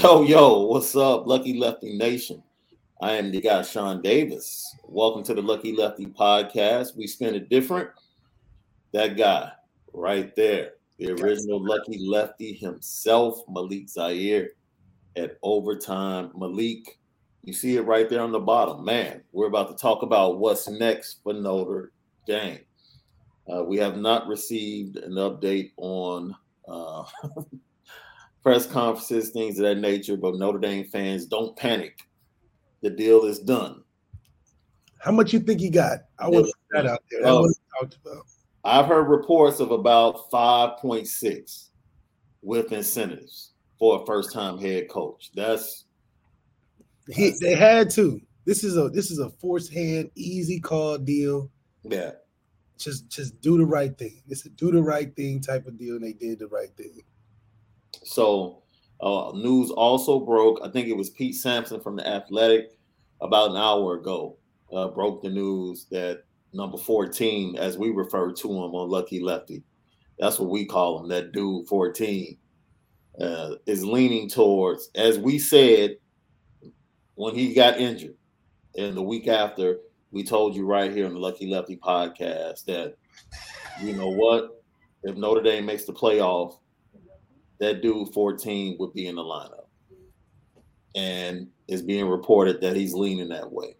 Yo, yo, what's up, Lucky Lefty Nation? I am the guy, Sean Davis. Welcome to the Lucky Lefty podcast. We spin it different. That guy right there, the original Lucky Lefty himself, Malik Zaire at overtime. Malik, you see it right there on the bottom. Man, we're about to talk about what's next for Notre Dame. Uh, we have not received an update on uh, press conferences, things of that nature. But Notre Dame fans, don't panic. The deal is done. How much you think he got? I want that out there. That um, was talked about. I've heard reports of about 5.6 with incentives for a first-time head coach. That's he, they had to. This is a this is a force hand, easy call deal. Yeah. Just just do the right thing. It's a do the right thing type of deal, and they did the right thing. So uh, news also broke. I think it was Pete Sampson from the Athletic about an hour ago uh, broke the news that number 14, as we refer to him on Lucky Lefty, that's what we call him, that dude 14, uh, is leaning towards, as we said when he got injured, and the week after, we told you right here on the Lucky Lefty podcast that, you know what, if Notre Dame makes the playoff, that dude 14 would be in the lineup. And it's being reported that he's leaning that way.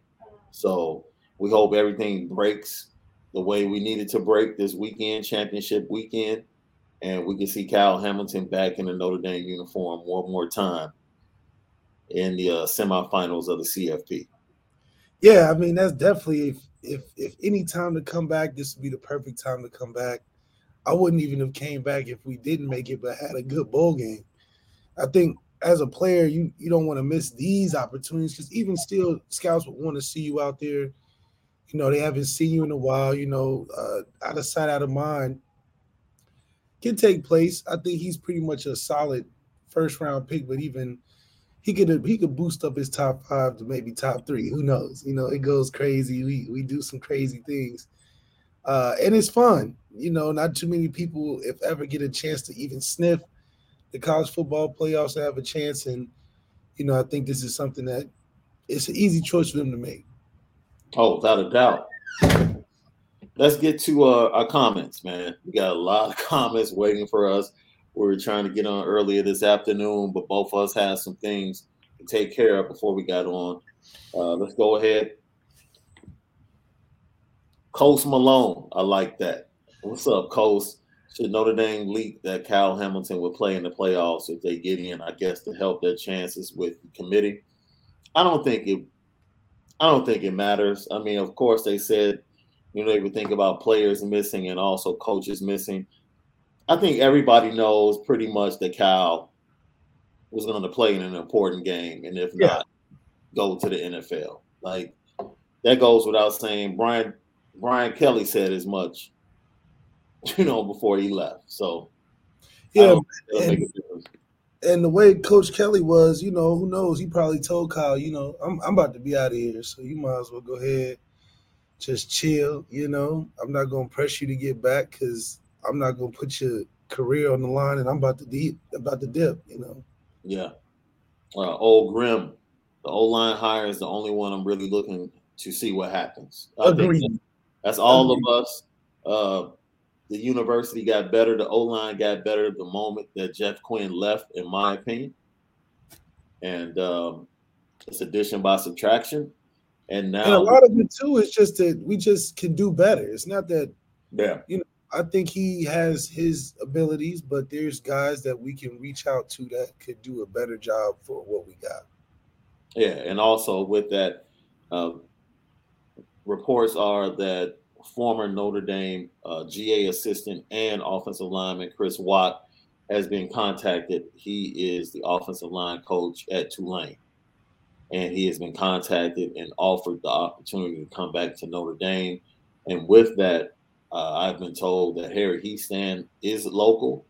So we hope everything breaks the way we needed to break this weekend, championship weekend, and we can see Kyle Hamilton back in the Notre Dame uniform one more time in the uh, semifinals of the CFP. Yeah, I mean that's definitely if if if any time to come back, this would be the perfect time to come back. I wouldn't even have came back if we didn't make it, but had a good bowl game. I think as a player, you you don't want to miss these opportunities because even still, scouts would want to see you out there. You know, they haven't seen you in a while. You know, uh, out of sight, out of mind can take place. I think he's pretty much a solid first round pick, but even he could he could boost up his top five to maybe top three. Who knows? You know, it goes crazy. We we do some crazy things uh, and it's fun. You know, not too many people, if ever, get a chance to even sniff the college football playoffs to have a chance. And you know, I think this is something that it's an easy choice for them to make. Oh, without a doubt. Let's get to uh, our comments, man. We got a lot of comments waiting for us. We were trying to get on earlier this afternoon, but both of us had some things to take care of before we got on. Uh, let's go ahead Coast Malone, I like that. What's up, Coast? Should Notre Dame leak that Kyle Hamilton would play in the playoffs if they get in? I guess to help their chances with the committee. I don't think it. I don't think it matters. I mean, of course, they said you know they would think about players missing and also coaches missing. I think everybody knows pretty much that Kyle was going to play in an important game, and if yeah. not, go to the NFL. Like that goes without saying. Brian Brian Kelly said as much, you know, before he left. So yeah, and, and, the way Coach Kelly was, you know, who knows? He probably told Kyle, you know, I'm I'm about to be out of here, so you might as well go ahead, just chill. You know, I'm not gonna press you to get back because I'm not gonna put your career on the line, and I'm about to deep about to dip. You know. Yeah. Uh, old Grim, the old line hire is the only one I'm really looking to see what happens. I Agreed. That's all of us. Uh, the university got better. The O line got better the moment that Jeff Quinn left, in my opinion. And um, it's addition by subtraction. And now, and a lot of it too is just that we just can do better. It's not that, yeah, you know, I think he has his abilities, but there's guys that we can reach out to that could do a better job for what we got. Yeah, and also with that, uh, reports are that former Notre Dame uh, GA assistant and offensive lineman Chris Watt has been contacted. He is the offensive line coach at Tulane. And he has been contacted and offered the opportunity to come back to Notre Dame. And with that, uh, I've been told that Harry Hiestand is local,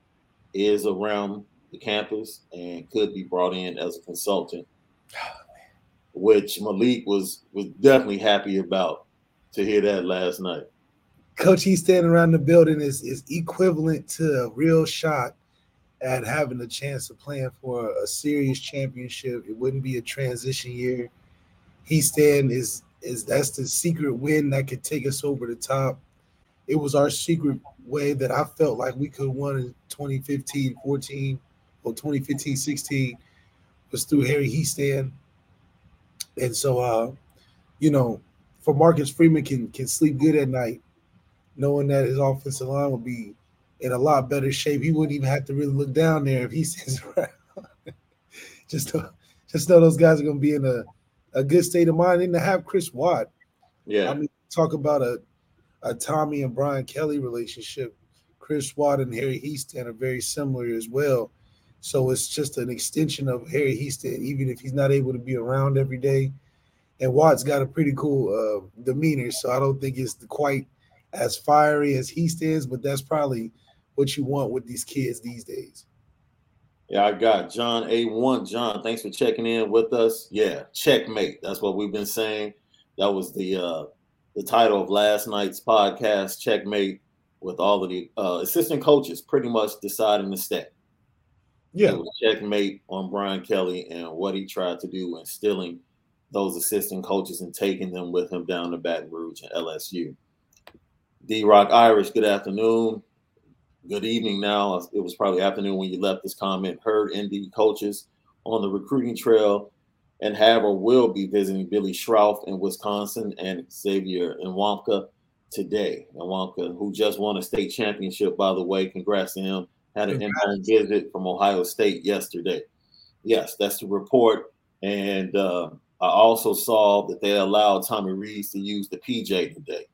is around the campus, and could be brought in as a consultant, which Malik was was definitely happy about to hear that last night. Coach, Hiestand around the building is is equivalent to a real shot at having a chance of playing for a serious championship. It wouldn't be a transition year. Hiestand is is that's the secret win that could take us over the top. It was our secret way that I felt like we could won in 2015, 14, or 2015, 16 was through Harry Hiestand. And so uh, you know, for Marcus Freeman can can sleep good at night, knowing that his offensive line will be in a lot better shape. He wouldn't even have to really look down there if he around. just to, just know those guys are going to be in a, a good state of mind. And to have Chris Watt, yeah, I mean, talk about a a Tommy and Brian Kelly relationship. Chris Watt and Harry Hiestand are very similar as well. So it's just an extension of Harry Hiestand, even if he's not able to be around every day. And Watt's got a pretty cool uh, demeanor, so I don't think it's quite as fiery as Hiestand, but that's probably what you want with these kids these days. Yeah, I got John A1. John, thanks for checking in with us. Yeah, checkmate. That's what we've been saying. That was the uh the title of last night's podcast, Checkmate, with all of the uh, assistant coaches pretty much deciding to stay. Yeah. checkmate on Brian Kelly and what he tried to do, instilling those assistant coaches and taking them with him down to Baton Rouge and LSU. D Rock Irish, good afternoon good evening now. It was probably afternoon when you left this comment. Heard ND coaches on the recruiting trail and have or will be visiting Billy Schrauth in Wisconsin and Xavier Nwankpa today. Nwankpa, who just won a state championship, by the way, congrats to him. Had an in-home visit from Ohio State yesterday. Yes, that's the report. And uh, I also saw that they allowed Tommy Rees to use the PJ today,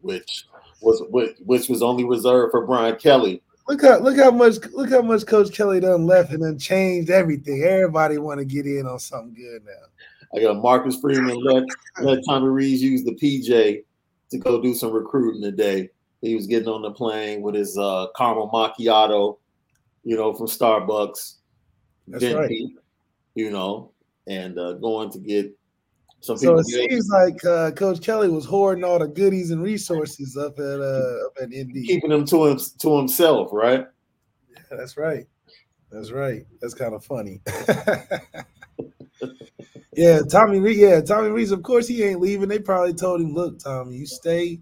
which was which was only reserved for Brian Kelly. Look how look how much look how much Coach Kelly done left and then changed everything. Everybody want to get in on something good now. I got Marcus Freeman let let Tommy Rees use the PJ to go do some recruiting today. He was getting on the plane with his uh, caramel macchiato, you know, from Starbucks. That's right. You know, and uh, going to get some so it seems like uh, Coach Kelly was hoarding all the goodies and resources up at uh, up at ND, keeping them to him to himself, right? Yeah, that's right. That's right. That's kind of funny. yeah, Tommy Reed. Yeah, Tommy Reed. Of course, he ain't leaving. They probably told him, "Look, Tommy, you stay,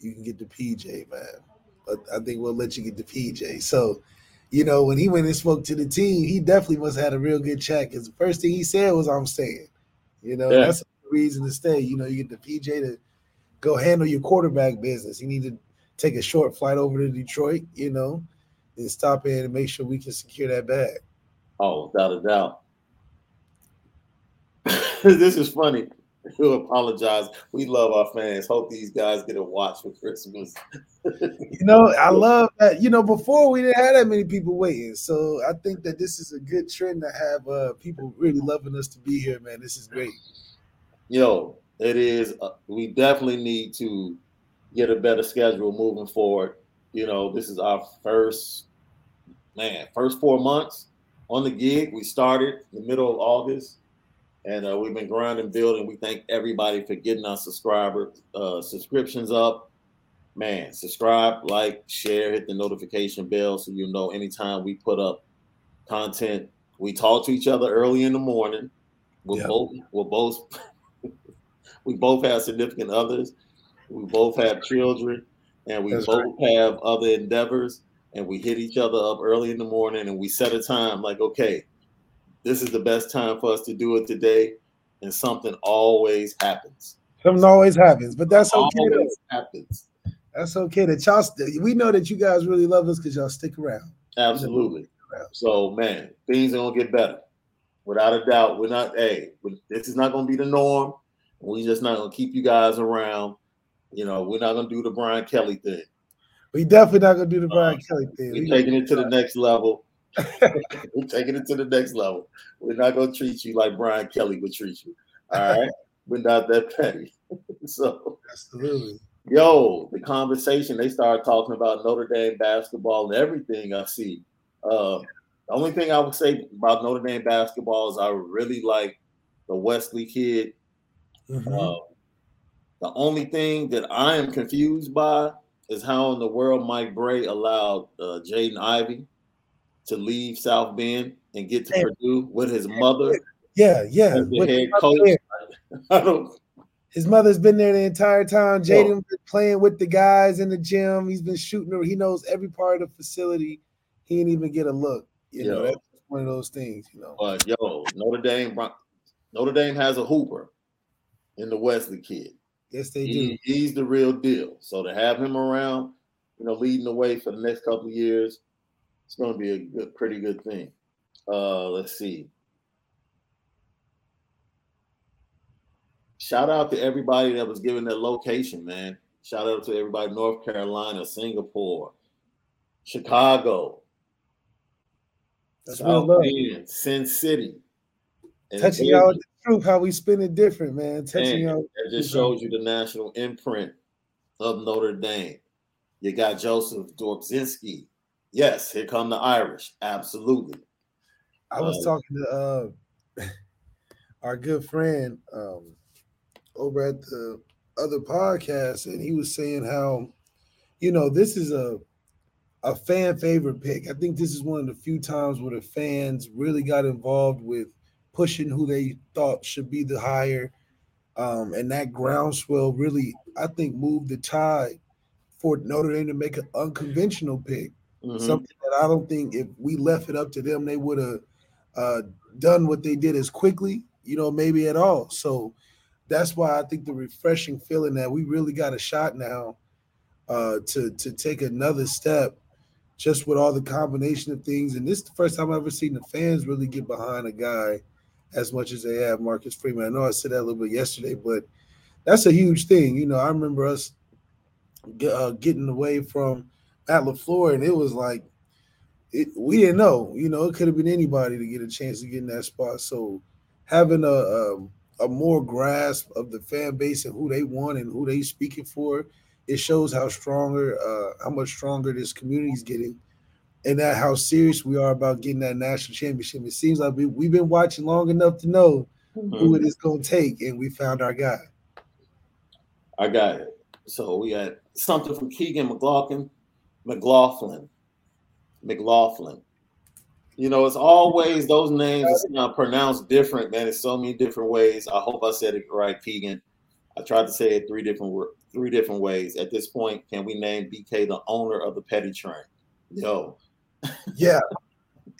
you can get the PJ, man. But I think we'll let you get the PJ." So, you know, when he went and spoke to the team, he definitely must have had a real good chat because the first thing he said was, "I'm staying." You know, yeah. that's the reason to stay. You know, you get the PJ to go handle your quarterback business. You need to take a short flight over to Detroit, you know, and stop in and make sure we can secure that bag. Oh, without a doubt. this is funny. We apologize. We love our fans. Hope these guys get a watch for Christmas. you know, I love that. You know, before we didn't have that many people waiting, so I think that this is a good trend to have uh, people really loving us to be here, man. This is great. Yo, it is. Uh, we definitely need to get a better schedule moving forward. You know, this is our first man, first four months on the gig. We started the middle of August and uh, we've been grinding, building. We thank everybody for getting our subscriber uh, subscriptions up. Man, subscribe, like, share, hit the notification bell so you know anytime we put up content. We talk to each other early in the morning. We're yep. both we're both we both have significant others. We both have children, and we That's both right. have other endeavors. And we hit each other up early in the morning, and we set a time like, okay, this is the best time for us to do it today, and something always happens. Something always happens, but that's okay. Always happens. That's okay. That y'all, st- we know that you guys really love us because y'all stick around. Absolutely. So, man, things are gonna get better, without a doubt. We're not. Hey, this is not gonna be the norm. We're just not gonna keep you guys around. You know, we're not gonna do the Brian Kelly thing. We definitely not gonna do the Brian uh, Kelly thing. We're taking it to the next level. We're taking it to the next level. We're not gonna treat you like Brian Kelly would treat you. All right, we're not that petty. so absolutely. Yo, the conversation they started talking about Notre Dame basketball and everything. I see. Uh, the only thing I would say about Notre Dame basketball is I really like the Wesley kid. Mm-hmm. Uh, the only thing that I am confused by is how in the world Mike Brey allowed uh, Jaden Ivey to leave South Bend and get to hey, Purdue with his mother. Yeah, yeah. the head coach. I don't his mother's been there the entire time. Jaden been playing with the guys in the gym. He's been shooting. He knows every part of the facility. He didn't even get a look. You yo, know, that's one of those things. You know. But yo, Notre Dame, Notre Dame has a hooper in the Wesley kid. Yes, they he, do. He's the real deal. So to have him around, you know, leading the way for the next couple of years, it's going to be a good, pretty good thing. Uh, let's see. shout out to everybody that was given their location, man. Shout out to everybody North Carolina, Singapore, Chicago, That's real love. Sin City. And Touching y'all the truth, how we spin it different, man. Touching y'all. It just shows you the national imprint of Notre Dame. You got Joseph Dorbzinski. Yes, here come the Irish. Absolutely. I was um, talking to uh, our good friend um, over at the other podcast, and he was saying how, you know, this is a a fan favorite pick. I think this is one of the few times where the fans really got involved with pushing who they thought should be the hire. Um, and that groundswell really, I think, moved the tide for Notre Dame to make an unconventional pick. Mm-hmm. Something that I don't think if we left it up to them, they would have uh, done what they did as quickly, you know, maybe at all. So that's why I think the refreshing feeling that we really got a shot now uh, to to take another step, just with all the combination of things. And this is the first time I've ever seen the fans really get behind a guy as much as they have Marcus Freeman. I know I said that a little bit yesterday, but that's a huge thing. You know, I remember us uh, getting away from Matt LaFleur, and it was like it, we didn't know. You know, it could have been anybody to get a chance to get in that spot. So having a, a um, a more grasp of the fan base and who they want and who they speaking for, it shows how stronger, uh, how much stronger this community is getting, and that how serious we are about getting that national championship. It seems like we, we've been watching long enough to know mm-hmm. who it is going to take, and we found our guy. I got it. So we got something from Keegan McLaughlin, McLaughlin, McLaughlin. You know, it's always those names are pronounced different, man. It's so many different ways. I hope I said it right, Keegan. I tried to say it three different three different ways. At this point, can we name BK the owner of the petty train? Yo. yeah.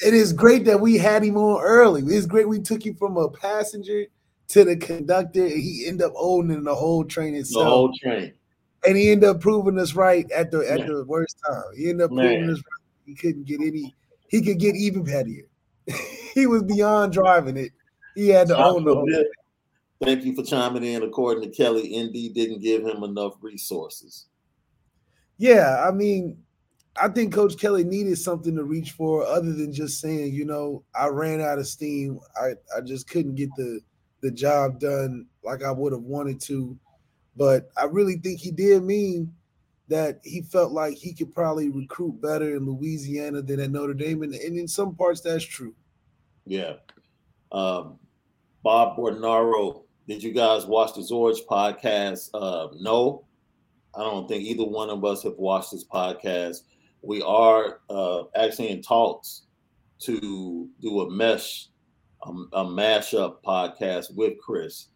It is great that we had him on early. It's great we took him from a passenger to the conductor, and he ended up owning the whole train itself. The whole train. And he ended up proving us right at the at the worst time. He ended up proving us right. He couldn't get any he could get even pettier. he was beyond driving it. He had to own the whole Thank you for chiming in. According to Kelly, ND didn't give him enough resources. Yeah, I mean, I think Coach Kelly needed something to reach for other than just saying, you know, I ran out of steam. I, I just couldn't get the the job done like I would have wanted to. But I really think he did mean that he felt like he could probably recruit better in Louisiana than at Notre Dame, and, and in some parts that's true. Yeah. Um, Bob Bordenaro, did you guys watch the Zorich podcast? Uh, no, I don't think either one of us have watched this podcast. We are uh, actually in talks to do a mesh, a, a mashup podcast with Chris.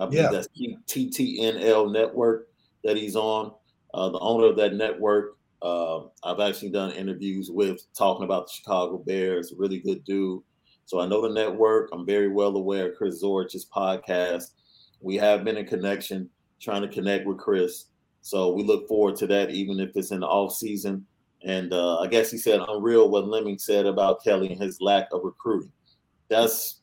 I believe yeah. that's TTNL Network that he's on uh, the owner of that network. Uh, I've actually done interviews with talking about the Chicago Bears. Really good dude. So I know the network. I'm very well aware of Chris Zorich's podcast. We have been in connection, trying to connect with Chris. So we look forward to that, even if it's in the off season. And uh, I guess he said unreal what Lemming said about Kelly and his lack of recruiting. That's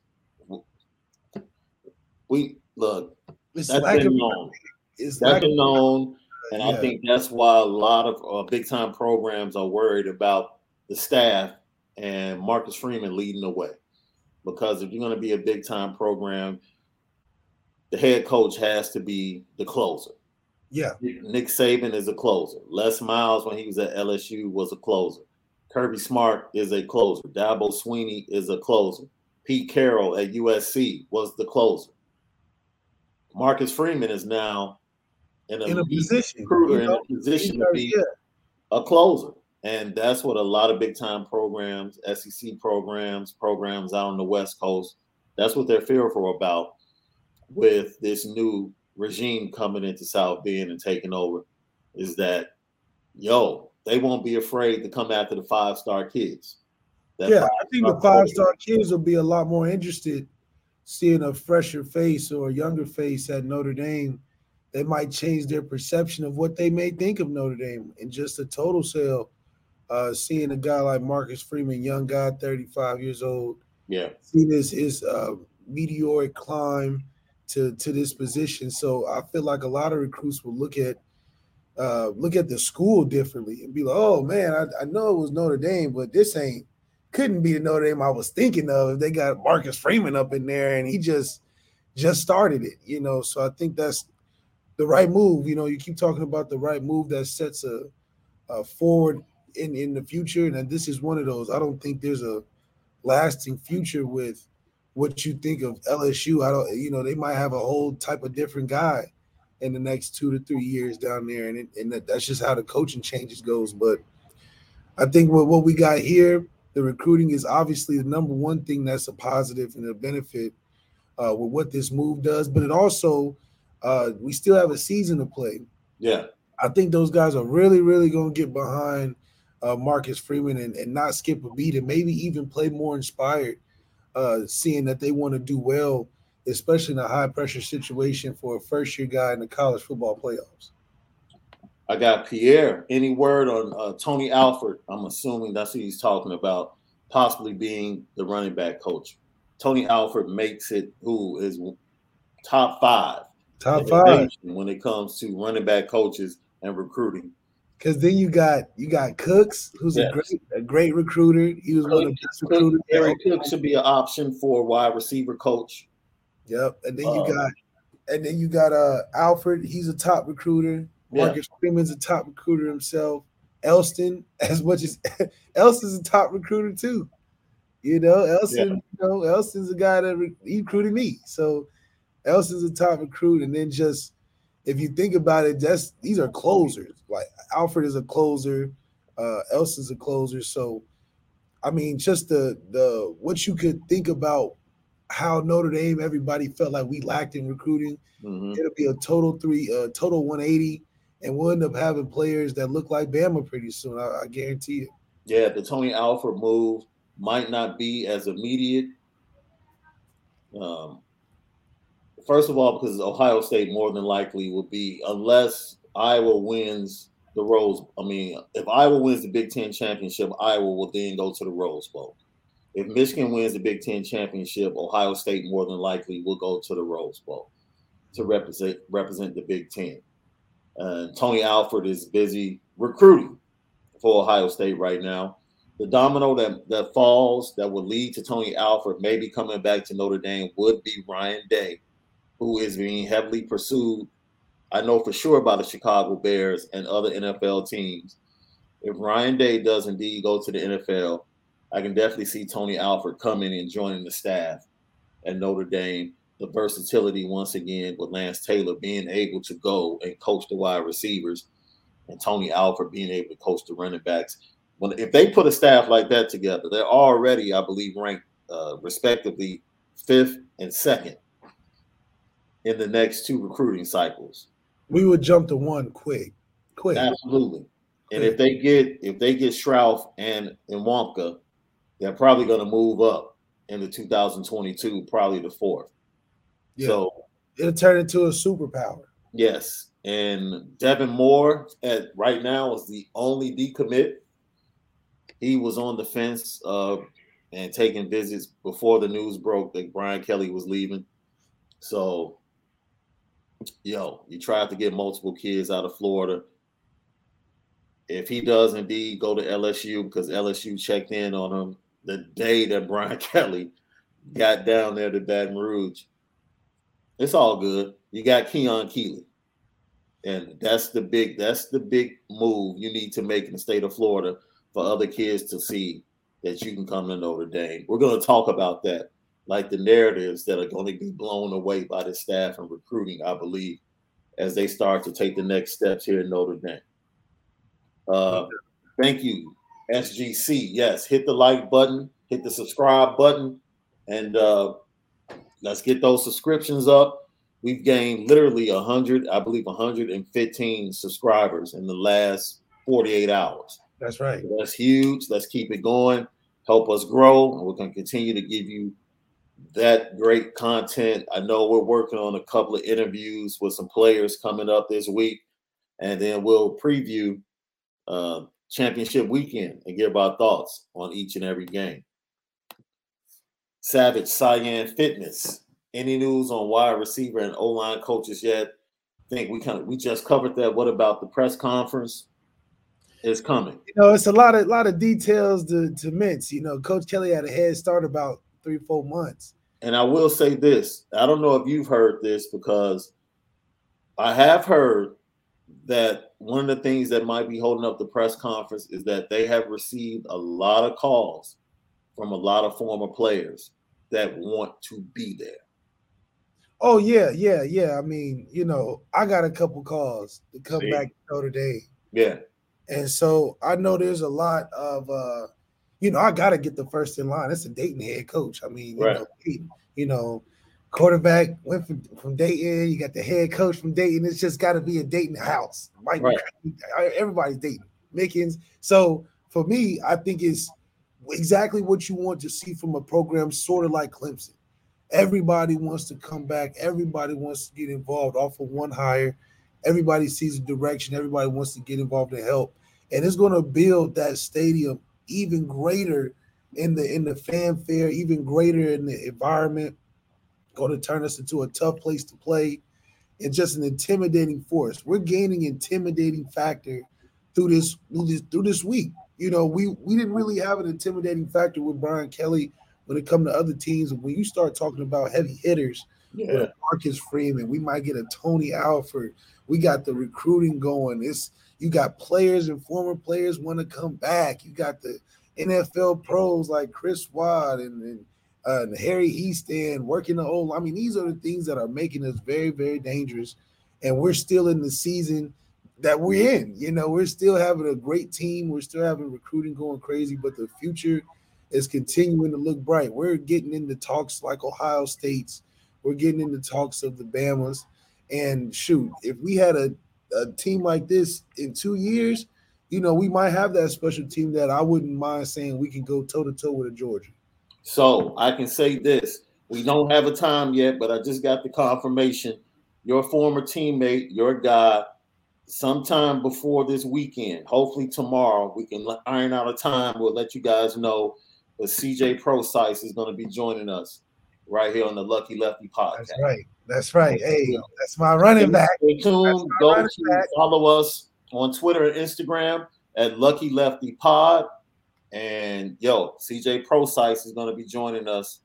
we look. It's that's been known. It's that's been known. And yeah. I think that's why a lot of uh, big time programs are worried about the staff and Marcus Freeman leading the way. Because if you're going to be a big time program, the head coach has to be the closer. Yeah. Nick Saban is a closer. Les Miles, when he was at LSU, was a closer. Kirby Smart is a closer. Dabo Swinney is a closer. Pete Carroll at USC was the closer. Marcus Freeman is now in a, in a position, recruiter, in a position to be yeah. a closer. And that's what a lot of big time programs, SEC programs, programs out on the West Coast, that's what they're fearful about with this new regime coming into South Bend and taking over is that, yo, they won't be afraid to come after the five star kids. That yeah, I think the five star kids will be a lot more interested seeing a fresher face or a younger face at Notre Dame. They might change their perception of what they may think of Notre Dame And just a total sale uh, seeing a guy like Marcus Freeman, young guy, 35 years old, yeah, seeing his his uh, meteoric climb to to this position. So I feel like a lot of recruits will look at uh, look at the school differently and be like, "Oh man, I, I know it was Notre Dame, but this ain't couldn't be the Notre Dame I was thinking of. They got Marcus Freeman up in there, and he just just started it, you know. So I think that's the right move. You know, you keep talking about the right move that sets a, a forward in in the future, and this is one of those. I don't think there's a lasting future with what you think of LSU. I don't, you know, they might have a whole type of different guy in the next two to three years down there, and it, and that's just how the coaching changes goes. But I think what what we got here, the recruiting is obviously the number one thing that's a positive and a benefit uh, with what this move does. But it also, uh, we still have a season to play. Yeah, I think those guys are really, really going to get behind uh, Marcus Freeman and, and not skip a beat and maybe even play more inspired, uh, seeing that they want to do well, especially in a high pressure situation for a first year guy in the college football playoffs. I got Pierre. Any word on uh, Tony Alford? I'm assuming that's who he's talking about, possibly being the running back coach. Tony Alford makes it who is top five. Top five when it comes to running back coaches and recruiting. Because then you got you got Cooks, who's yes. a great a great recruiter. He was Cook, one of the best recruiters. Eric Cook should be an option for wide receiver coach. Yep, and then you um, got and then you got uh Alford. He's a top recruiter. Marcus yeah. Freeman's a top recruiter himself. Elston, as much as Elston's a top recruiter too. You know, Elston, yeah. you know, Elston's a guy that re- he recruited me. So Elston's a top recruit, and then just if you think about it, that's these are closers. Like Alford is a closer, uh, Elston's a closer. So, I mean, just the the what you could think about how Notre Dame, everybody felt like we lacked in recruiting. Mm-hmm. It'll be a total three, uh, total 180, and we'll end up having players that look like Bama pretty soon. I, I guarantee it. Yeah, the Tony Alford move might not be as immediate. Um, first of all, because Ohio State more than likely will be, unless Iowa wins the Rose. I mean, if Iowa wins the Big Ten championship, Iowa will then go to the Rose Bowl. If Michigan wins the Big Ten championship, Ohio State more than likely will go to the Rose Bowl to represent represent the Big Ten. Tony Alford is busy recruiting for Ohio State right now. The domino that, that falls that would lead to Tony Alford maybe coming back to Notre Dame would be Ryan Day, who is being heavily pursued I know for sure by the Chicago Bears and other NFL teams. If Ryan Day does indeed go to the NFL, I can definitely see Tony Alford coming and joining the staff at Notre Dame. The versatility once again with Lance Taylor being able to go and coach the wide receivers, and Tony Alford being able to coach the running backs. When if they put a staff like that together, they're already, I believe, ranked uh, respectively fifth and second in the next two recruiting cycles we would jump to one quick, quick. Absolutely. And if they get if they get Schrauth and and Nwankpa, they're probably going to move up in the 2022, probably the fourth. Yeah. So it'll turn into a superpower. Yes, and Devin Moore at right now is the only decommit. He was on the fence uh, and taking visits before the news broke that Brian Kelly was leaving. So yo, you tried to get multiple kids out of Florida. If he does indeed go to LSU, because LSU checked in on him the day that Brian Kelly got down there to Baton Rouge, it's all good. You got Keon Keeley. And that's the big, that's the big move you need to make in the state of Florida for other kids to see that you can come to Notre Dame. We're going to talk about that like the narratives that are going to be blown away by the staff and recruiting, I believe, as they start to take the next steps here in Notre Dame. Uh, thank you SGC. Yes, hit the like button, hit the subscribe button, and uh, let's get those subscriptions up. We've gained literally 100, I believe 115 subscribers in the last 48 hours. That's right. So that's huge. Let's keep it going. Help us grow. And we're going to continue to give you that great content. I know we're working on a couple of interviews with some players coming up this week, and then we'll preview uh, championship weekend and give our thoughts on each and every game. Savage Cyan Fitness. Any news on wide receiver and O line coaches yet? I think we kind of we just covered that. What about the press conference? Is coming. You know, it's a lot of lot of details to to mince. You know, Coach Kelly had a head start about three four months. And I will say this: I don't know if you've heard this because I have heard that one of the things that might be holding up the press conference is that they have received a lot of calls from a lot of former players that want to be there. Oh yeah, yeah, yeah. I mean, you know, I got a couple calls to come See? back to Notre Dame. Yeah. And so I know there's a lot of uh, you know, I gotta get the first in line. It's a Dayton head coach. I mean, you right. know, you know, quarterback went from, from Dayton. You got the head coach from Dayton. It's just got to be a Dayton house. Mike, right. everybody's Dayton, Mickens. So for me, I think it's exactly what you want to see from a program, sort of like Clemson. Everybody wants to come back. Everybody wants to get involved off of one hire. Everybody sees the direction. Everybody wants to get involved and help. And it's going to build that stadium even greater in the in the fanfare, even greater in the environment going to turn us into a tough place to play and just an intimidating force. We're gaining intimidating factor through this through this, through this week. You know, we we didn't really have an intimidating factor with Brian Kelly when it come to other teams. When you start talking about heavy hitters, yeah. Marcus Freeman, we might get a Tony Alford. We got the recruiting going. It's you got players and former players want to come back. You got the NFL pros like Chris Watt and, and uh, Harry Hiestand, working the old. I mean, these are the things that are making us very, very dangerous. And we're still in the season that we're mm-hmm. in. You know, we're still having a great team. We're still having recruiting going crazy, but the future is continuing to look bright. We're getting into talks like Ohio State's. We're getting into talks of the Bamas. And shoot, if we had a, a team like this in two years, you know, we might have that special team that I wouldn't mind saying we can go toe to toe with a Georgia. So I can say this: we don't have a time yet, but I just got the confirmation. Your former teammate, your guy, sometime before this weekend, hopefully tomorrow, we can iron out a time. We'll let you guys know. But CJ Prosise is going to be joining us right here on the Lucky Lefty podcast. That's right. That's right. Hey, that's my running back. Stay tuned. Go to back. follow us on Twitter and Instagram at Lucky Lefty Pod. And yo, CJ Prosise is going to be joining us.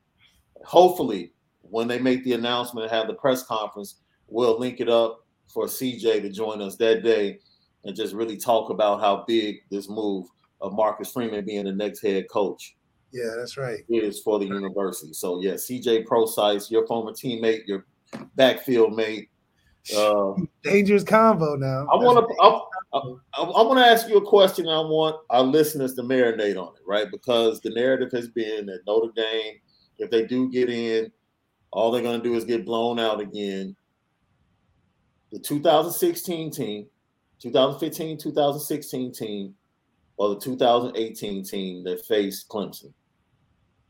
Hopefully, when they make the announcement and have the press conference, we'll link it up for CJ to join us that day and just really talk about how big this move of Marcus Freeman being the next head coach. Yeah, that's right. Is for the university. So yeah, CJ Prosise, your former teammate, your backfield mate. Uh, Dangerous combo now. I want to. I, I, I want to ask you a question. I want our listeners to marinate on it, right? Because the narrative has been that Notre Dame, if they do get in, all they're going to do is get blown out again. The 2016 team, 2015, 2016 team, or the 2018 team that faced Clemson.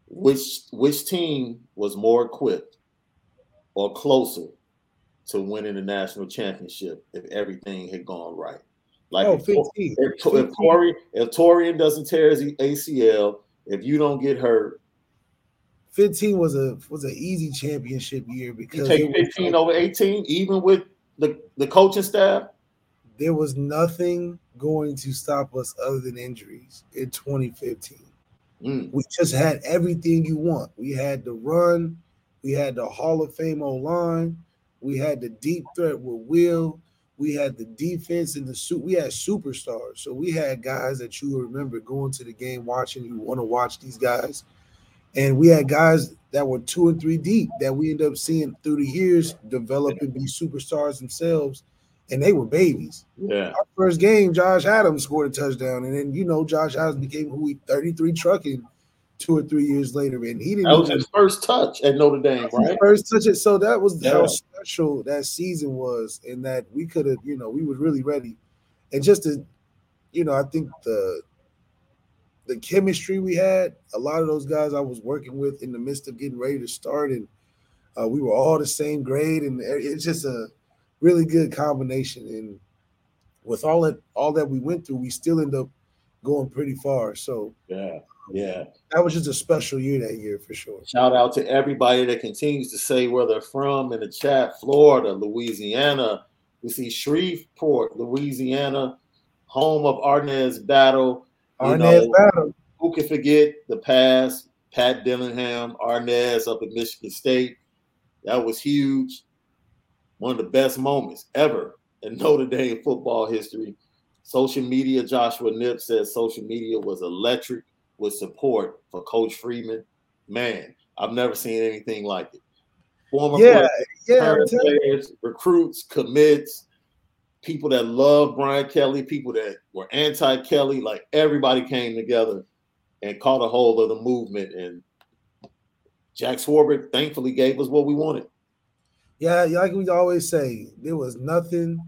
Which which team was more equipped or closer to winning the national championship if everything had gone right? Like oh, 15. If, if, if, Tori, if Tarean doesn't tear his ACL, if you don't get hurt, 15 was a was an easy championship year because you take 15 over 18, even with the, the coaching staff. There was nothing going to stop us other than injuries in 2015. Mm. We just had everything you want. We had the run, we had the Hall of Fame O line, we had the deep threat with Will, we had the defense and the suit. We had superstars. So we had guys that you remember going to the game watching. You want to watch these guys, and we had guys that were two and three deep that we end up seeing through the years develop and be superstars themselves. and they were babies. Yeah. Our first game, Josh Adams scored a touchdown, and then you know Josh Adams became who he 33 trucking two or three years later, and he didn't. That was his first touch at Notre Dame, right? First touch it. So that was Yeah. how special that season was, and that we could have, you know, we were really ready, and just to, you know, I think the the chemistry we had, a lot of those guys I was working with in the midst of getting ready to start, and uh, we were all the same grade, and it's just a really good combination. And with all that all that we went through, we still end up going pretty far. So Yeah. Yeah. that was just a special year that year for sure. Shout out to everybody that continues to say where they're from in the chat. Florida, Louisiana. We see Shreveport, Louisiana, home of Arnaz Battle. You Arnett know, Battle. who can forget the past? Pat Dillingham, Arnaz up at Michigan State. That was huge. One of the best moments ever in Notre Dame football history. Social media, Joshua Nip says social media was electric with support for Coach Freeman. Man, I've never seen anything like it. Former Yeah, players, yeah. I'm current telling you. players, recruits, commits, people that love Brian Kelly, people that were anti-Kelly, like everybody came together and caught a hold of the movement. And Jack Swarbrick thankfully gave us what we wanted. Yeah, like we always say, there was nothing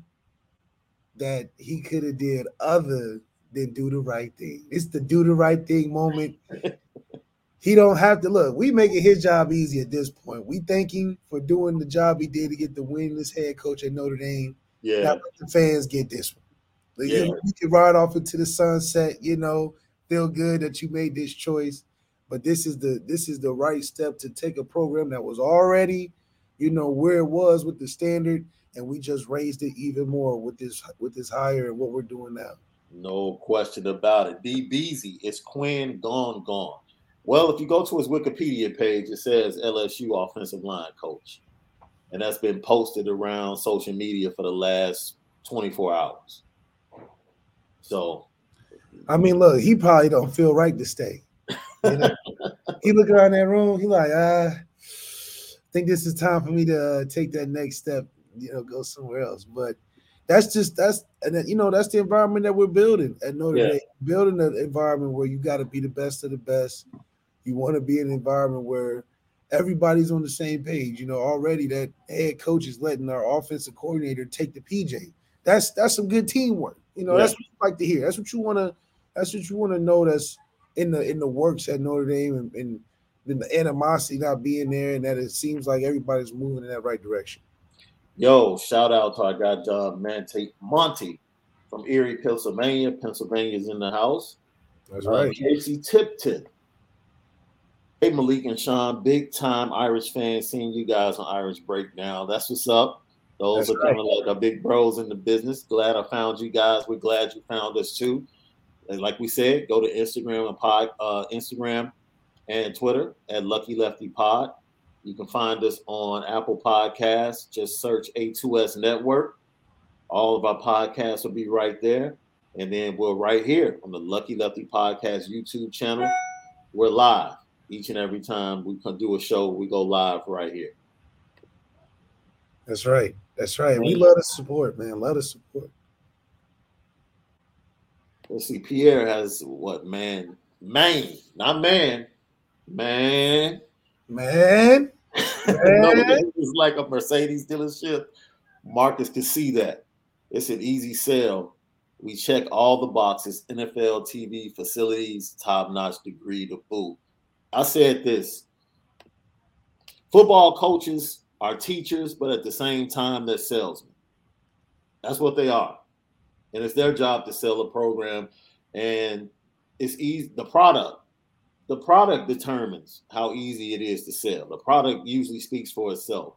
that he could have did other than do the right thing. It's the do the right thing moment. he don't have to look. We making his job easy at this point. We thank him for doing the job he did to get the win as head coach at Notre Dame. Yeah, Now let the fans get this one. You Yeah. know, you can ride off into the sunset, you know, feel good that you made this choice. But this is the this is the right step to take a program that was already, you know, where it was with the standard, and we just raised it even more with this with this higher and what we're doing now. no question about it. D Beasy, is Quinn gone, gone. Well, if you go to his Wikipedia page, it says LSU offensive line coach. And that's been posted around social media for the last 24 hours. So I mean, look, he probably don't feel right to stay. You know? he look around that room, he like, ah, I think this is time for me to uh, take that next step, you know, go somewhere else. But that's just that's and then, you know that's the environment that we're building at Notre Yeah. Dame. Building an environment where you got to be the best of the best. You want to be in an environment where everybody's on the same page. You know, already that head coach is letting our offensive coordinator take the PJ. That's that's some good teamwork. You know, Yeah. that's what you like to hear. That's what you want to. That's what you want to know. That's in the in the works at Notre Dame and, and then the animosity not being there, and that it seems like everybody's moving in that right direction. Yo, shout out to our guy John Mante Monty from Erie, Pennsylvania. Pennsylvania's in the house. That's Uh, right. Casey Tip Tip. Hey Malik and Sean, big time Irish fans seeing you guys on Irish Breakdown. That's what's up. Those That's are kind of like our big bros in the business. Glad I found you guys. We're glad you found us too. And like we said, go to Instagram and pod, uh, Instagram and Twitter at Lucky Lefty Pod. You can find us on Apple Podcasts. Just search A2S Network. All of our podcasts will be right there. And then we're right here on the Lucky Lefty Podcast YouTube channel. We're live each and every time we can do a show. We go live right here. That's right. That's right. We love the support, man. Love the support. Let's see. Pierre has what man? Man, not man. Man. Man, no, Man. it's like a Mercedes dealership. Marcus can see that. It's an easy sell. We check all the boxes NFL, TV, facilities, top notch degree to boot. I said this football coaches are teachers, but at the same time, they're salesmen. That's what they are. And it's their job to sell a program. And it's easy. The product, the product determines how easy it is to sell. The product usually speaks for itself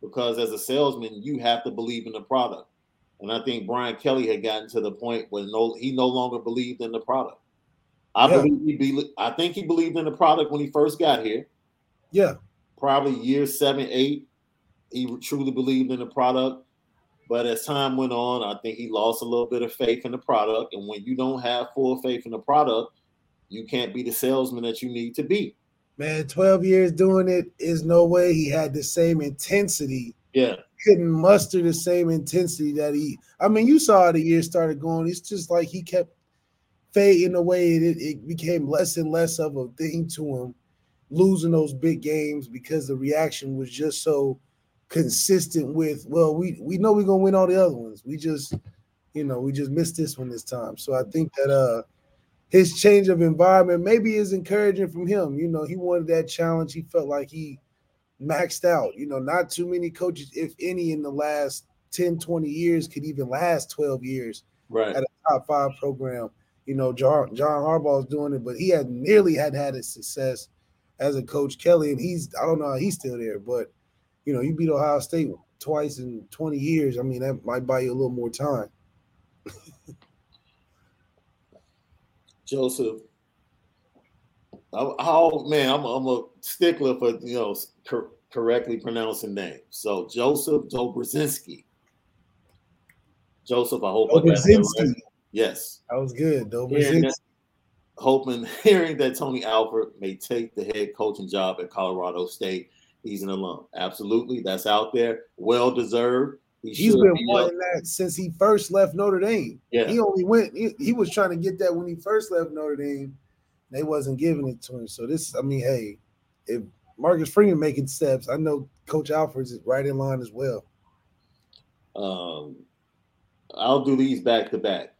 because as a salesman, you have to believe in the product. And I think Brian Kelly had gotten to the point where no, he no longer believed in the product. I Yeah. believe he be, I think he believed in the product when he first got here. yeah, Probably year seven, eight, he truly believed in the product. But as time went on, I think he lost a little bit of faith in the product. And when you don't have full faith in the product, you can't be the salesman that you need to be. man. Twelve years doing it is no way he had the same intensity Yeah, He couldn't muster the same intensity that he. I mean, you saw the year started going. It's just like he kept fading away. It, it became less and less of a thing to him, losing those big games because the reaction was just so consistent with. Well, we we know we're gonna win all the other ones. We just, you know, we just missed this one this time. So I think that uh his change of environment maybe is encouraging from him. You know, he wanted that challenge. He felt like he maxed out. You know, not too many coaches, if any, in the last 10, 20 years could even last 12 years right. at a top five program. You know, John, John Harbaugh is doing it, but he had nearly had had a success as a coach Kelly, and he's I don't know how he's still there, but you know, you beat Ohio State twice in 20 years. I mean, that might buy you a little more time. Joseph, how man, I'm, I'm a stickler for you know cor- correctly pronouncing names. So Joseph Dobrzinski. Joseph, I hope Dobrzinski. I right. Yes, that was good. Hoping, hearing that Tony Alford may take the head coaching job at Colorado State. He's an alum. Absolutely, that's out there. Well deserved. He He's been be wanting that since he first left Notre Dame. Yeah. He only went, he, he, was trying to get that when he first left Notre Dame. They wasn't giving it to him. So this, I mean, hey, if Marcus Freeman making steps, I know Coach Alford's is right in line as well. Um, I'll do these back to back.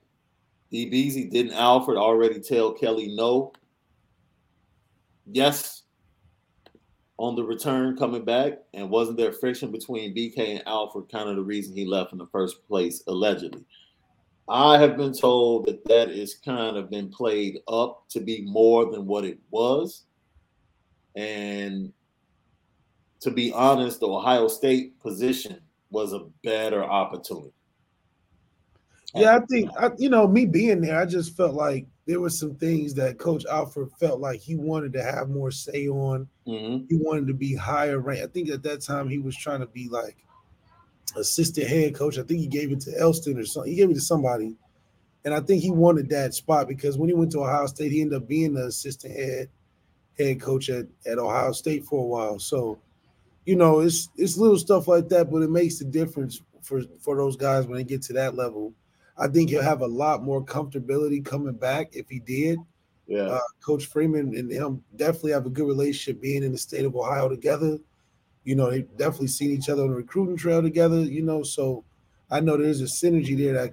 DBZ, didn't Alford already tell Kelly no? Yes, on the return coming back, and wasn't there friction between BK and Alford kind of the reason he left in the first place, allegedly? I have been told that that is kind of been played up to be more than what it was. And to be honest, the Ohio State position was a better opportunity. Yeah, I think I, you know me being there, I just felt like there were some things that Coach Alford felt like he wanted to have more say on. Mm-hmm. He wanted to be higher ranked. I think at that time he was trying to be like assistant head coach. I think he gave it to Elston or something. He gave it to somebody. And I think he wanted that spot because when he went to Ohio State, he ended up being the assistant head head coach at, at Ohio State for a while. So, you know, it's it's little stuff like that, but it makes the difference for for those guys when they get to that level. I think he'll have a lot more comfortability coming back if he did. Yeah. Uh, Coach Freeman and him definitely have a good relationship being in the state of Ohio together. You know, they definitely seen each other on the recruiting trail together, you know. So I know there's a synergy there that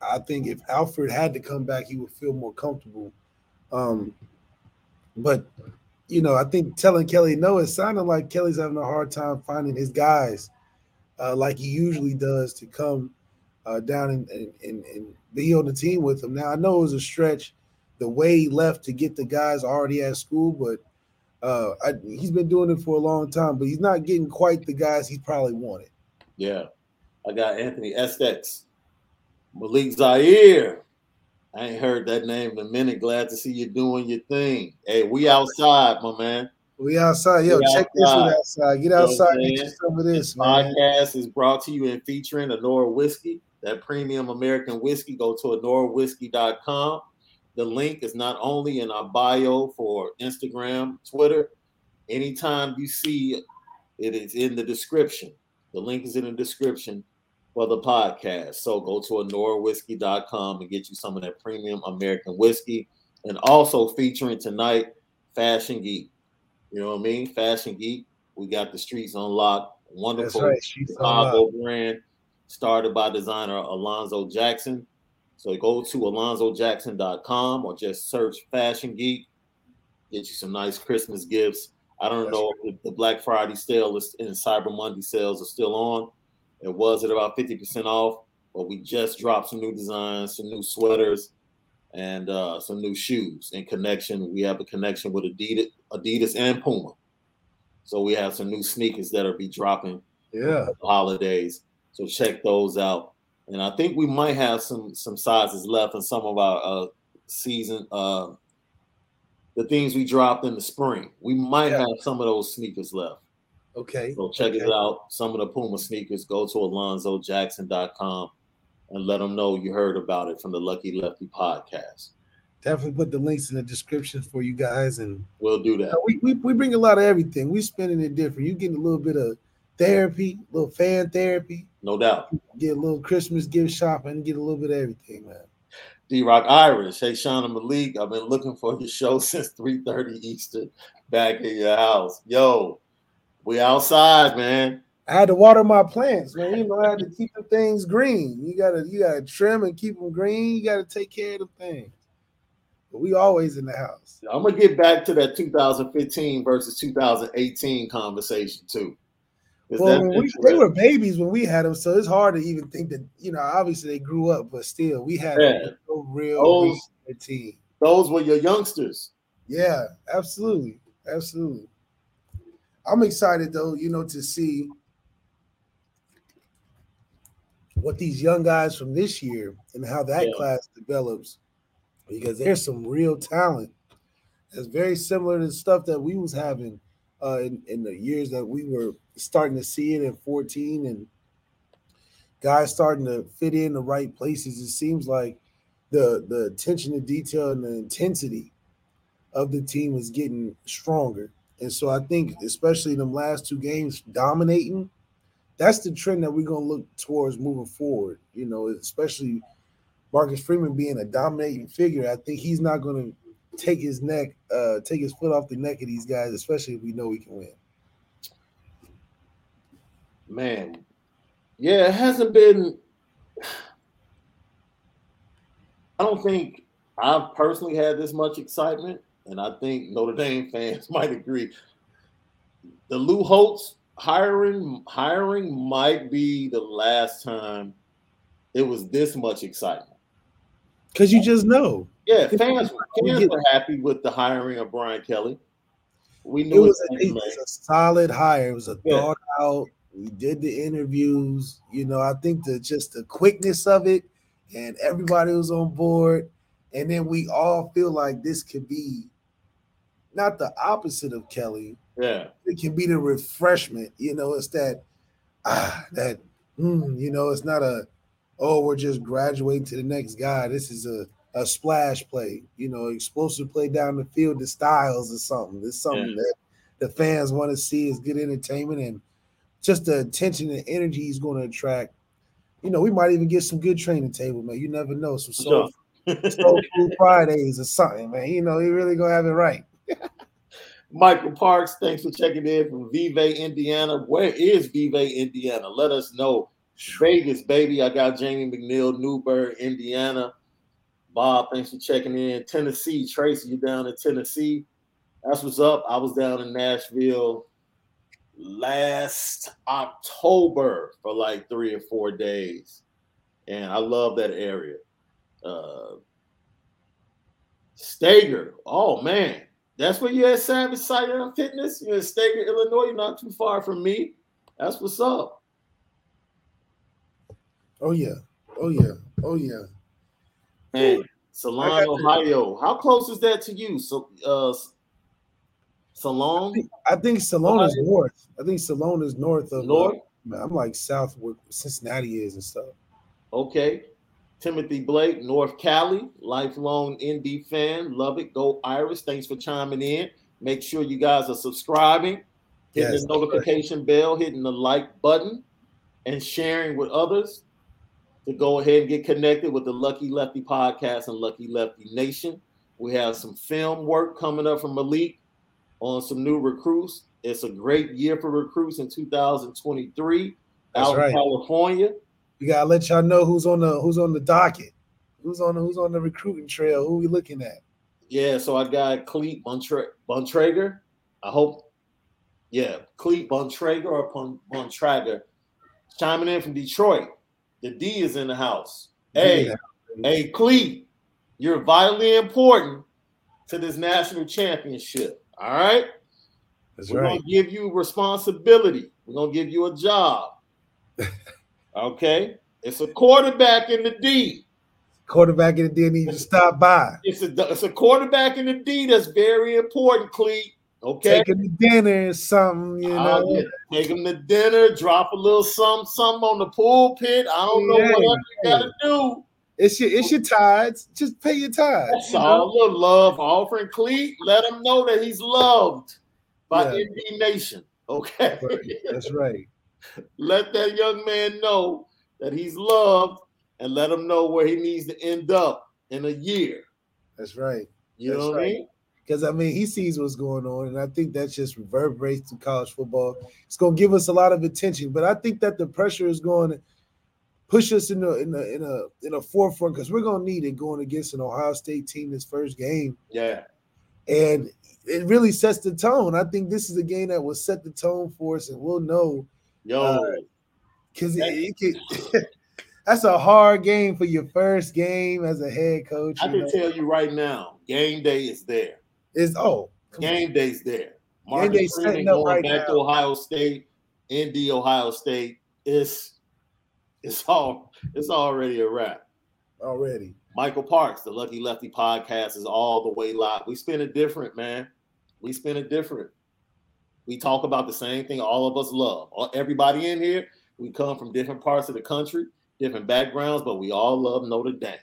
I think if Alford had to come back, he would feel more comfortable. Um, but you know, I think telling Kelly no, it sounded like Kelly's having a hard time finding his guys, uh, like he usually does, to come uh, down and, and, and be on the team with him. Now I know it was a stretch the way he left to get the guys already at school, but uh, I, he's been doing it for a long time, but he's not getting quite the guys he probably wanted. Yeah, I got Anthony Essex, Malik Zaire. I ain't heard that name in a minute. Glad to see you doing your thing. Hey, we outside, my man. We outside. Yo, we check outside. this one outside. Get outside. Know get some of this, this man. Podcast is brought to you and featuring Anora Whiskey that premium American whiskey, go to AnoraWhiskey.com. The link is not only in our bio for Instagram, Twitter. Anytime you see it, it is in the description. The link is in the description for the podcast. So go to AnoraWhiskey.com and get you some of that premium American whiskey. And also featuring tonight, Fashion Geek. You know what I mean? Fashion Geek. We got the streets unlocked. Wonderful right. Chicago brand started by designer Alonzo Jackson. So go to alonzojackson.com or just search Fashion Geek. Get you some nice Christmas gifts. I don't That's know if the Black Friday sale and Cyber Monday sales are still on. It was at about 50% off, but we just dropped some new designs, some new sweaters, and uh, some new shoes in connection. We have a connection with Adidas, Adidas and Puma. So we have some new sneakers that'll be dropping yeah holidays. So check those out. And I think we might have some some sizes left in some of our uh, season uh, the things we dropped in the spring. We might yeah. have some of those sneakers left. Okay. So check okay. it out. Some of the Puma sneakers. Go to alonzojackson.com and let them know you heard about it from the Lucky Lefty podcast. Definitely put the links in the description for you guys, and we'll do that. we, we, we bring a lot of everything. We're spending it different. You getting a little bit of therapy, little fan therapy. No doubt. Get a little Christmas gift shopping, get a little bit of everything, man. D Rock Irish. Hey, Shauna Malik. I've been looking for your show since 3:30 Eastern back in your house. Yo, we outside, man. I had to water my plants, man. You know, I had to keep the things green. You gotta, you gotta trim and keep them green. You gotta take care of the things. But we always in the house. I'm gonna get back to that 2015 versus 2018 conversation too. Well, we, they were babies when we had them, so it's hard to even think that you know. Obviously, they grew up, but still, we had yeah. a real those, team. Those were your youngsters. Yeah, absolutely, absolutely. I'm excited though, you know, to see what these young guys from this year and how that yeah. class develops, because there's some real talent. That's very similar to the stuff that we was having uh, in, in the years that we were starting to see it in 14 and guys starting to fit in the right places. It seems like the the attention to detail and the intensity of the team is getting stronger. And so I think, especially in the last two games, dominating, that's the trend that we're gonna look towards moving forward. You know, especially Marcus Freeman being a dominating figure. I think he's not gonna take his neck, uh, take his foot off the neck of these guys, especially if we know we can win. Man, yeah, it hasn't been. I don't think I've personally had this much excitement, and I think Notre Dame fans might agree. The Lou Holtz hiring hiring might be the last time it was this much excitement. Because you just know. Yeah, fans, fans were happy with the hiring of Brian Kelly. We knew it was, a, it was a, solid hire. It was a yeah. thought out. We did the interviews. You know, I think the just the quickness of it, and everybody was on board. And then we all feel like this could be not the opposite of Kelly. Yeah, it can be the refreshment. You know, it's that ah that mm, you know, it's not a oh we're just graduating to the next guy. This is a a splash play, you know, explosive play down the field, to styles or something. It's something yeah. that the fans want to see is good entertainment and just the attention and energy he's going to attract. You know, we might even get some good training table, man. You never know. Some soul, soul food Fridays or something, man. You know, he really gonna have it right. Michael Parks, thanks for checking in from Vevay, Indiana. Where is Vevay, Indiana? Let us know. Vegas, baby. I got Jamie McNeil, Newburgh, Indiana. Bob, thanks for checking in. Tennessee, Tracy, you down in Tennessee. That's what's up. I was down in Nashville last October for like three or four days. And I love that area. Uh Steger. Oh man. That's where you at Savage Sight Fitness. You're in Steger, Illinois. You're not too far from me. That's what's up. Oh yeah. Oh yeah. Oh yeah. And Solon, Ohio. How close is that to you? So, uh, Solon. I think, I think Solon is north. I think Solon is north of north. Uh, I'm like south where Cincinnati is and stuff. Okay. Timothy Blake, North Cali, lifelong ND fan. Love it. Go Irish. Thanks for chiming in. Make sure you guys are subscribing, hitting yes, the notification bell, hitting the like button, and sharing with others to go ahead and get connected with the Lucky Lefty podcast and Lucky Lefty Nation. We have some film work coming up from Malik on some new recruits. It's a great year for recruits in 2023 That's out right. in California. We gotta let y'all know who's on the who's on the docket, who's on the who's on the recruiting trail, who we looking at. Yeah, so I got Cleet Bontrager. I hope, yeah, Cleet Bontrager or Bontrager chiming in from Detroit. The D is in the house. Hey, yeah. hey, Clee, you're vitally important to this national championship. All right. That's We're right. gonna give you responsibility. We're gonna give you a job. okay. It's a quarterback in the D. Quarterback in the D need to stop by. It's a it's a quarterback in the D that's very important, Clee. Okay. Take him to dinner or something, you oh, know. Yeah, take him to dinner, drop a little something, something on the pulpit. I don't know what else you gotta do. It's your it's your tithes. Just pay your tithes. That's you all. A little love offering. Cleat, let him know that he's loved by yeah. ND Nation. Okay. Right. That's right. let that young man know that he's loved and let him know where he needs to end up in a year. That's right. You That's know what right. I mean? Because I mean, he sees what's going on, and I think that just reverberates to college football. It's going to give us a lot of attention, but I think that the pressure is going to push us in a in a in a in a forefront because we're going to need it going against an Ohio State team this first game, Yeah. and it really sets the tone. I think this is a game that will set the tone for us, and we'll know Yo, Uh, because it, it can, that's a hard game for your first game as a head coach. I can know. tell you right now, game day is there. It's oh. Game day's there. Game Marcus day's Freeman going right back to. Ohio State, ND, Ohio State. It's it's all it's already a wrap. already. Michael Parks, the Lucky Lefty podcast is all the way live. We spin it different, man. We spin it different. We talk about the same thing all of us love. Everybody in here, we come from different parts of the country, different backgrounds, but we all love Notre Dame.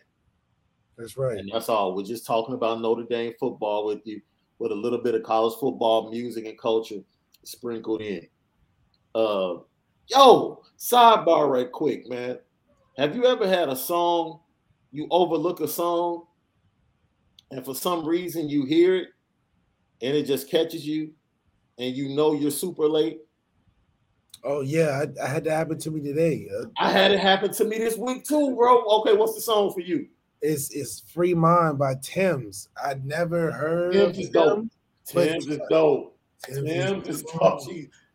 That's right. And that's all. We're just talking about Notre Dame football with you, with a little bit of college football music and culture sprinkled in. Uh, yo, sidebar right quick, man. Have you ever had a song, you overlook a song, and for some reason you hear it and it just catches you and you know you're super late? Oh yeah, I, I had that happen to me today. Uh, I had it happen to me this week too, bro. Okay, what's the song for you? It's it's "Free Mind" by Tems. I'd never heard Tems of is dope. Tems is dope. Tems is is dope.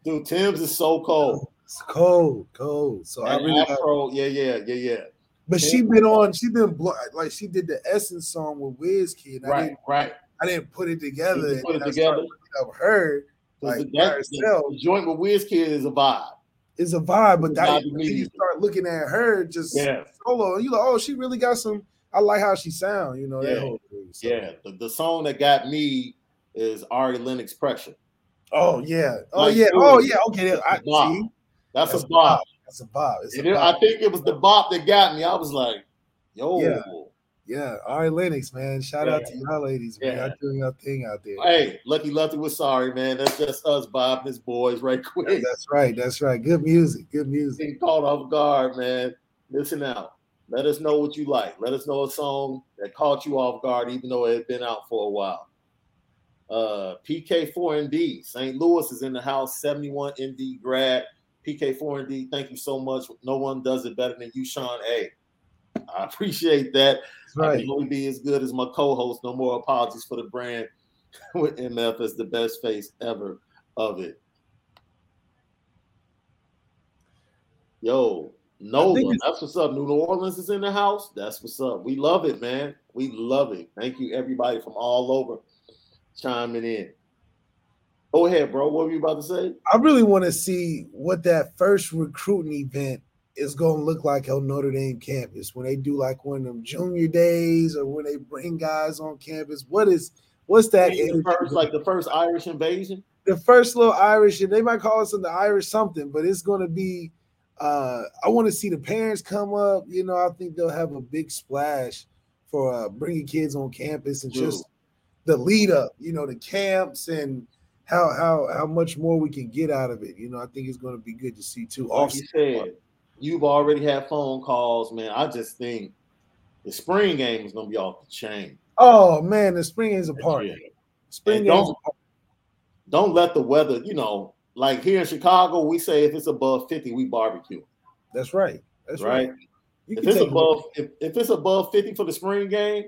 Dude, Tems is so cold. It's cold, cold. So I really, Afro, yeah, yeah, yeah, yeah. but she been on. She been like she did the Essence song with Wizkid. I Right, didn't, right. I didn't put it together. Put it I together? up her Like, that, herself. the joint with Wizkid is a vibe. It's a vibe, but that, you start looking at her just Yeah, solo, and you like, oh, she really got some. I like how she sound. You know that Yeah. whole. So- yeah. The, the song that got me is Ari Lennox Pressure. Oh yeah. Oh Like, yeah. Oh yeah. Okay. I That's a bop. see. That's, That's a bop. That's a vibe. It's a vibe. I think it was the bop that got me. I was like, yo, Yeah. Yeah, Ari Lennox, man. Shout out to Yeah. y'all ladies, man. Yeah. Y'all doing your thing out there. hey, Lucky Lefty was sorry, man. That's just us, Bob and his boys, right quick. That's right. That's right. Good music. Good music. Getting caught off guard, man. Listen out. Let us know what you like. Let us know a song that caught you off guard, even though it had been out for a while. Uh, PK4ND, St. Louis is in the house, 71 ND grad. PK4ND, thank you so much. No one does it better than you, Sean A. I appreciate that. That's I right. can only be as good as my co-host. No more apologies for the brand with MF as the best face ever of it. Yo, Nola, it's- that's what's up. New Orleans is in the house. That's what's up. We love it, man. We love it. Thank you, everybody from all over chiming in. Go ahead, bro. What were you about to say? I really want to see what that first recruiting event is going to look like on Notre Dame campus when they do like one of them junior days or when they bring guys on campus. What is what's that? The first, like the first Irish invasion. the first little Irish, and they might call us in the Irish something, but it's going to be. Uh, I want to see the parents come up. You know, I think they'll have a big splash for uh, bringing kids on campus and just the lead up. You know, the camps and how how how much more we can get out of it. You know, I think it's going to be good to see too. like you said, you've already had phone calls, man. I just think the spring game is gonna be off the chain. oh man, the spring is a party. Spring don't don't let the weather, you know, like here in Chicago, we say if it's above 50, we barbecue. That's right. That's right. Right. If it's above if, if it's above 50 for the spring game,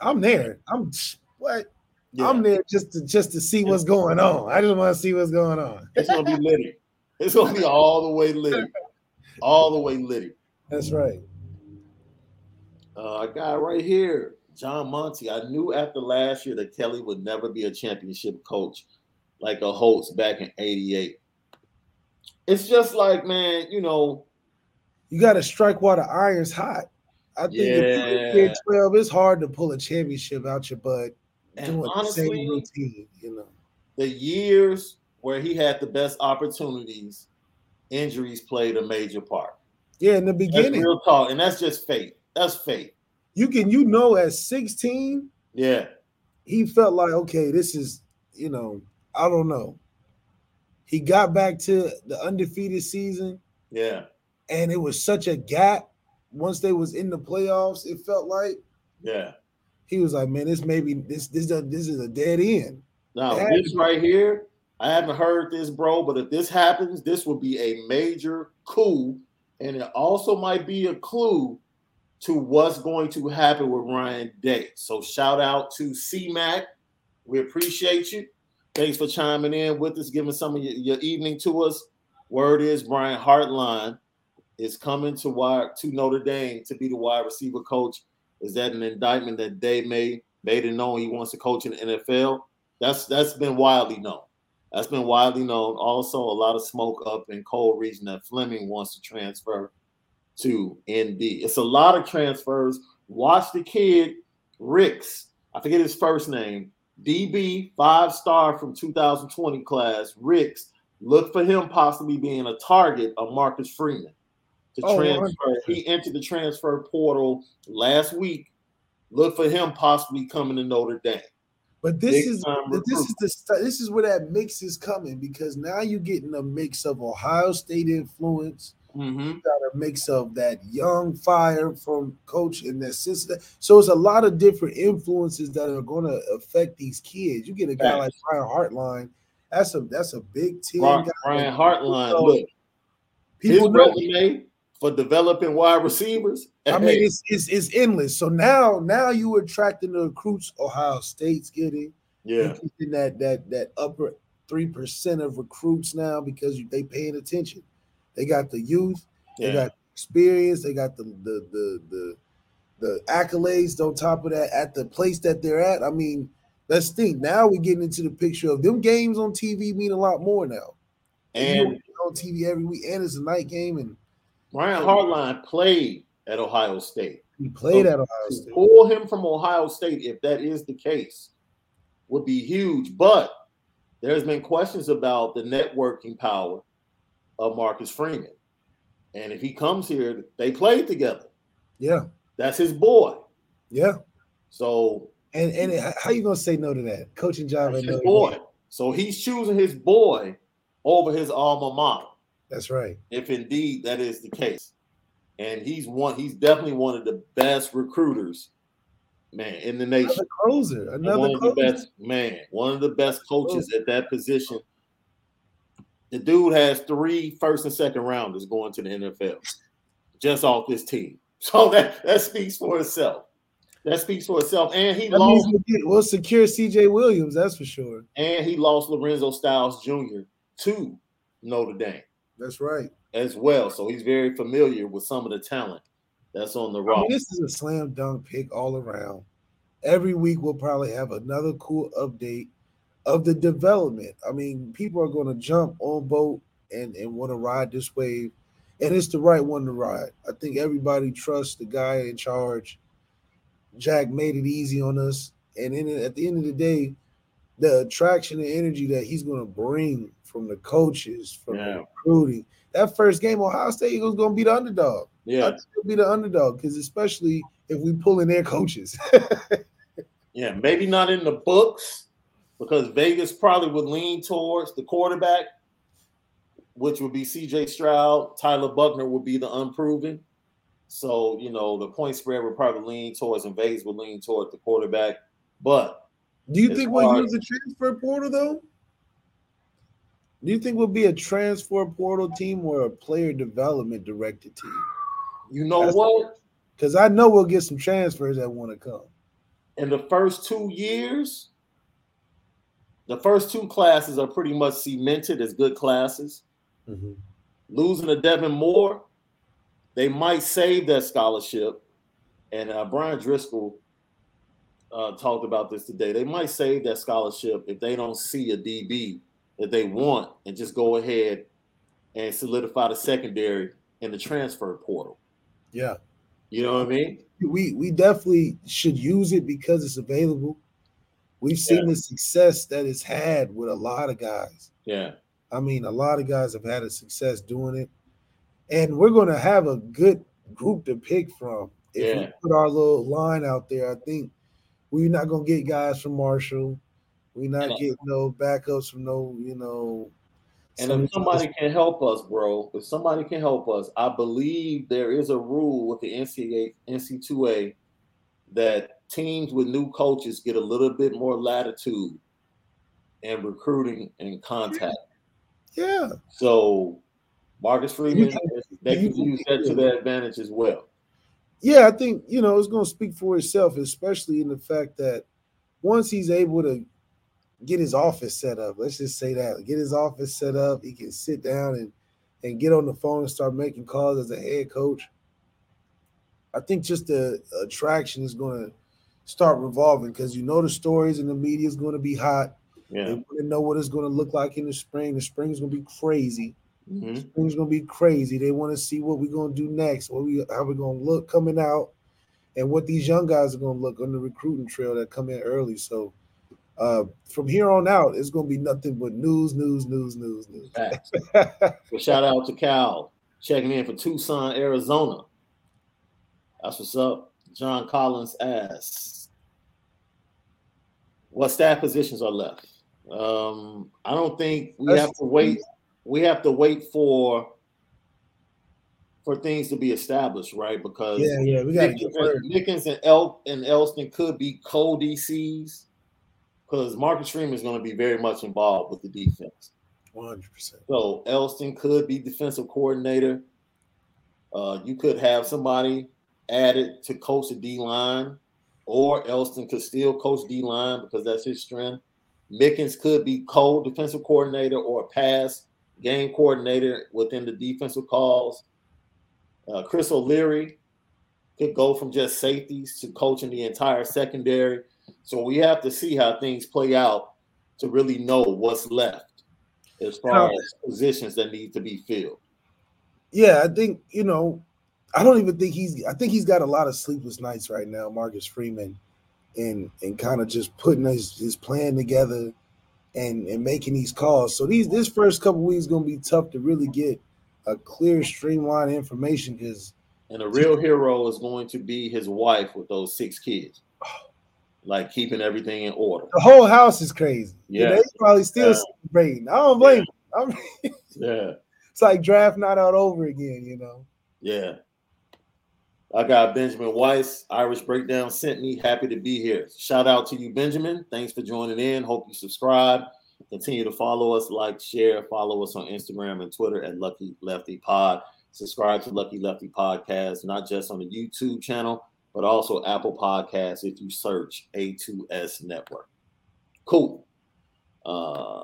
I'm there. I'm what? yeah, I'm there just to just to see what's going on. I just want to see what's going on. it's gonna be litty. It's gonna be all the way litty. All the way litty. That's right. Uh, I got right here, John Monty. I knew after last year that Kelly would never be a championship coach like a Holtz back in 88. It's just like, man, you know, You got to strike while the iron's hot. I think if you're in Big Yeah. 12, it's hard to pull a championship out your butt and doing the same honestly, routine, you know. the years where he had the best opportunities, injuries played a major part. Yeah, in the That's beginning, real talk, and that's just fate. That's fate. you can you know at 16, Yeah, he felt like, okay, this is, you know, I don't know. he got back to the undefeated season. Yeah. And it was such a gap once they was in the playoffs, it felt like. Yeah. He was like, man, this maybe this this this is a dead end. Now, this right here, I haven't heard this, bro, but if this happens, this will be a major coup. And it also might be a clue to what's going to happen with Ryan Day. So shout out to CMAC. We appreciate you. Thanks for chiming in with us, giving some of your, your evening to us. Word is Brian Hartline is coming to wide to Notre Dame to be the wide receiver coach. Is that an indictment that they made made it known he wants to coach in the NFL? That's that's been widely known. That's been widely known. Also, a lot of smoke up in Cole region that Fleming wants to transfer to ND. It's a lot of transfers. Watch the kid, Ricks. I forget his first name. DB, five star from 2020 class. Ricks. Look for him possibly being a target of Marcus Freeman to oh, transfer. He entered the transfer portal last week. Look for him possibly coming to Notre Dame. But this Big is this is the this is where that mix is coming because now you're getting a mix of Ohio State influence. Mm-hmm. You got a mix of that young fire from coach and that sister. So it's a lot of different influences that are going to affect these kids. You get a guy like Brian Hartline. That's a that's a big team. Brian, Brian Hartline. Look, his resume for developing wide receivers. I mean, it's, it's it's endless. So now now you attracting the recruits Ohio State's getting. Yeah, in that that that upper three percent of recruits now because they paying attention. They got the youth, yeah. they got experience, they got the the the the the accolades on top of that at the place that they're at. I mean, let's think. Now we're getting into the picture of them games on TV mean a lot more now. And on TV every week, and it's a night game, and Brian Hartline played at Ohio State. He played so at Ohio State. Pull him from Ohio State, if that is the case, would be huge. But there's been questions about the networking power of Marcus Freeman. And if he comes here, they played together. Yeah. That's his boy. Yeah. So and and how you gonna say no to that? Coaching job his boy. So he's choosing his boy over his alma mater. That's right. If indeed that is the case. And he's one, he's definitely one of the best recruiters, man, in the nation. Another closer. Another one closer. of the best, man, one of the best coaches oh. at that position. The dude has three first and second rounders going to the NFL just off this team. So that that speaks for itself. That speaks for itself. And he that lost. We'll secure CJ Williams, that's for sure. And he lost Lorenzo Styles Jr. to Notre Dame. That's right. As well. So he's very familiar with some of the talent that's on the roster. I mean, this is a slam dunk pick all around. Every week we'll probably have another cool update of the development. I mean, people are going to jump on boat and, and want to ride this wave. And it's the right one to ride. I think everybody trusts the guy in charge. Jack made it easy on us. And in, at the end of the day, the attraction and energy that he's going to bring from the coaches, from yeah. the recruiting. That first game, Ohio State Eagles going to be the underdog. Yeah, be the underdog because especially if we pull in their coaches. yeah, maybe not in the books because Vegas probably would lean towards the quarterback, which would be C.J. Stroud. Tyler Buchner would be the unproven. So you know the point spread would probably lean towards, and Vegas would lean toward the quarterback. But do you think we'll use the transfer portal though? Do you think we'll be a transfer portal team or a player development directed team? You know That's what? Because I know we'll get some transfers that want to come. In the first two years, the first two classes are pretty much cemented as good classes. Mm-hmm. Losing to Devin Moore, they might save that scholarship. And uh, Bryan Driskell uh, talked about this today. They might save that scholarship if they don't see a DB that they want and just go ahead and solidify the secondary in the transfer portal. Yeah. You know what I mean? We we definitely should use it because it's available. We've seen yeah. the success that it's had with a lot of guys. Yeah. I mean, a lot of guys have had a success doing it. And we're going to have a good group to pick from. If yeah. we put our little line out there, I think we're not going to get guys from Marshall. We're not yeah. getting no backups from no, you know, And if somebody can help us, bro, if somebody can help us, I believe there is a rule with the NCAA, NC2A that teams with new coaches get a little bit more latitude in recruiting and contact. Yeah. So Marcus Freeman, they can use that to their advantage as well. Yeah, I think you know it's going to speak for itself, especially in the fact that once he's able to get his office set up, let's just say that, get his office set up, he can sit down and and get on the phone and start making calls as a head coach. I think just the attraction is going to start revolving because you know the stories and the media is going to be hot. Yeah. They want to know what it's going to look like in the spring. The spring is going to be crazy. Mhm. Spring's going to be crazy. They want to see what we're going to do next, what we how we're going to look coming out, and what these young guys are going to look on the recruiting trail that come in early. So uh, from here on out, it's going to be nothing but news, news, news, news, news. Well, shout out to Cal checking in for Tucson, Arizona. That's what's up. John Collins asks, "What staff positions are left?" Um, I don't think we have to wait. We have to wait for for things to be established, right? Because yeah, yeah, we got Mickens, and El and Elston could be co DCs because Marcus Freeman is going to be very much involved with the defense. One hundred percent. So Elston could be defensive coordinator. Uh, you could have somebody added to coach the D line, or Elston could still coach D line because that's his strength. Mickens could be co-defensive coordinator or pass game coordinator within the defensive calls. Uh, Chris O'Leary could go from just safeties to coaching the entire secondary. So we have to see how things play out to really know what's left as far as positions that need to be filled. Yeah, I think you know. I don't even think he's. I think he's got a lot of sleepless nights right now, Marcus Freeman, and and kind of just putting his, his plan together, and and making these calls. So these this first couple weeks going to be tough to really get a clear, streamlined information because And a real hero is going to be his wife with those six kids, like keeping everything in order. the whole house is crazy. Yeah, Yeah. they probably still Yeah. celebrating. I don't blame. them. I'm, Yeah, it's like draft night out over again. You know. yeah. I got Benjamin Weiss, Irish Breakdown sent me. Happy to be here. Shout out to you, Benjamin. Thanks for joining in. Hope you subscribe. Continue to follow us, like, share, follow us on Instagram and Twitter at Lucky Lefty Pod. Subscribe to Lucky Lefty Podcast, not just on the YouTube channel, but also Apple Podcasts if you search A2S Network. Cool. Uh,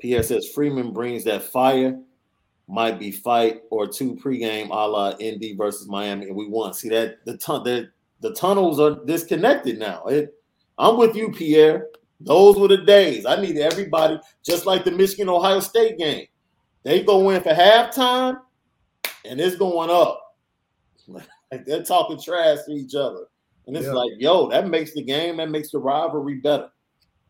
PSS Freeman brings that fire. Might be fight or two pregame a la ND versus Miami, and we won. See that the ton the, the tunnels are disconnected now. It, I'm with you, Pierre. Those were the days. I need everybody, just like the Michigan Ohio State game. They go in for halftime, and it's going up. Like they're talking trash to each other, and it's Yeah. like, yo, that makes the game, that makes the rivalry better.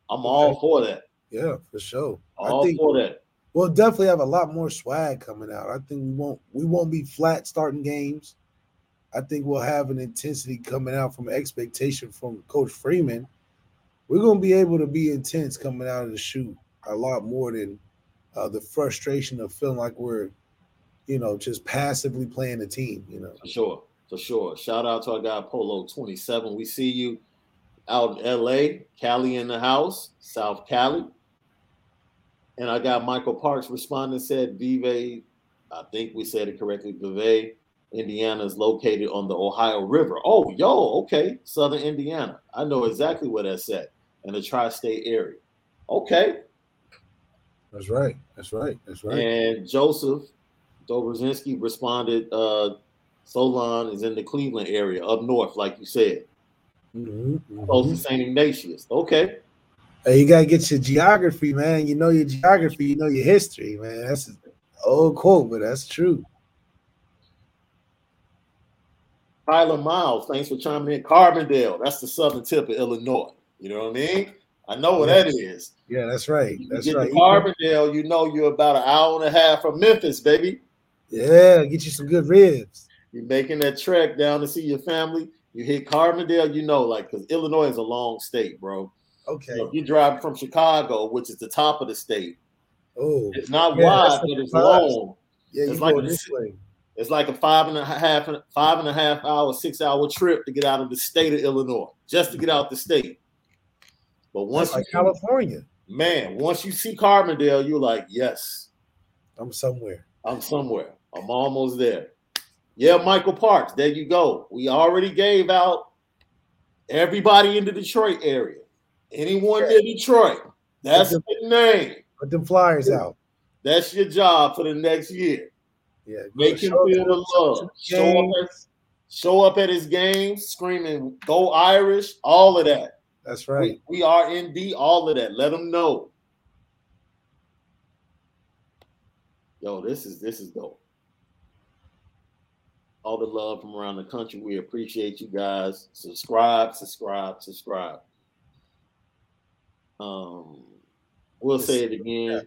I'm all for that. Yeah, for sure. All think for that. We'll definitely have a lot more swag coming out. I think we won't we won't be flat starting games. I think we'll have an intensity coming out from expectation from Coach Freeman. We're gonna be able to be intense coming out of the shoot a lot more than uh, the frustration of feeling like we're, you know, just passively playing the team. You know, For sure. For sure. Shout out to our guy Polo 27. We see you out in LA, Cali in the house, South Cali. And I got Michael Parks responding, said Vive, I think we said it correctly, Vive, Indiana is located on the Ohio River. Oh, yo, okay. Southern Indiana. I know exactly where that's at in the tri-state area. Okay. that's right. That's right. That's right. And Joseph Dobrzinski responded, uh, Solon is in the Cleveland area, up north, like you said, Mhm, mhm. close to St. Ignatius. Okay. You gotta get your geography, man. You know your geography, you know your history, man. That's an old quote, but that's true. Tyler Miles, thanks for chiming in. Carbondale, that's the southern tip of Illinois. You know what I mean? I know what that is. Yeah, that's right. You That's get right. to Carbondale, you know you're about an hour and a half from Memphis, baby. Yeah, get you some good ribs. You're making that trek down to see your family. You hit Carbondale, you know, like because Illinois is a long state, bro. Okay. So you drive from Chicago, which is the top of the state, Oh, it's not yeah, wide, but it's long. Yeah, it's like this way. It's like a five and a half, five and a half hour, six hour trip to get out of the state of Illinois, just to get out the state. But once like California, man, once you see Carbondale, you're like, yes, I'm somewhere. I'm somewhere. I'm almost there. Yeah, Michael Parks. There you go. We already gave out everybody in the Detroit area. Anyone yeah. near Detroit. That's the name. Put them flyers out. That's your job for the next year. Yeah, make him feel the love. Show up, at, show up at his games, screaming "Go Irish!" All of that. That's right. We, we are ND. All of that. Let them know. Yo, this is this is dope. All the love from around the country. We appreciate you guys. Subscribe, subscribe, subscribe. Um, we'll say it again.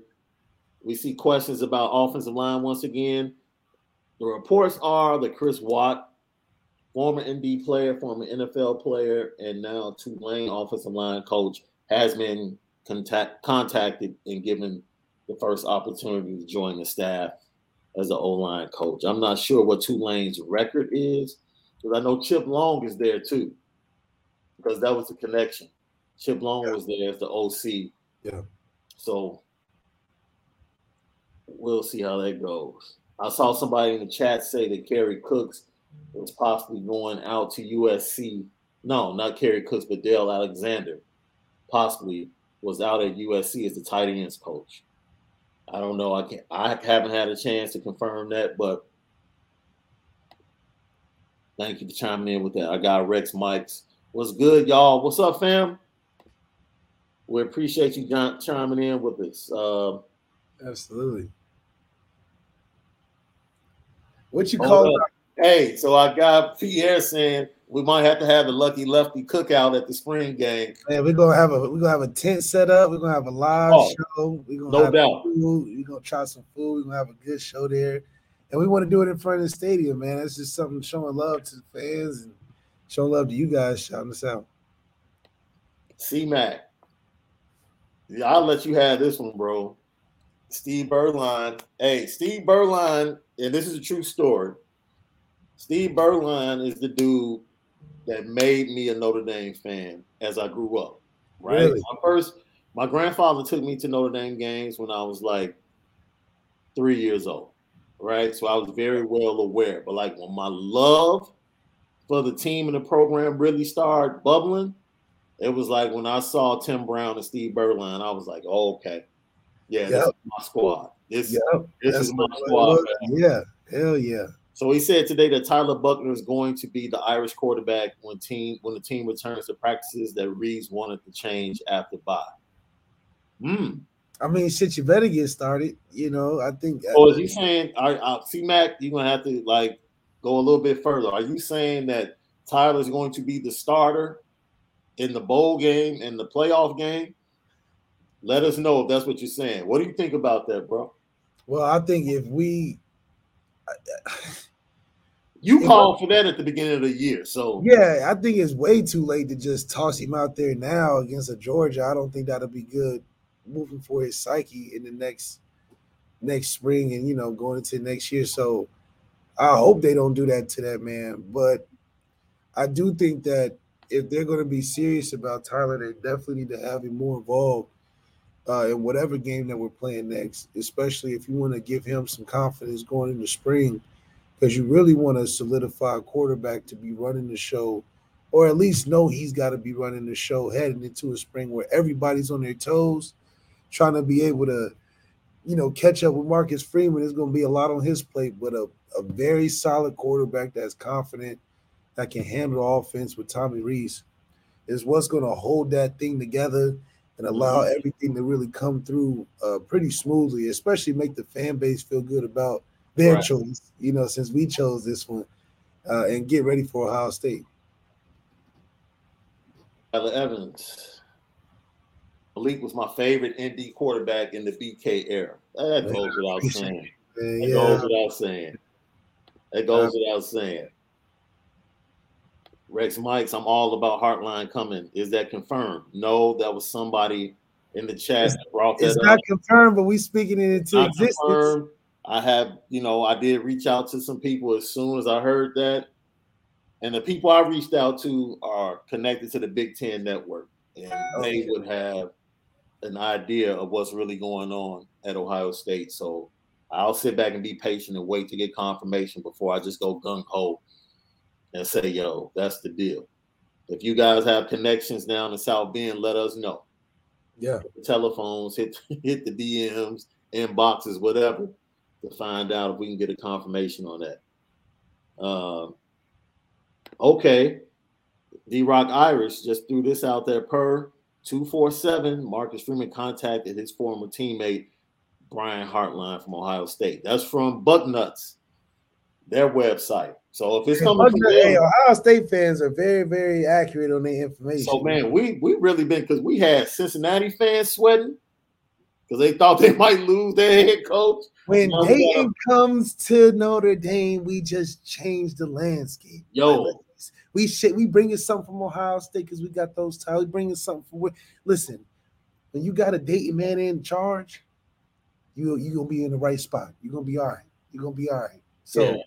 We see questions about offensive line once again. The reports are that Chris Watt, former ND player, former NFL player, and now Tulane offensive line coach, has been contact, contacted and given the first opportunity to join the staff as an O line coach. I'm not sure what Tulane's record is, because I know Chip Long is there too, because that was the connection. Chip Long yeah. was there as the OC. Yeah. So we'll see how that goes. I saw somebody in the chat say that Kerry Cooks was possibly going out to USC. No, not Kerry Cooks, but Dale Alexander possibly was out at USC as the tight ends coach. I don't know. I can I haven't had a chance to confirm that, but thank you for chiming in with that. I got Rex Mikes. What's good, y'all? What's up, fam? We appreciate you John, chiming in with us. Uh, Absolutely. What you call it? Hey, so I got Pierre saying we might have to have a lucky lefty cookout at the spring game. Man, we're gonna have a we're gonna have a tent set up. We're gonna have a live oh, show. We're gonna no have doubt. Food. We're gonna try some food. We're gonna have a good show there, and we want to do it in front of the stadium, man. That's just something showing love to the fans and showing love to you guys, shouting us out. C Mac, yeah, I'll let you have this one, bro. Steve Beuerlein. Hey, Steve Beuerlein, and this is a true story. Steve Beuerlein is the dude that made me a Notre Dame fan as I grew up. Right. Really? My first, my grandfather took me to Notre Dame games when I was like three years old. Right. So I was very well aware. But like when my love for the team and the program really started bubbling, it was like when I saw Tim Brown and Steve Beuerlein, I was like, oh, okay. Yeah, yep. this is my squad. This, yep. this is my squad. Yeah, hell yeah. So he said today that Tyler Buchner is going to be the Irish quarterback when team when the team returns to practices that Reeves wanted to change after bye. Hmm. I mean, shit, you better get started. You know, I think. Oh, is he saying? I, I see, Mac. You're gonna have to like go a little bit further. Are you saying that Tyler's going to be the starter in the bowl game and the playoff game? Let us know if that's what you're saying. What do you think about that, bro? Well, I think if we you called for that at the beginning of the year, so yeah, I think it's way too late to just toss him out there now against a Georgia. I don't think that'll be good moving for his psyche in the next next spring and you know going into next year. So I hope they don't do that to that man. But I do think that if they're going to be serious about Tyler, they definitely need to have him more involved uh, in whatever game that we're playing next, especially if you want to give him some confidence going into spring, because you really want to solidify a quarterback to be running the show, or at least know he's got to be running the show heading into a spring where everybody's on their toes, trying to be able to, you know, catch up with Marcus Freeman. It's going to be a lot on his plate, but a, a very solid quarterback that's confident, that can handle offense with Tommy Rees is what's going to hold that thing together and allow mm-hmm. everything to really come through uh, pretty smoothly, especially make the fan base feel good about their right. choice, you know, since we chose this one, uh, and get ready for Ohio State. Tyler Evans. Malik was my favorite ND quarterback in the BK era. That goes without saying. That yeah. goes without saying. That goes without saying. Rex Mikes, I'm all about Hartline coming. Is that confirmed? No, that was somebody in the chat. That brought that It's, it's not up. confirmed, but we speaking it into existence. Confirmed. I have, you know, I did reach out to some people as soon as I heard that. And the people I reached out to are connected to the Big Ten network. And oh, they would have an idea of what's really going on at Ohio State. So I'll sit back and be patient and wait to get confirmation before I just go gung ho and say, yo, that's the deal. If you guys have connections down in South Bend, let us know. Yeah. Hit telephones, hit hit the DMs, inboxes, whatever, to find out if we can get a confirmation on that. Uh, okay. D Rock Irish just threw this out there per 247. Marcus Freeman contacted his former teammate Brian Hartline from Ohio State. That's from Bucknuts, their website. So if it's coming from hey, Ohio State fans are very, very accurate on their information. So man, we we really been because we had Cincinnati fans sweating because they thought they might lose their head coach. When Dayton comes to Notre Dame, we just change the landscape. Yo, we shit, we bring you something from Ohio State because we got those ties. We bring you something for listen. When you got a Dayton man in charge, you you gonna be in the right spot. You're gonna be all right. You're gonna be all right. So yeah.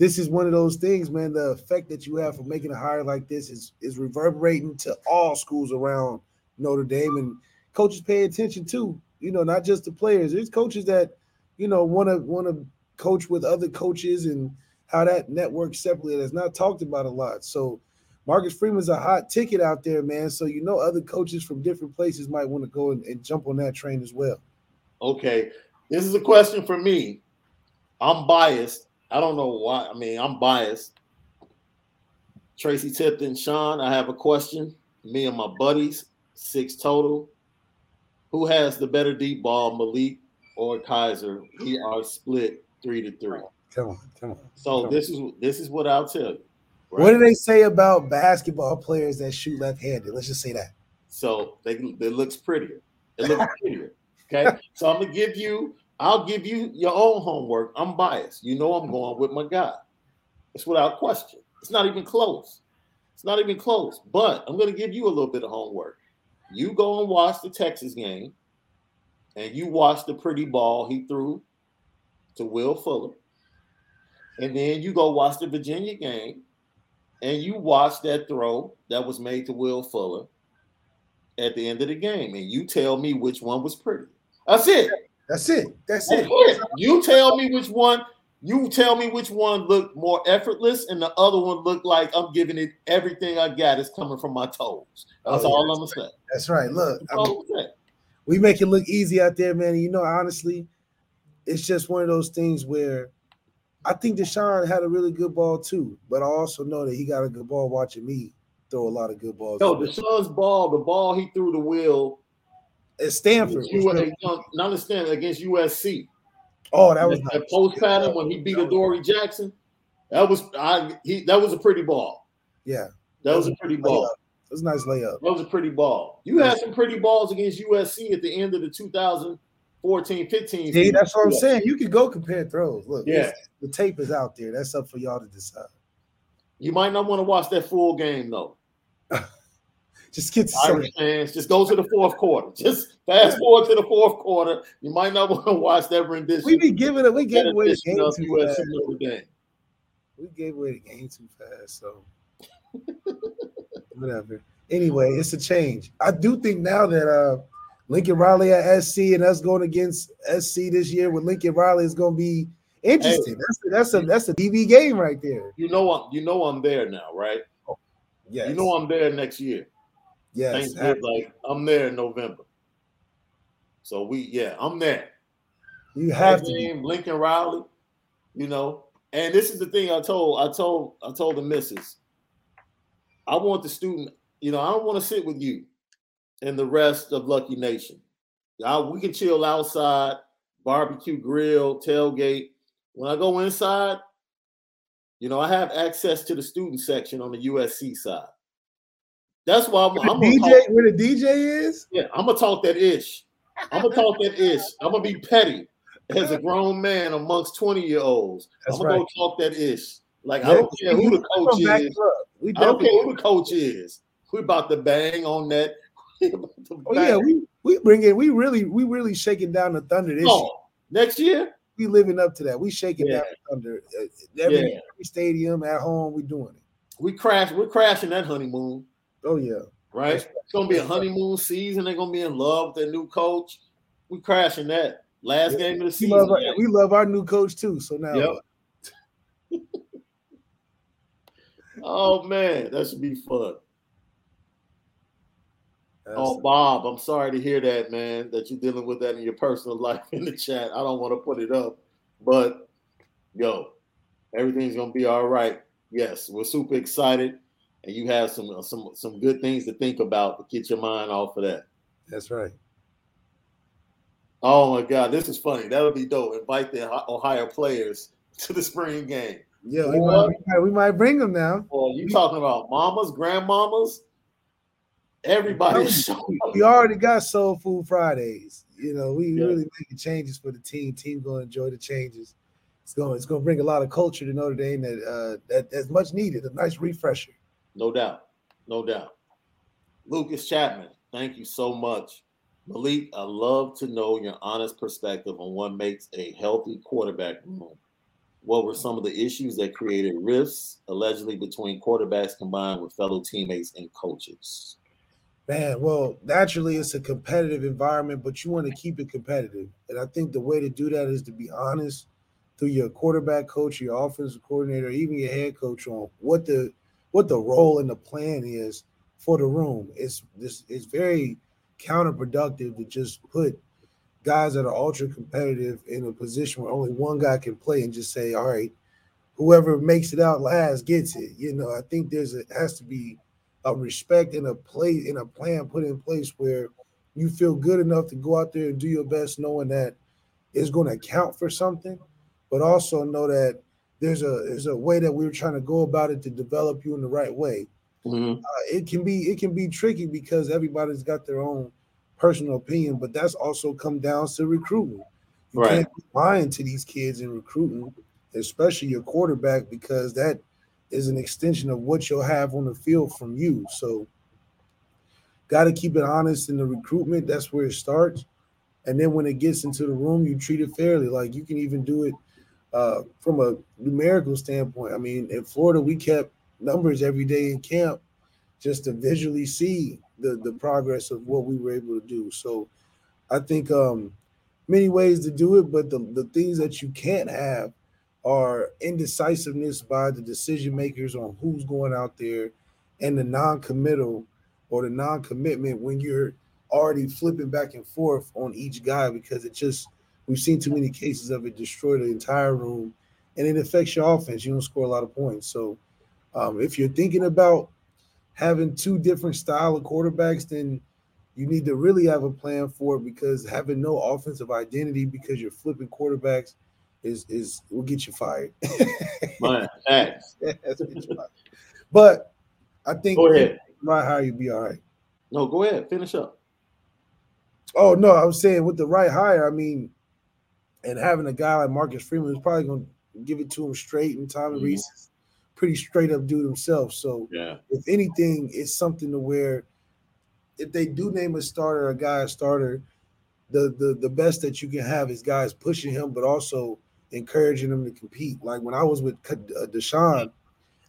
This is one of those things, man. The effect that you have for making a hire like this is is reverberating to all schools around Notre Dame, and coaches pay attention too. You know, not just the players. There's coaches that you know want to want to coach with other coaches and how that network separately that's not talked about a lot. So Marcus Freeman's a hot ticket out there, man. So you know other coaches from different places might want to go and, and jump on that train as well. Okay. This is a question for me. I'm biased. I don't know why. I mean, I'm biased. Tracy Tipton, Sean, I have a question. Me and my buddies, six total. Who has the better deep ball, Malik or Kizer? We are split three to three. Come on, come on. So come this on. is this is what I'll tell you. Right? What do they say about basketball players that shoot left-handed? Let's just say that. So they it looks prettier. It looks prettier. Okay. so I'm gonna give you, I'll give you your own homework. I'm biased. You know I'm going with my guy. It's without question. It's not even close. It's not even close. But I'm gonna give you a little bit of homework. You go and watch the Texas game, and you watch the pretty ball he threw to Will Fuller. And then you go watch the Virginia game and you watch that throw that was made to Will Fuller at the end of the game. And you tell me which one was pretty. That's it. That's it. That's, it. it. You tell me which one. You tell me which one looked more effortless, and the other one looked like I'm giving it everything I got is coming from my toes. That's oh, all I'm gonna say. That's right. Look, I mean, we make it look easy out there, man. And you know, honestly, it's just one of those things where I think DeShone had a really good ball too, but I also know that he got a good ball watching me throw a lot of good balls. No, DeShone's ball, the ball he threw the wheel at Stanford. USC, not understand against USC. Oh, that was that post pattern when he beat Adoree Jackson. That was I he that was a pretty ball. Yeah. That, was, was, a pretty ball. It was a nice layup. That was a pretty ball. You had some pretty balls against USC at the end of the 2014 15. See, that's what I'm saying. You could go compare throws. Look, yeah, the tape is out there. That's up for y'all to decide. You might not want to watch that full game though. Just get Irish fans, just go to the fourth quarter. Just fast forward to the fourth quarter. You might not want to watch that rendition. We be giving it. We gave away the game too fast. Game. We gave away the game too fast. So whatever. Anyway, it's a change. I do think now that uh Lincoln Riley at SC and us going against SC this year with Lincoln Riley is going to be interesting. Hey, that's a, that's a that's a DB game right there. You know I'm you know I'm there now, right? Oh, yeah. You know I'm there next year. Yes, like I'm there in November. So we, yeah, I'm there. You have to name Lincoln Riley, you know. And this is the thing I told, I told, I told the missus. I want the student, you know, I don't want to sit with you and the rest of Lucky Nation. I, we can chill outside, barbecue grill, tailgate. When I go inside, you know, I have access to the student section on the USC side. That's why I'm, I'm DJ talk, where the DJ is. Yeah, I'm gonna talk that ish. I'm gonna talk that ish. I'm gonna be petty as a grown man amongst 20 year olds. I'm gonna right. go talk that ish. Like yeah, I don't care who the coach is. I don't care who the coach is. We about to bang on that. oh yeah, we we bring it. We really, we really shaking down the thunder this oh, year. Next year, we living up to that. We shaking yeah. down the thunder. Uh, every, yeah. every stadium at home, we doing it. We crash. We're crashing that honeymoon. Oh yeah. Right. It's gonna be a honeymoon season. They're gonna be in love with their new coach. We crashing that last yeah. game of the season. We love, our, we love our new coach too. So now. Yep. oh man, that should be fun. Oh, Bob, I'm sorry to hear that, man, that you're dealing with that in your personal life in the chat. I don't want to put it up, but yo, everything's gonna be all right. Yes, we're super excited, and you have some uh, some some good things to think about to get your mind off of that. That's right. Oh my God, this is funny. That would be dope. Invite the Ohio players to the spring game. Yeah, we, might, we might bring them now. Well, you talking about mamas, grandmamas, Everybody, we already got Soul Food Fridays. You know, we yeah. really making changes for the team. Team gonna enjoy the changes. It's going it's gonna bring a lot of culture to Notre Dame that uh that that's much needed. A nice refresher. No doubt, no doubt. Lucas Chapman, thank you so much. Malik, I love to know your honest perspective on what makes a healthy quarterback room. What were some of the issues that created rifts allegedly between quarterbacks combined with fellow teammates and coaches? Man, well, naturally it's a competitive environment, but you want to keep it competitive. And I think the way to do that is to be honest through your quarterback coach, your offensive coordinator, even your head coach on what the what the role and the plan is for the room. It's this it's very counterproductive to just put guys that are ultra competitive in a position where only one guy can play and just say, all right, whoever makes it out last gets it. You know, I think there's a has to be a respect and a play in a plan put in place where you feel good enough to go out there and do your best, knowing that it's going to count for something, but also know that there's a there's a way that we're trying to go about it to develop you in the right way. Mm-hmm. Uh, it can be it can be tricky because everybody's got their own personal opinion, but that's also come down to recruiting. You right. can't be lying to these kids in recruiting, especially your quarterback, because that is an extension of what you'll have on the field from you. So, got to keep it honest in the recruitment. That's where it starts. And then when it gets into the room, you treat it fairly. Like you can even do it uh, from a numerical standpoint. I mean, in Florida, we kept numbers every day in camp just to visually see the the progress of what we were able to do. So, I think um, many ways to do it, but the the things that you can't have are indecisiveness by the decision makers on who's going out there and the non-committal or the non-commitment when you're already flipping back and forth on each guy because it just we've seen too many cases of it destroy the entire room and it affects your offense you don't score a lot of points so um, if you're thinking about having two different style of quarterbacks then you need to really have a plan for it because having no offensive identity because you're flipping quarterbacks – is is will get you fired. But I think go ahead. Right hire you'll be all right. No, go ahead. Finish up. Oh no, I was saying with the right hire, I mean, and having a guy like Marcus Freeman is probably going to give it to him straight. And Tommy mm-hmm. Rees, pretty straight up dude himself. So yeah, if anything, it's something to where if they do name a starter, a guy a starter, the the the best that you can have is guys pushing him, but also encouraging them to compete. Like when I was with uh, DeShone,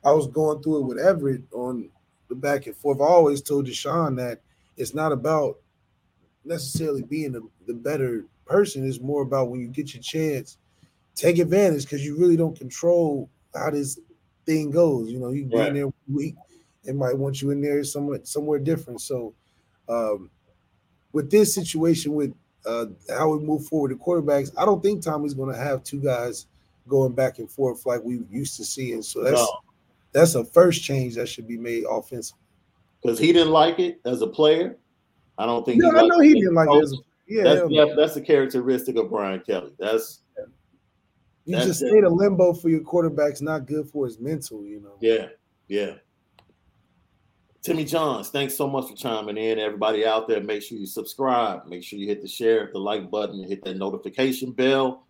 I was going through it with Everett on the back and forth. I always told DeShone that it's not about necessarily being the, the better person. It's more about when you get your chance, take advantage because you really don't control how this thing goes. You know, you right. in there week, it might want you in there somewhere somewhere different. So um, with this situation with uh, how we move forward the quarterbacks, I don't think Tommy's going to have two guys going back and forth like we used to see. And so that's no. that's a first change that should be made offensively. Because he didn't like it as a player. I don't think. No, I know he didn't like it. Yeah, that's, yeah, that's the characteristic of Brian Kelly. That's you that's just stayed a limbo for your quarterback's not good for his mental. You know. Yeah, yeah. Timmy Johns, thanks so much for chiming in. Everybody out there, make sure you subscribe. Make sure you hit the share, the like button, and hit that notification bell.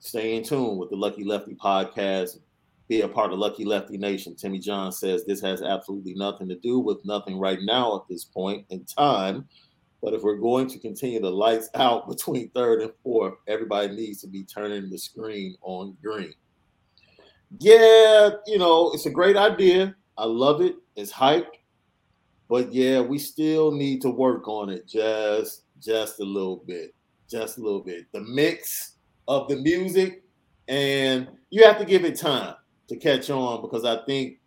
Stay in tune with the Lucky Lefty podcast. Be a part of Lucky Lefty Nation. Timmy John says this has absolutely nothing to do with nothing right now at this point in time. But if we're going to continue the lights out between third and fourth, everybody needs to be turning the screen on green. Yeah, you know, it's a great idea. I love it. It's hype. But yeah, we still need to work on it just just a little bit. Just a little bit. The mix of the music and you have to give it time to catch on because I think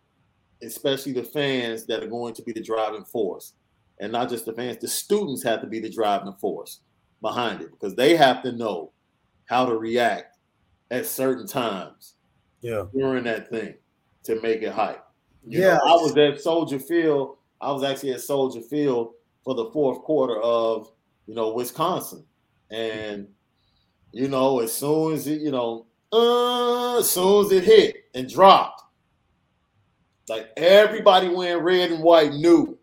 especially the fans that are going to be the driving force and not just the fans, the students have to be the driving force behind it because they have to know how to react at certain times yeah during that thing to make it hype. You yeah, know, I was at Soldier Field. I was actually at Soldier Field for the fourth quarter of you know Wisconsin, and you know as soon as it you know uh, as soon as it hit and dropped, like everybody wearing red and white knew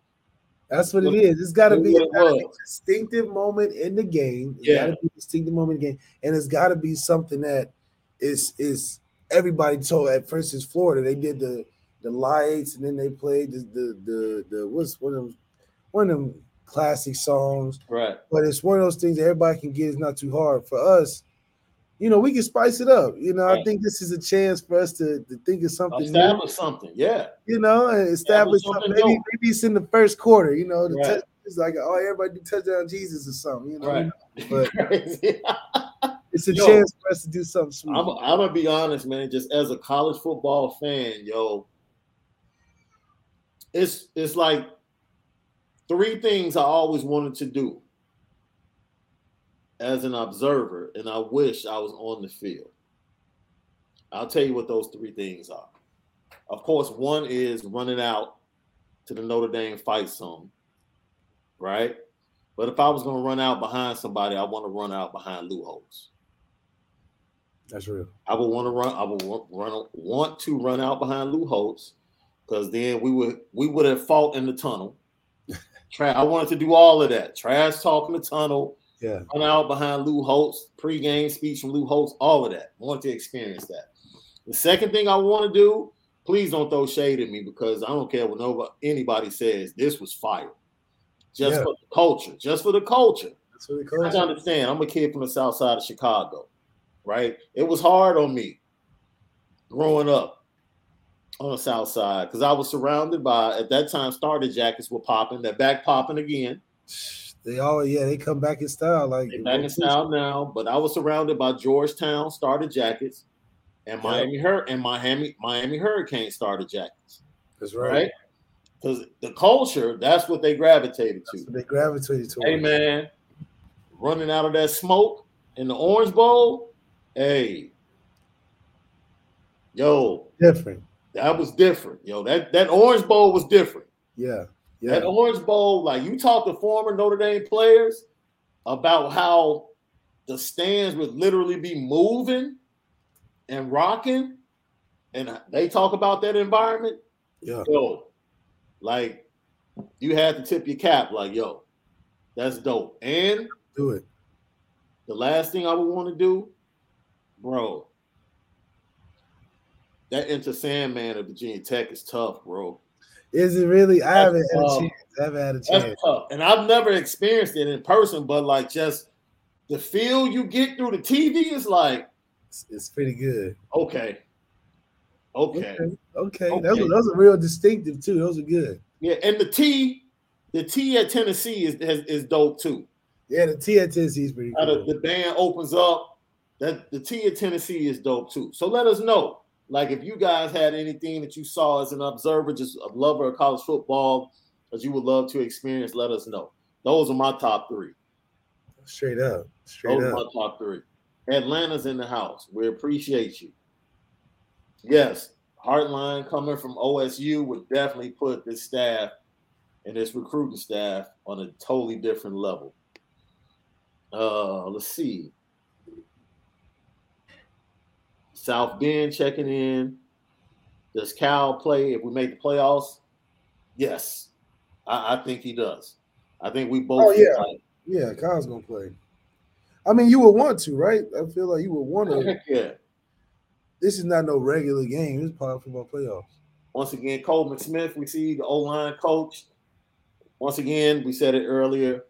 that's what it is. It's got to be, It gotta be a distinctive moment in the game. It's Yeah. got to be a distinctive moment in the game, and it's got to be something that is is everybody told. At first, it's Florida. They did the the lights, and then they played the the the, the what's one of them one of them classic songs. right. But it's one of those things that everybody can get. It's not too hard for us. You know, we can spice it up. You know, I think this is a chance for us to, to think of something new Establish something. Yeah. you know, and establish something something. Maybe, maybe it's in the first quarter, you know, the Right. touch, it's like, oh, everybody do touchdown Jesus or something, you know. Right. But it's a Yo. chance for us to do something sweet. I'm, I'm gonna be honest, man. Just as a college football fan, yo, it's it's like three things I always wanted to do as an observer, and I wish I was on the field. I'll tell you what those three things are. Of course, one is running out to the Notre Dame fight song, right? But if I was gonna run out behind somebody, I want to run out behind Lou Holtz. That's real. I would want to run. I would want, run, want to run out behind Lou Holtz because then we would we would have fought in the tunnel. I wanted to do all of that. Trash talk in the tunnel. Yeah. Run out behind Lou Holtz. Pre-game speech from Lou Holtz. All of that. I want to experience that. The second thing I want to do. Please don't throw shade at me because I don't care what nobody anybody says. This was fire. Just Yeah. for the culture. Just for the culture. That's what it I calls have to understand. I'm a kid from the south side of Chicago, right? It was hard on me growing up on the south side because I was surrounded by at that time starter jackets were popping. They're back popping again. They all, yeah, they come back in style. Like They're back in style now, but I was surrounded by Georgetown starter jackets and. Miami Hur and Miami Miami Hurricane starter jackets, That's right. right? Because the culture, that's what they gravitated to. That's what they gravitated to. Hey man, running out of that smoke in the Orange Bowl. Hey, yo, Different. that was different. Yo, that that Orange Bowl was different. Yeah. Yeah. That Orange Bowl, like you talk to former Notre Dame players about how the stands would literally be moving and rocking, and they talk about that environment. Yeah. Yo, like you had to tip your cap, like yo, that's dope. And Do it. the last thing I would want to do, bro, that Enter Sandman of Virginia Tech is tough, bro. Is it really? I haven't had a chance. I haven't had a chance. And I've never experienced it in person, but like just the feel you get through the TV is like, It's, it's pretty good. okay. Okay. Okay. Okay. Okay. Those, are, those are real distinctive too. Those are good. Yeah, and the T, the T at Tennessee is is, is dope too. Yeah, the T at Tennessee is pretty How the, cool. the band opens up. That the T at Tennessee is dope too. So let us know. Like if you guys had anything that you saw as an observer, just a lover of college football, that you would love to experience, let us know. Those are my top three. Straight up. Straight Those are my top three. Atlanta's in the house. We appreciate you. Yes, Hartline coming from OSU would definitely put this staff and this recruiting staff on a totally different level. Uh, let's see. South Bend checking in. Does Cal play if we make the playoffs? Yes, I, I think he does. I think we both. Oh, yeah. like- Yeah, Kyle's gonna play. I mean, you would want to, right? I feel like you would want to. Yeah. This is not no regular game. This is part football playoffs. Once again, Coleman Smith, we see the O line coach. Once again, we said it earlier.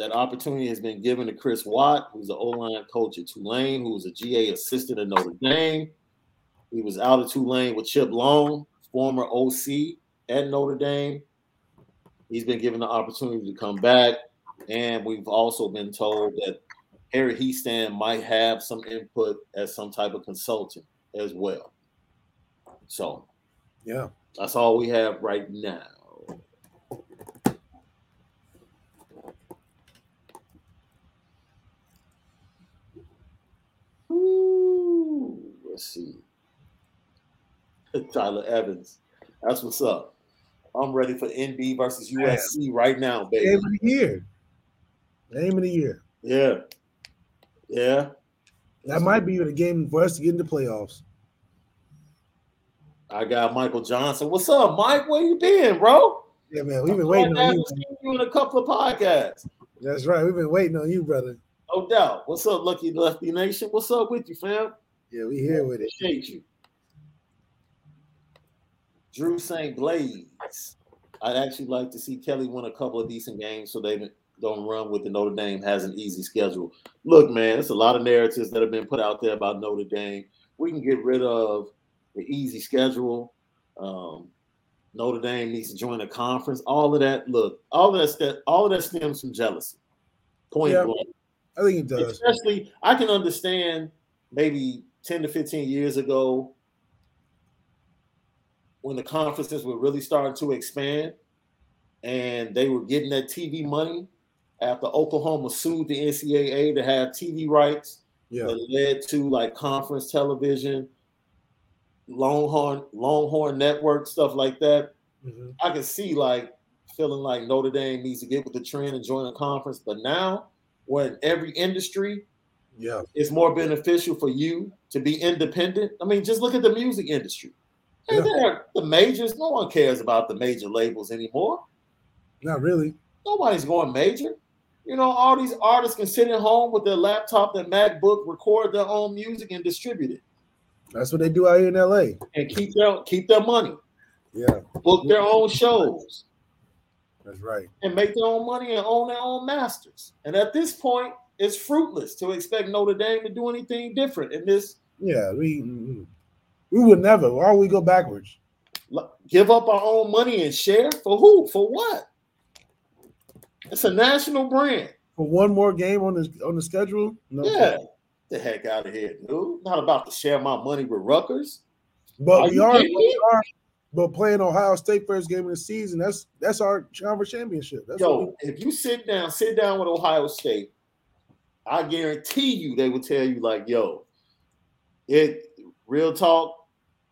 That opportunity has been given to Chris Watt, who's the O-line coach at Tulane, who was a GA assistant at Notre Dame. He was out of Tulane with Chip Long, former OC at Notre Dame. He's been given the opportunity to come back. And we've also been told that Harry Hiestand might have some input as some type of consultant as well. So, yeah, that's all we have right now. Ooh, let's see. Tyler Evans. That's what's up. I'm ready for ND versus USC right now, baby. Game of the year. Game of the year. Yeah. Yeah. That might be the game for us to get into playoffs. I got Michael Johnson. What's up, Mike? Where you been, bro? Yeah, man. We've been waiting on you. you in a couple of podcasts. That's right. We've been waiting on you, brother. No doubt. What's up, Lucky Lefty Nation? What's up with you, fam? Yeah, we here with it. Appreciate you. Drew St. Blaze. I'd actually like to see Kelly win a couple of decent games so they don't run with the Notre Dame has an easy schedule. Look, man, it's a lot of narratives that have been put out there about Notre Dame. We can get rid of the easy schedule. Um, Notre Dame needs to join a conference. All of that, look, all of that, all of that stems from jealousy. Point yeah, blank. I think it does. Especially, I can understand maybe 10 to 15 years ago when the conferences were really starting to expand and they were getting that TV money after Oklahoma sued the NCAA to have TV rights yeah. that led to like conference television, Longhorn, Longhorn Network, stuff like that. Mm-hmm. I can see like feeling like Notre Dame needs to get with the trend and join a conference. But now, when every industry yeah it's more beneficial for you to be independent. I mean, just look at the music industry. Yeah. The majors, no one cares about the major labels anymore. Not really. Nobody's going major. You know, all these artists can sit at home with their laptop, their MacBook, record their own music and distribute it. That's what they do out here in LA. And keep their keep their money. Yeah. Book their own shows. That's right. And make their own money and own their own masters. And at this point, it's fruitless to expect Notre Dame to do anything different in this. Yeah, we we would never. Why would we go backwards? Give up our own money and share for who? For what? It's a national brand. For one more game on the on the schedule? No yeah. Problem. The heck out of here, dude. Not about to share my money with Rutgers. But are we are, we are, but playing Ohio State first game of the season, that's that's our conference championship. That's Yo, if you sit down, sit down with Ohio State, I guarantee you they will tell you, like, yo, it real talk,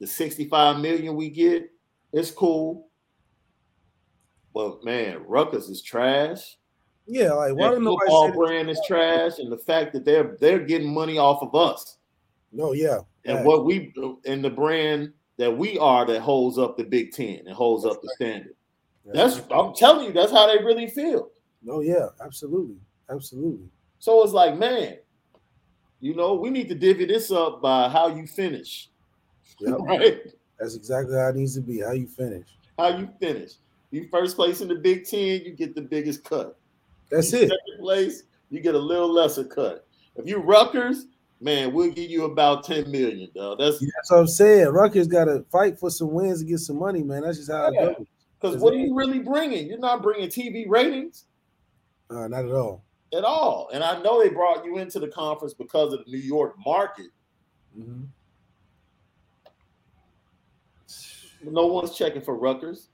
the 65 million we get, it's cool. But man, Rutgers is trash. Yeah, like why don't football brand is trash, and the fact that they're they're getting money off of us. No, yeah, and what we and the brand that we are that holds up the Big Ten and holds that's up the standard. That's, that's I'm telling you, that's how they really feel. Oh yeah, absolutely, absolutely. So it's like, man, you know, we need to divvy this up by how you finish. Yep. right. That's exactly how it needs to be. How you finish. How you finish. You first place in the Big Ten, you get the biggest cut. That's it. Second place, you get a little lesser cut. If you Rutgers, man, we'll give you about 10 million, dog. That's, yeah, that's what I'm saying. Rutgers got to fight for some wins to get some money, man. That's just how yeah. it goes. Because what are you really bringing? You're not bringing TV ratings. Uh, not at all. At all. And I know they brought you into the conference because of the New York market. Mm-hmm. No one's checking for Rutgers.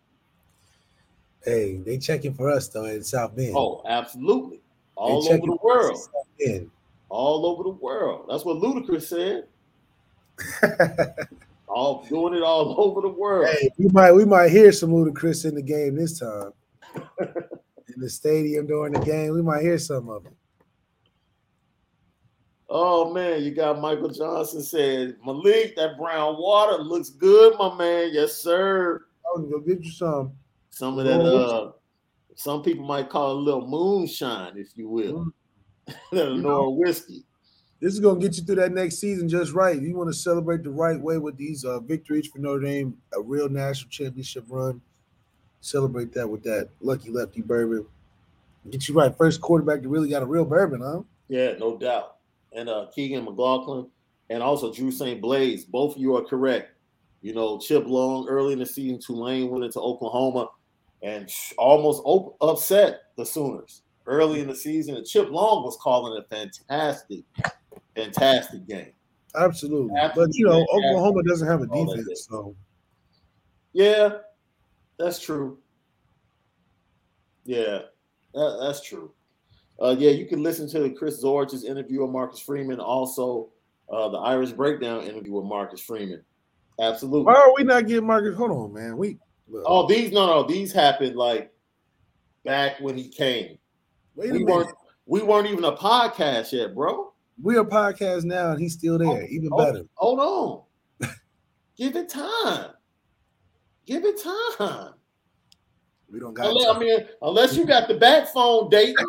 Hey, they checking for us though in South Bend. Oh, absolutely. All over the world. All over the world. That's what Ludacris said. all doing it all over the world. Hey, we might we might hear some Ludacris in the game this time. in the stadium during the game, we might hear some of it. Oh man, you got Michael Johnson said, Malik, that brown water looks good, my man. Yes, sir. I'm gonna go get you some. Some of that, uh, some people might call it a little moonshine, if you will. Mm. know, whiskey. This is gonna get you through that next season just right. You want to celebrate the right way with these uh, victories for Notre Dame, a real national championship run. Celebrate that with that lucky lefty bourbon. Get you right. First quarterback that really got a real bourbon, huh? Yeah, no doubt. And uh Keegan McLaughlin and also Drew St. Blaze. Both of you are correct. You know, Chip Long early in the season, Tulane went into Oklahoma and almost op- upset the Sooners early in the season. And Chip Long was calling a fantastic, fantastic game. Absolutely. Absolutely. But you know, Oklahoma doesn't have a defense, so yeah, that's true. Yeah, that, that's true. Uh, yeah, you can listen to the Chris Zorich's interview with Marcus Freeman, also uh, the Irish Breakdown interview with Marcus Freeman. Absolutely. Why are we not getting Marcus? Hold on, man. We oh these no no these happened like back when he came. Wait we weren't we weren't even a podcast yet, bro. We're a podcast now, and he's still there. Oh, even oh, better. Hold on. Give it time. Give it time. We don't got. Unless, I mean, unless you got the back phone date.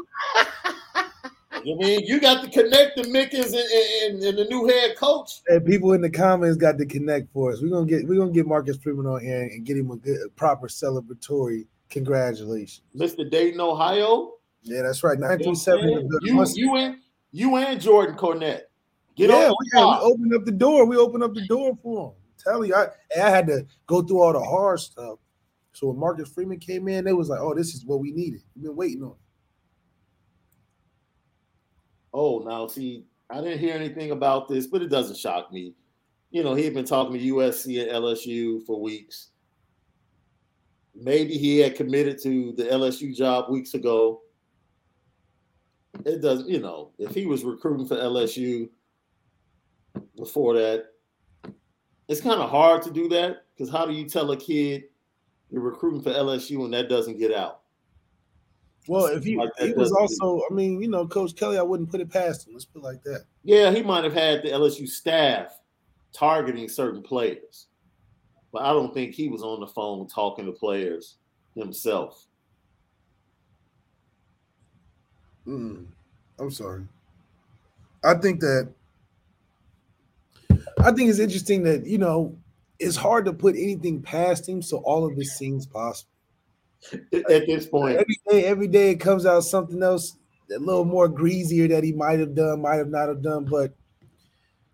I mean, you got to connect the Mickens and, and, and, the new head coach. And people in the comments got to connect for us. We're gonna get we're gonna get Marcus Freeman on here and get him a good, a proper celebratory congratulations, Mr. Dayton, Ohio. Yeah, that's right. Nine three seven. You you and you and Jordan Cornette. Get yeah, we, yeah, we opened up the door. We opened up the door for him. Tell you, I I had to go through all the hard stuff. So when Marcus Freeman came in, they was like, "Oh, this is what we needed. We've been waiting on." Oh, now see, I didn't hear anything about this, but it doesn't shock me. You know, he had been talking to USC and LSU for weeks. Maybe he had committed to the LSU job weeks ago. It doesn't, you know, if he was recruiting for LSU before that, it's kind of hard to do that because how do you tell a kid you're recruiting for LSU and that doesn't get out? Well, if he, like he was also, I mean, you know, Coach Kelly, I wouldn't put it past him. Let's put it like that. Yeah, he might have had the LSU staff targeting certain players, but I don't think he was on the phone talking to players himself. Mm, I'm sorry. I think that I think it's interesting that you know it's hard to put anything past him, so all of this seems possible at this point. Every day, every day it comes out something else a little more greasier that he might have done, might have not have done. But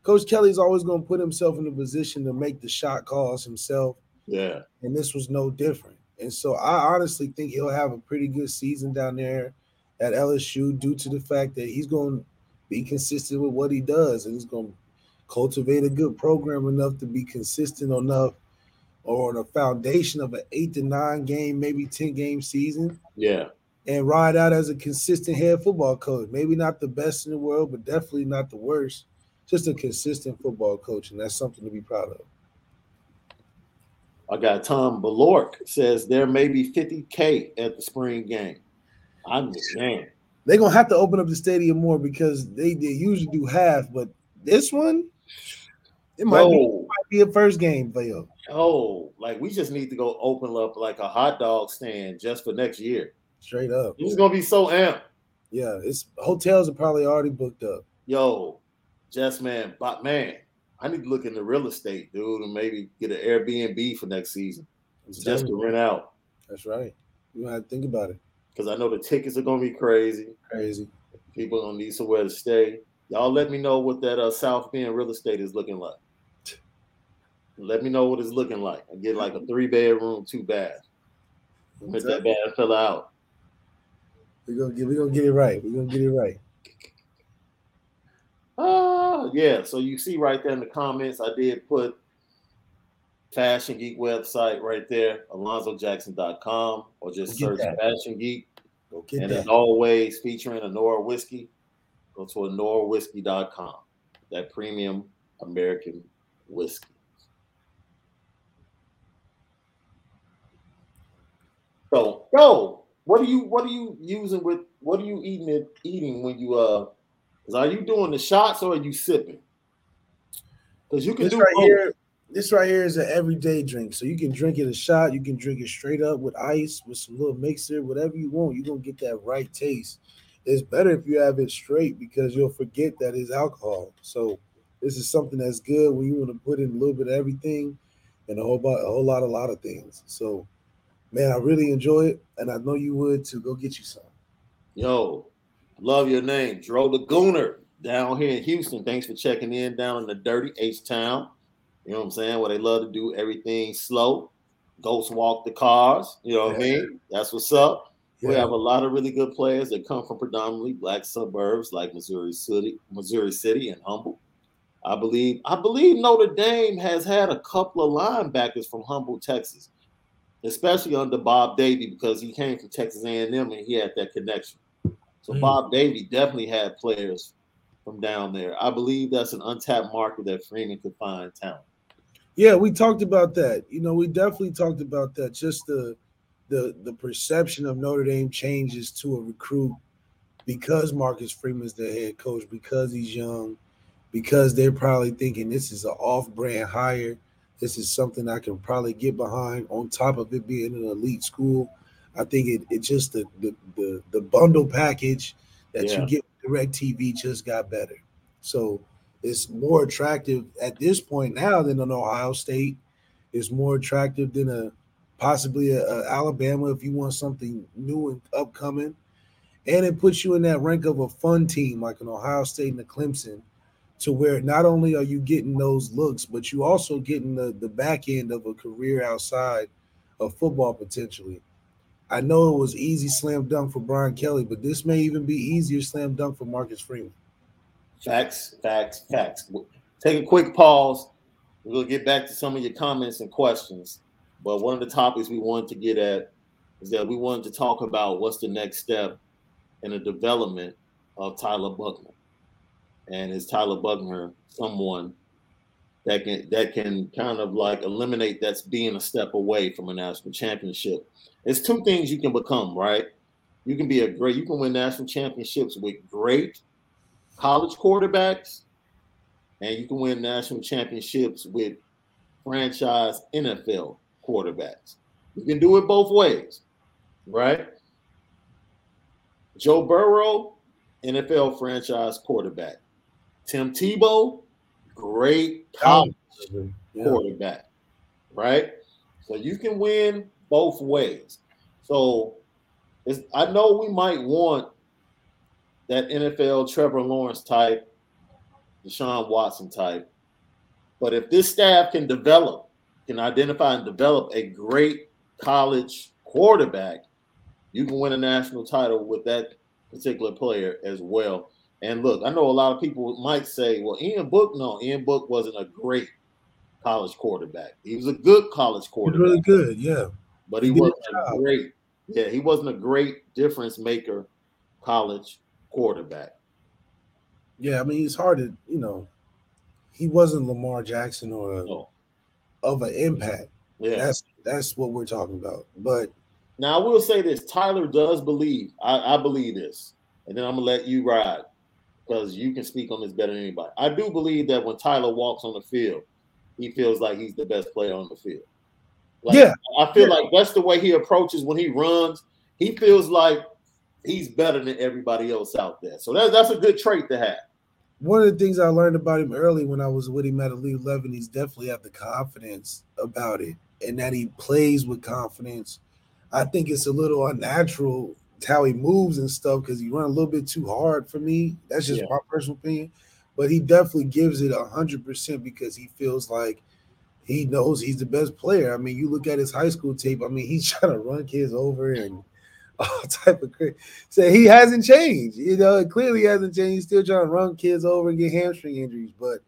Coach Kelly's always going to put himself in a position to make the shot calls himself. Yeah. And this was no different. And so I honestly think he'll have a pretty good season down there at LSU due to the fact that he's going to be consistent with what he does and he's going to cultivate a good program enough to be consistent enough or on a foundation of an eight to nine game, maybe 10 game season. Yeah. And ride out as a consistent head football coach. Maybe not the best in the world, but definitely not the worst. Just a consistent football coach. And that's something to be proud of. I got Tom Balork says there may be 50K at the spring game. I understand. They're gonna have to open up the stadium more because they, they usually do half, but this one, it might, be, it might be a first game for you. Oh, like we just need to go open up like a hot dog stand just for next year. Straight up. It's gonna be so amped. Yeah, it's hotels are probably already booked up. Yo, just man, but man, I need to look into real estate, dude, and maybe get an Airbnb for next season. just to rent out. That's right. You have to think about it. Because I know the tickets are gonna be crazy. Crazy. People gonna need somewhere to stay. Y'all let me know what that uh, South Bend real estate is looking like. Let me know what it's looking like. I get like a three bedroom, two bath. With that bad fell out. We're gonna get we're gonna get it right. We're gonna get it right. Uh yeah. So you see right there in the comments, I did put Fashion Geek website right there, alonzojackson.com, or just search Fashion Geek. And that. as always, featuring Anora Whiskey, go to anorawhiskey.com. That premium American whiskey. So, yo, what are you what are you using with what are you eating it eating when you uh is are you doing the shots or are you sipping? Because you can this do right both. here. This right here is an everyday drink. So you can drink it a shot, you can drink it straight up with ice, with some little mixer, whatever you want. You're gonna get that right taste. It's better if you have it straight because you'll forget that it's alcohol. So this is something that's good when you want to put in a little bit of everything and a whole, a whole lot, a lot of things. So man, I really enjoy it, and I know you would too. Go get you some. Yo, love your name, Dro Gooner, down here in Houston. Thanks for checking in down in the dirty H Town. You know what I'm saying? Where they love to do everything slow, ghost walk the cars. You know what yeah. I mean? That's what's up. Yeah. We have a lot of really good players that come from predominantly black suburbs like Missouri City, Missouri City, and Humble. I believe I believe Notre Dame has had a couple of linebackers from Humble, Texas, especially under Bob Davie because he came from Texas A&M and he had that connection. So mm. Bob Davie definitely had players from down there. I believe that's an untapped market that Freeman could find talent. Yeah, we talked about that. You know, we definitely talked about that. Just the the the perception of Notre Dame changes to a recruit because Marcus Freeman's the head coach, because he's young, because they're probably thinking this is an off-brand hire. This is something I can probably get behind on top of it being an elite school. I think it, it just the, the the the bundle package that yeah. you get with direct TV just got better. So it's more attractive at this point now than an Ohio State. It's more attractive than a possibly a, a Alabama if you want something new and upcoming. And it puts you in that rank of a fun team like an Ohio State and a Clemson, to where not only are you getting those looks, but you also getting the, the back end of a career outside of football potentially. I know it was easy slam dunk for Brian Kelly, but this may even be easier slam dunk for Marcus Freeman. Facts, facts, facts. Take a quick pause. We'll get back to some of your comments and questions. But one of the topics we wanted to get at is that we wanted to talk about what's the next step in the development of Tyler Buchner. And is Tyler Buchner someone that can that can kind of like eliminate that's being a step away from a national championship? It's two things you can become, right? You can be a great, you can win national championships with great college quarterbacks, and you can win national championships with franchise NFL quarterbacks. You can do it both ways, right? Joe Burrow, NFL franchise quarterback. Tim Tebow, great college yeah. quarterback, right? So you can win both ways. So I know we might want that NFL Trevor Lawrence type, Deshaun Watson type, but if this staff can develop, can identify and develop a great college quarterback, you can win a national title with that particular player as well. And look, I know a lot of people might say, well, Ian Book, no, Ian Book wasn't a great college quarterback. He was a good college quarterback. really good, yeah but he, he wasn't a great. Yeah, he wasn't a great difference maker, college quarterback. Yeah, I mean, it's hard to you know, he wasn't Lamar Jackson or a, no. of an impact. Yeah, that's that's what we're talking about. But now I will say this: Tyler does believe. I, I believe this, and then I'm gonna let you ride because you can speak on this better than anybody. I do believe that when Tyler walks on the field, he feels like he's the best player on the field. Like, yeah, I feel yeah. like that's the way he approaches when he runs. He feels like he's better than everybody else out there. So that's that's a good trait to have. One of the things I learned about him early when I was with him at Elite 11, he's definitely have the confidence about it and that he plays with confidence. I think it's a little unnatural how he moves and stuff because he run a little bit too hard for me. That's just yeah. my personal opinion. But he definitely gives it a hundred percent because he feels like he knows he's the best player. I mean, you look at his high school tape. I mean, he's trying to run kids over and all type of crazy. So he hasn't changed. You know, it clearly hasn't changed. He's still trying to run kids over and get hamstring injuries. But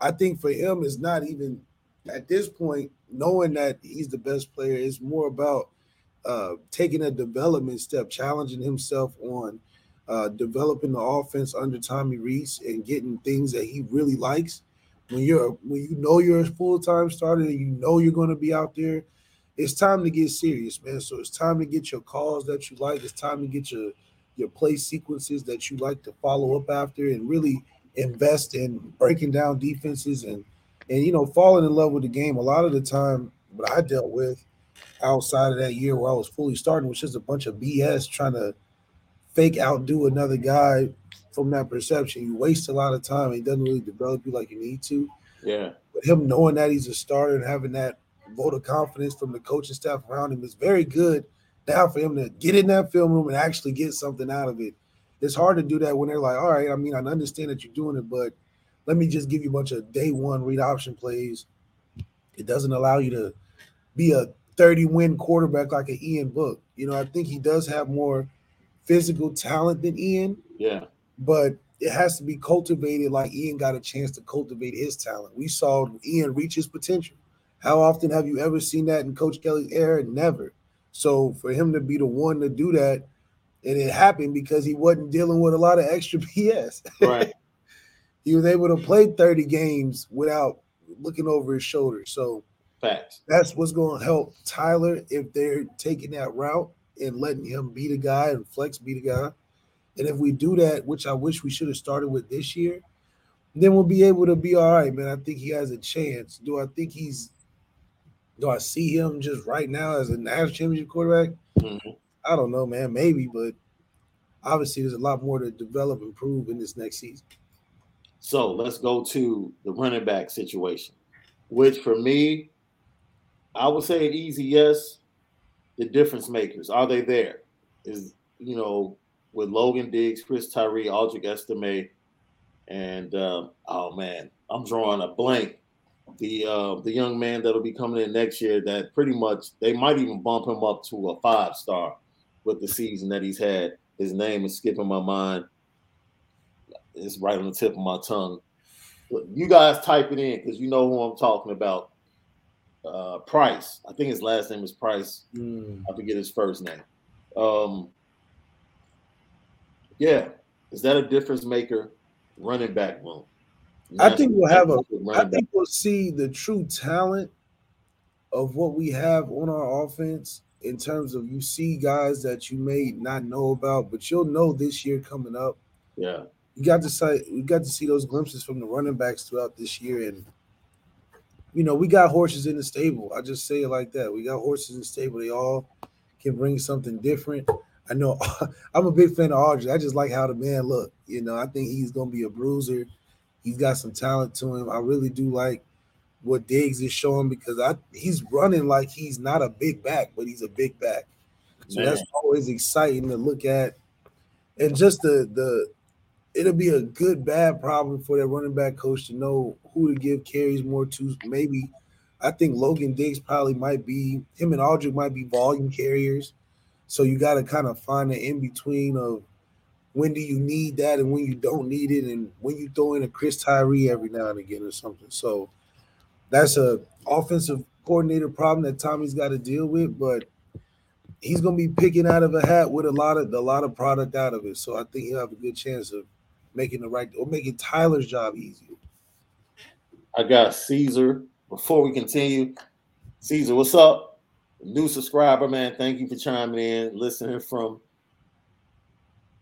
I think for him, it's not even at this point knowing that he's the best player. It's more about uh, taking a development step, challenging himself on uh, developing the offense under Tommy Rees and getting things that he really likes when you're when you know you're a full time starter and you know you're going to be out there, it's time to get serious, man. So it's time to get your calls that you like. It's time to get your your play sequences that you like to follow up after, and really invest in breaking down defenses and and you know falling in love with the game. A lot of the time, what I dealt with outside of that year where I was fully starting was just a bunch of BS trying to fake outdo another guy from that perception. You waste a lot of time. He doesn't really develop you like you need to. Yeah. But him knowing that he's a starter and having that vote of confidence from the coaching staff around him is very good Now for him to get in that film room and actually get something out of it, it's hard to do that when they're like, all right, I mean, I understand that you're doing it, but let me just give you a bunch of day one read option plays. It doesn't allow you to be a 30 win quarterback like an Ian Book. You know, I think he does have more physical talent than Ian. Yeah. But it has to be cultivated like Ian got a chance to cultivate his talent. We saw Ian reach his potential. How often have you ever seen that in Coach Kelly's era? Never. So for him to be the one to do that, and it happened because he wasn't dealing with a lot of extra BS. Right. he was able to play 30 games without looking over his shoulder. So Facts. that's what's going to help Tyler if they're taking that route and letting him be the guy and Flex be the guy. And if we do that, which I wish we should have started with this year, then we'll be able to be all right, man. I think he has a chance. Do I think he's do I see him just right now as a national championship quarterback? Mm-hmm. I don't know, man. Maybe, but obviously there's a lot more to develop and prove in this next season. So let's go to the running back situation, which for me, I would say an easy yes. The difference makers are they there? Is you know with Logan Diggs, Chris Tyree, Audric Estime, and um, oh man, I'm drawing a blank. The uh, the young man that'll be coming in next year that pretty much they might even bump him up to a five star with the season that he's had. His name is skipping my mind. It's right on the tip of my tongue. But you guys type it in because you know who I'm talking about. Uh, Price. I think his last name is Price. Mm. I forget his first name. Um, yeah, is that a difference maker? Running back room. I think we'll have a. I think we'll see the true talent of what we have on our offense in terms of you see guys that you may not know about, but you'll know this year coming up. Yeah, You got to see we got to see those glimpses from the running backs throughout this year, and you know we got horses in the stable. I just say it like that. We got horses in the stable. They all can bring something different. I know I'm a big fan of Audric. I just like how the man look. You know, I think he's gonna be a bruiser. He's got some talent to him. I really do like what Diggs is showing because I he's running like he's not a big back, but he's a big back. So Man. that's always exciting to look at. And just the the it'll be a good bad problem for that running back coach to know who to give carries more to. Maybe I think Logan Diggs probably might be him and Audric might be volume carriers. So you got to kind of find the in between of when do you need that and when you don't need it, and when you throw in a Chris Tyree every now and again or something. So that's a offensive coordinator problem that Tommy's got to deal with, but he's gonna be picking out of a hat with a lot of a lot of product out of it. So I think he'll have a good chance of making the right or making Tyler's job easier. I got Caesar. Before we continue, Caesar, what's up? New subscriber, man. Thank you for chiming in, listening from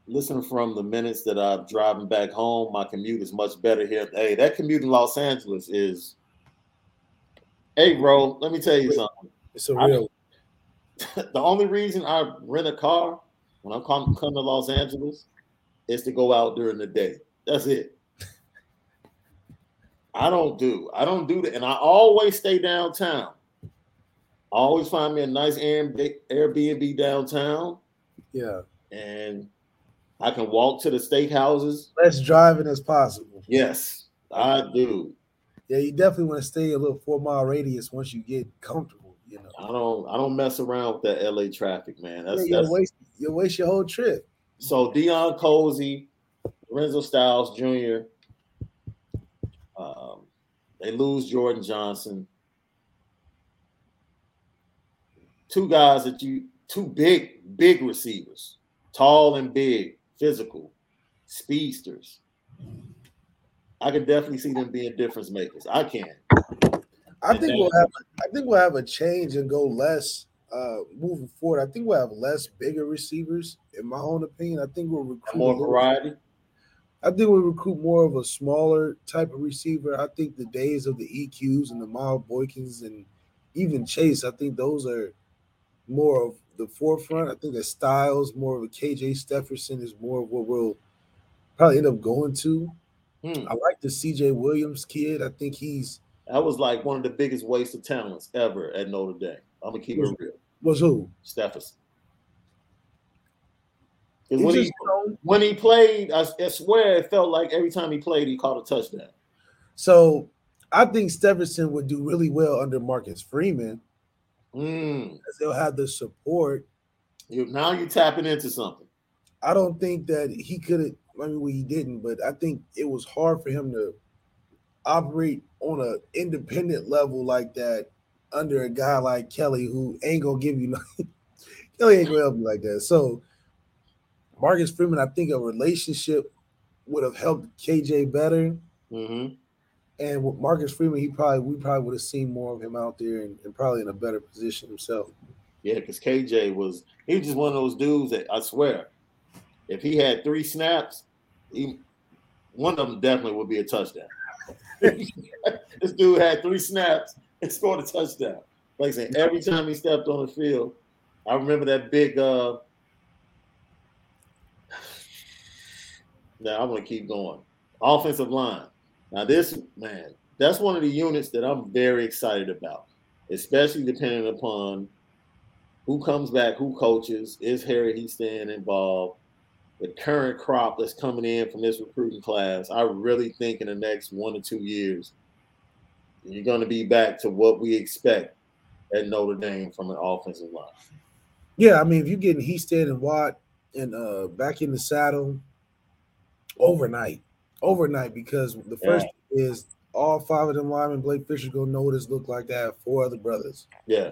listening from the minutes that I'm driving back home. My commute is much better here. Hey, that commute in Los Angeles is. Hey, bro, let me tell you something. It's a I- real the only reason I rent a car when I'm come, come to Los Angeles is to go out during the day. That's it. I don't do. I don't do that, and I always stay downtown. I always find me a nice Airbnb Airbnb downtown, yeah. and I can walk to the steakhouses. Less driving as possible. Yes, I do. Yeah, you definitely want to stay a little four mile radius once you get comfortable. You know, I don't. I don't mess around with that LA traffic, man. That's, yeah, you'll that's waste you'll waste your whole trip. So Deion Colzie, Lorenzo Styles Jr. Um, they lose Jordan Johnson. Two guys that you, two big, big receivers, tall and big, physical, speedsters. I can definitely see them being difference makers. I can. I think we'll have I think we'll have a change and go less uh moving forward. I think we'll have less bigger receivers, in my own opinion. I think we'll recruit More little- variety. I think we'll recruit more of a smaller type of receiver. I think the days of the EQs and the Miles Boykins and even Chase, I think those are more of the forefront. I think that Styles, more of a KJ Stepherson, is more of what we'll probably end up going to. Hmm. I like the CJ Williams kid. I think he's That was like one of the biggest waste of talents ever at Notre Dame. I'm gonna keep it real. was who? Stepherson. Because when he when he played, I, I, swear it felt like every time he played, he caught a touchdown. So I think Stepherson would do really well under Marcus Freeman. Mm. They'll have the support. You now you're tapping into something. I don't think that he could have. I mean, well, he didn't, but I think it was hard for him to operate on an independent level like that under a guy like Kelly, who ain't gonna give you nothing. Kelly ain't gonna help you like that. So Marcus Freeman, I think a relationship would have helped KJ better. Mm-hmm. And with Marcus Freeman, he probably we probably would have seen more of him out there and, and probably in a better position himself. Yeah, because KJ was he was just one of those dudes that I swear, if he had three snaps, he one of them definitely would be a touchdown. this dude had three snaps and scored a touchdown. Like I said, every time he stepped on the field, I remember that big uh now I'm gonna keep going. Offensive line. Now, this man, that's one of the units that I'm very excited about, especially depending upon who comes back, who coaches, is Harry Hiestand involved, the current crop that's coming in from this recruiting class. I really think in the next one or two years, you're going to be back to what we expect at Notre Dame from an offensive line. Yeah, I mean, if you're getting Hiestand and Watt and uh, back in the saddle overnight, overnight, because the first yeah. is all five of them linemen, Blake Fisher gonna know what this look like. They have four other brothers. Yeah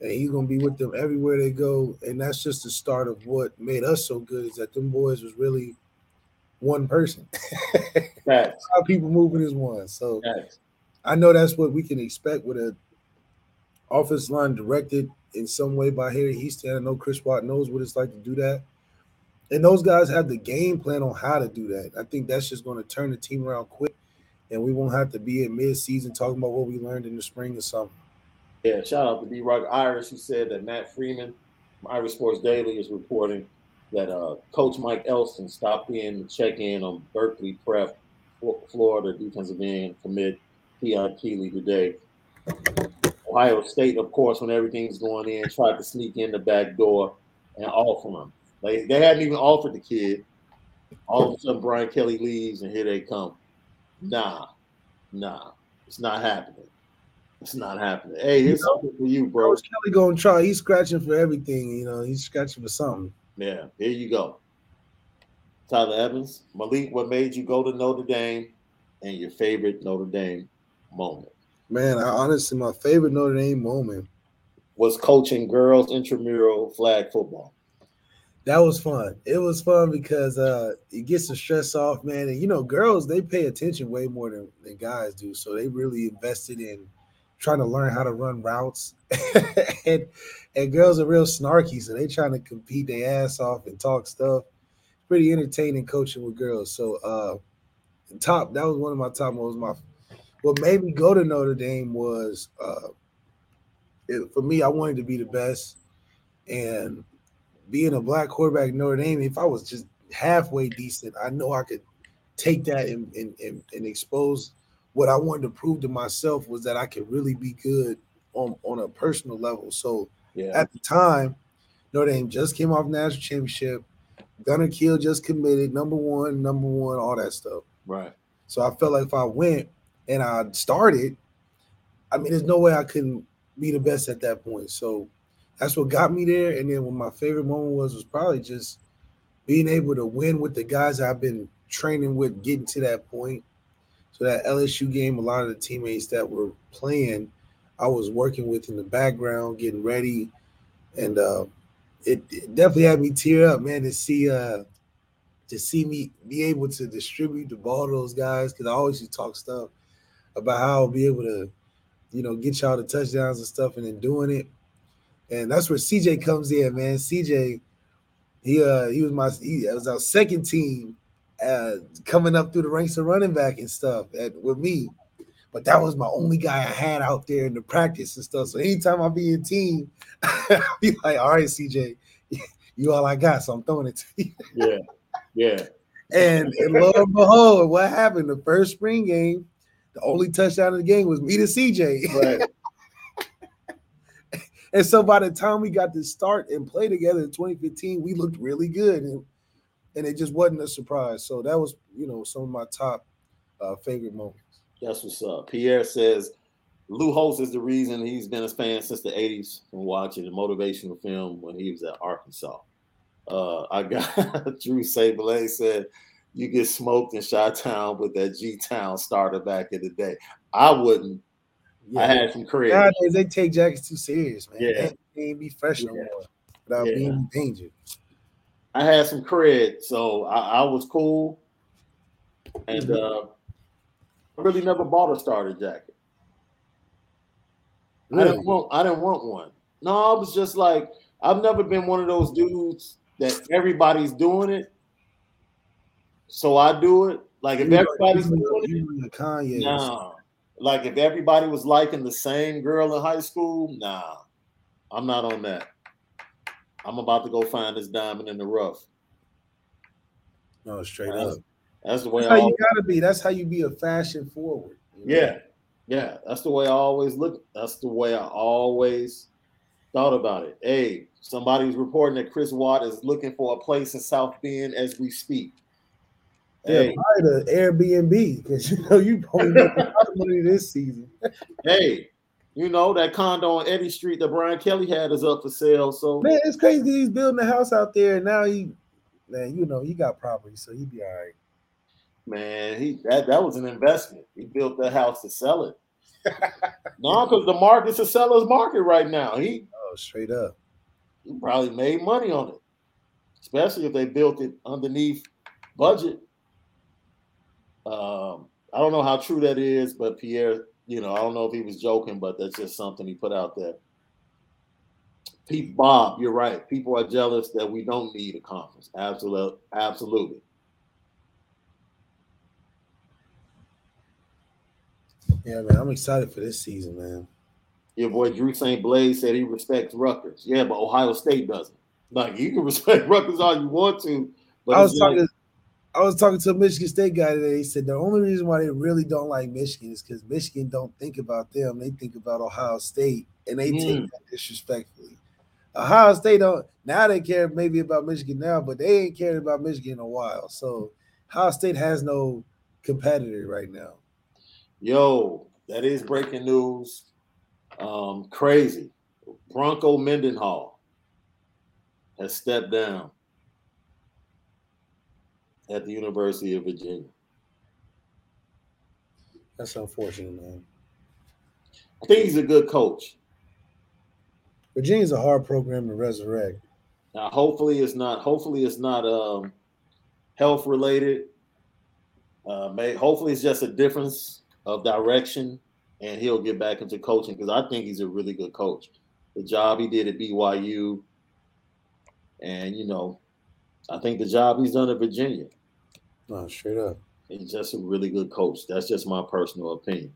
and he's gonna be with them everywhere they go. And that's just the start of what made us so good is that them boys was really one person. Right. How people moving as one. So right. I know that's what we can expect with a offense line directed in some way by Harry Hiestand. I know Chris Watt knows what it's like to do that. And those guys have the game plan on how to do that. I think that's just going to turn the team around quick, and we won't have to be in mid-season talking about what we learned in the spring or summer. Yeah, shout out to B Rock Irish who said that Matt Freeman Irish Sports Daily is reporting that uh, Coach Mike Elston stopped in to check in on Berkeley Prep, Florida defensive end commit Keon Keeley today. Ohio State, of course, when everything's going in, tried to sneak in the back door and offer him. They, they hadn't even offered the kid. All of a sudden, Brian Kelly leaves, and here they come. Nah, nah, it's not happening. It's not happening. Hey, here's you know, something for you, bro. Coach Kelly going to try. He's scratching for everything. You know, he's scratching for something. Yeah, here you go. Tyler Evans, Malik, what made you go to Notre Dame and your favorite Notre Dame moment? Man, I, honestly, my favorite Notre Dame moment was coaching girls intramural flag football. That was fun. It was fun because uh it gets the stress off, man. And you know, girls they pay attention way more than, than guys do. So they really invested in trying to learn how to run routes. and and girls are real snarky, so they trying to compete their ass off and talk stuff. Pretty entertaining coaching with girls. So uh top that was one of my top was my what made me go to Notre Dame was uh it, for me, I wanted to be the best. And being a black quarterback in Notre Dame, if I was just halfway decent, I know I could take that and, and, and, and expose what I wanted to prove to myself was that I could really be good on, on a personal level. So yeah. at the time, Notre Dame just came off national championship. Gunner Kiel just committed number one, number one, all that stuff. Right. So I felt like if I went and I started, I mean, there's no way I couldn't be the best at that point. So that's what got me there. And then what my favorite moment was was probably just being able to win with the guys I've been training with, getting to that point. So that LSU game, a lot of the teammates that were playing, I was working with in the background, getting ready, and uh, it, it, definitely had me tear up, man, to see uh, to see me be able to distribute the ball to those guys. Because I always talk stuff about how I'll be able to, you know, get y'all the touchdowns and stuff, and then doing it, and that's where CJ comes in, man. CJ, he uh he was my he was our second team uh, coming up through the ranks of running back and stuff at, with me. But that was my only guy I had out there in the practice and stuff. So anytime I be in team, I'll be like, all right, CJ, you all I got. So I'm throwing it to you. Yeah. Yeah. and, and lo and behold, what happened? The first spring game, the only touchdown of the game was me to CJ. Right. and so by the time we got to start and play together in 2015, we looked really good. And and it just wasn't a surprise. So that was, you know, some of my top uh, favorite moments. That's what's up. Pierre says Lou Holtz is the reason he's been a fan since the 80s from watching the motivational film when he was at Arkansas. Uh, I got Drew Sabele said, You get smoked in Chi Town with that G Town starter back in the day. I wouldn't. Yeah. I had some credit. Nowadays, they take jackets too serious, man. Yeah. They ain't be fresh no more without yeah. being in danger. I had some cred, so I, I was cool. And mm-hmm. uh, I really never bought a starter jacket. Really? I didn't want I didn't want one. No, I was just like, I've never been one of those dudes that everybody's doing it. So I do it. Like if everybody's doing it, Kanye nah. Like if everybody was liking the same girl in high school, nah, I'm not on that. I'm about to go find this diamond in the rough. No, straight that's, up. That's the way that's how always, you gotta be. That's how you be a fashion forward. You know? Yeah, yeah. That's the way I always look. That's the way I always thought about it. Hey, somebody's reporting that Chris Watt is looking for a place in South Bend as we speak. Yeah, hey. the Airbnb because you know you probably make a lot of money this season. hey, you know that condo on Eddy Street that Brian Kelly had is up for sale. So man, it's crazy. He's building a house out there, and now he, man, you know, he got property, so he'd be all right. Man, he that that was an investment. He built that house to sell it. no, because the market's a seller's market right now. He oh, straight up. He probably made money on it, especially if they built it underneath budget. Um, I don't know how true that is, but Pierre, you know, I don't know if he was joking, but that's just something he put out there. Pete Bob, you're right. People are jealous that we don't need a conference. Absolutely, absolutely. Yeah, man, I'm excited for this season, man. Your boy Drew St. Blaze said he respects Rutgers. Yeah, but Ohio State doesn't. Like you can respect Rutgers all you want to. But I was talking. Like, I was talking to a Michigan State guy today. He said the only reason why they really don't like Michigan is because Michigan don't think about them. They think about Ohio State, and they mm. take that disrespectfully. Ohio State don't now they care maybe about Michigan now, but they ain't cared about Michigan in a while. So Ohio State has no competitor right now. Yo, that is breaking news. Um, crazy. Bronco Mendenhall has stepped down at the University of Virginia. That's unfortunate, man. I think he's a good coach. Virginia's a hard program to resurrect. Now, hopefully, it's not. Hopefully, it's not um, health related. Uh, may hopefully it's just a difference of direction, and he'll get back into coaching because I think he's a really good coach. The job he did at BYU, and you know, I think the job he's done at Virginia. No, straight up. He's just a really good coach. That's just my personal opinion.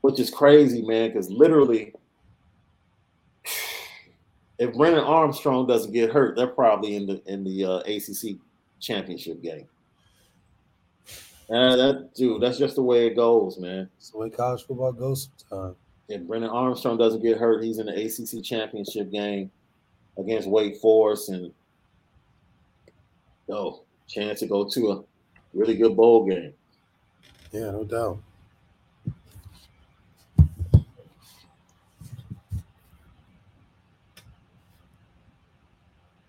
Which is crazy, man, because literally, if Brennan Armstrong doesn't get hurt, they're probably in the in the uh, ACC championship game. And that dude, that's just the way it goes, man. It's the way college football goes sometimes if Brennan Armstrong doesn't get hurt, he's in the ACC championship game against Wake Forest, and oh, chance to go to a really good bowl game. Yeah, no doubt.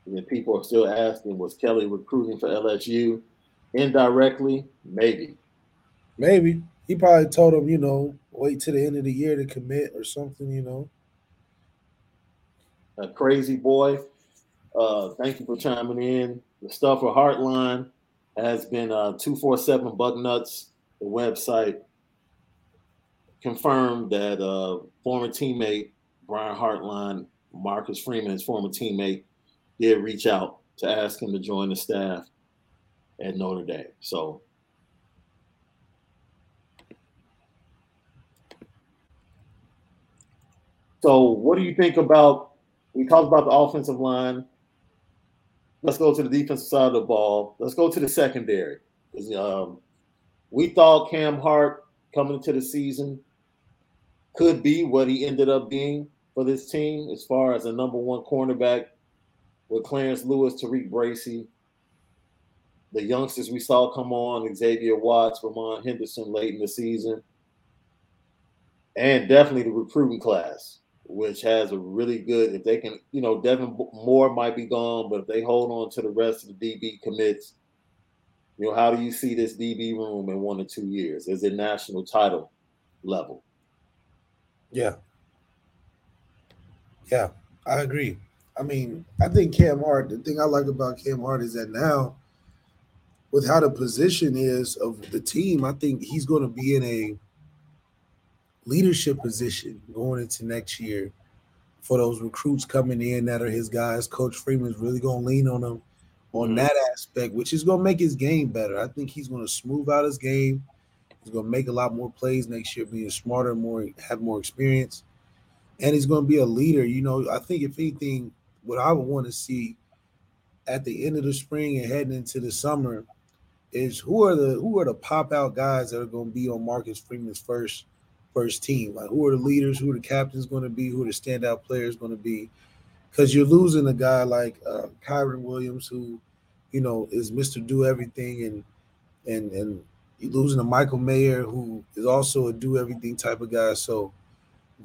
And people are still asking, was Kelly recruiting for LSU? Indirectly, maybe. Maybe. He probably told him, you know, wait till the end of the year to commit or something, you know. A crazy boy. Uh, thank you for chiming in. The Stuffer Hartline has been uh, 247 Bucknuts, the website, confirmed that uh, former teammate Brian Hartline, Marcus Freeman, his former teammate, did reach out to ask him to join the staff at Notre Dame. So So, what do you think about? We talked about the offensive line. Let's go to the defensive side of the ball. Let's go to the secondary. Um, we thought Cam Hart coming into the season could be what he ended up being. for this team as far as a number one cornerback with Clarence Lewis, TaRiq Bracy, the youngsters we saw come on, Xavier Watts, Ramon Henderson late in the season, and definitely the recruiting class, which has a really good, if they can, you know, Devin Moore might be gone, but if they hold on to the rest of the DB commits, you know, how do you see this DB room in one or two years? Is it national title level? Yeah. Yeah, I agree. I mean, I think Cam Hart, the thing I like about Cam Hart is that now, with how the position is of the team, I think he's going to be in a leadership position going into next year for those recruits coming in that are his guys. Coach Freeman's really going to lean on them on mm-hmm. that aspect, which is going to make his game better. I think he's going to smooth out his game. He's going to make a lot more plays next year, being smarter, more have more experience, and he's going to be a leader. You know, I think if anything, what I would want to see at the end of the spring and heading into the summer is who are the who are the pop out guys that are going to be on Marcus Freeman's first first team? Like who are the leaders? Who the captains going to be? Who the standout players going to be? Because you're losing a guy like uh, Kyren Williams, who you know is Mister Do Everything, and and and you're losing a Michael Mayer, who is also a do everything type of guy. So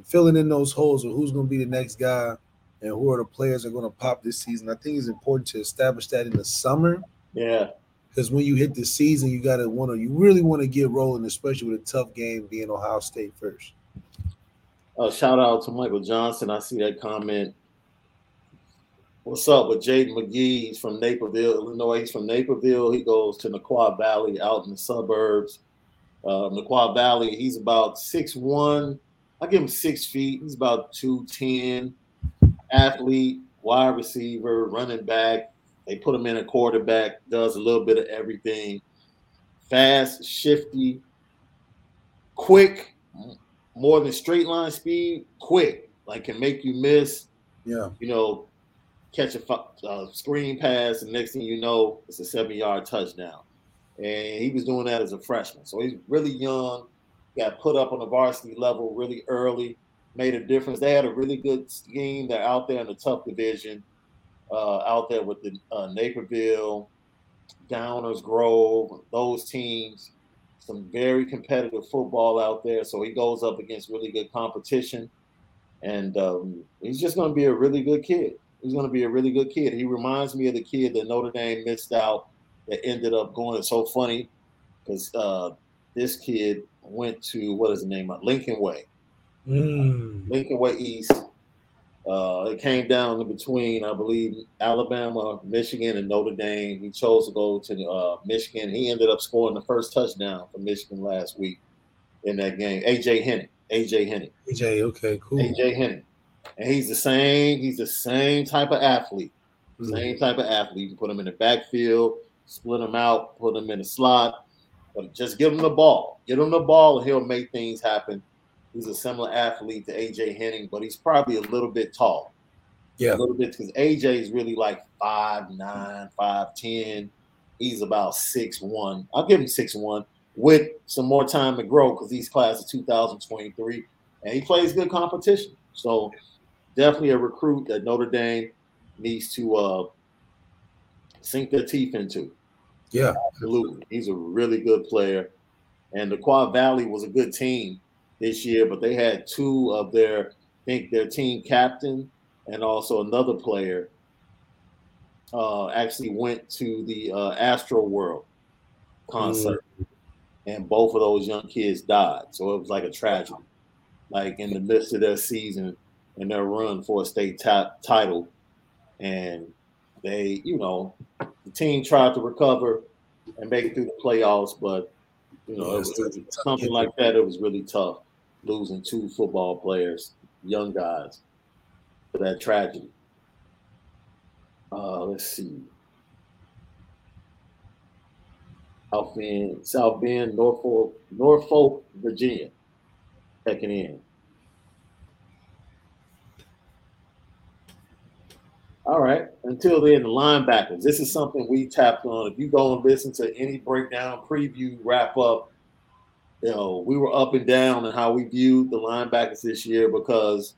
filling in those holes of who's going to be the next guy and who are the players that are going to pop this season. I think it's important to establish that in the summer. Yeah because when you hit the season, you got to want to, you really want to get rolling, especially with a tough game being Ohio State first. Uh, shout out to Michael Johnson. I see that comment. What's up with Jaden McGee? He's from Naperville, Illinois. He's from Naperville. He goes to Neuqua Valley out in the suburbs. Uh, Valley, he's about six one. I give him six feet. He's about 210. Athlete, wide receiver, running back, they put him in a quarterback, does a little bit of everything. Fast, shifty, quick, more than straight line speed, quick, like can make you miss. Yeah. You know, catch a uh, screen pass, and next thing you know, it's a seven yard touchdown. And he was doing that as a freshman. So he's really young, got put up on the varsity level really early, made a difference. They had a really good scheme. They're out there in the tough division uh, out there with the uh, Naperville, Downers Grove, those teams. Some very competitive football out there. So he goes up against really good competition. And um, he's just going to be a really good kid. He's going to be a really good kid. He reminds me of the kid that Notre Dame missed out that ended up going. It's so funny because uh, this kid went to, what is the name? Lincoln Way. Mm. Lincoln Way East uh, it came down in between, I believe, Alabama, Michigan, and Notre Dame. He chose to go to uh, Michigan. He ended up scoring the first touchdown for Michigan last week in that game. AJ Henning. AJ Henning. AJ, okay, cool. AJ Henning. And he's the same, he's the same type of athlete. Mm-hmm. Same type of athlete. You can put him in the backfield, split him out, put him in the slot, but just give him the ball. Give him the ball, and he'll make things happen He's a similar athlete to AJ Henning, but he's probably a little bit tall. Yeah. A little bit because AJ is really like five nine, five ten. He's about six one. I'll give him six one with some more time to grow because he's class of 2023 and he plays good competition. So definitely a recruit that Notre Dame needs to uh, sink their teeth into. Yeah, absolutely. He's a really good player, and the Quad Valley was a good team this year, but they had two of their, I think their team captain and also another player uh, actually went to the uh, Astroworld concert, mm. and both of those young kids died. So it was like a tragedy, like in the midst of their season and their run for a state t- title, and they, you know, the team tried to recover and make it through the playoffs, but you know, it was, it was something like that. It was really tough losing two football players, young guys, for that tragedy. Uh, let's see. South Bend, South Bend, Norfolk, Norfolk, Virginia, checking in. All right. Until then, the linebackers. This is something we tapped on. If you go and listen to any breakdown, preview, wrap up, you know, we were up and down in how we viewed the linebackers this year because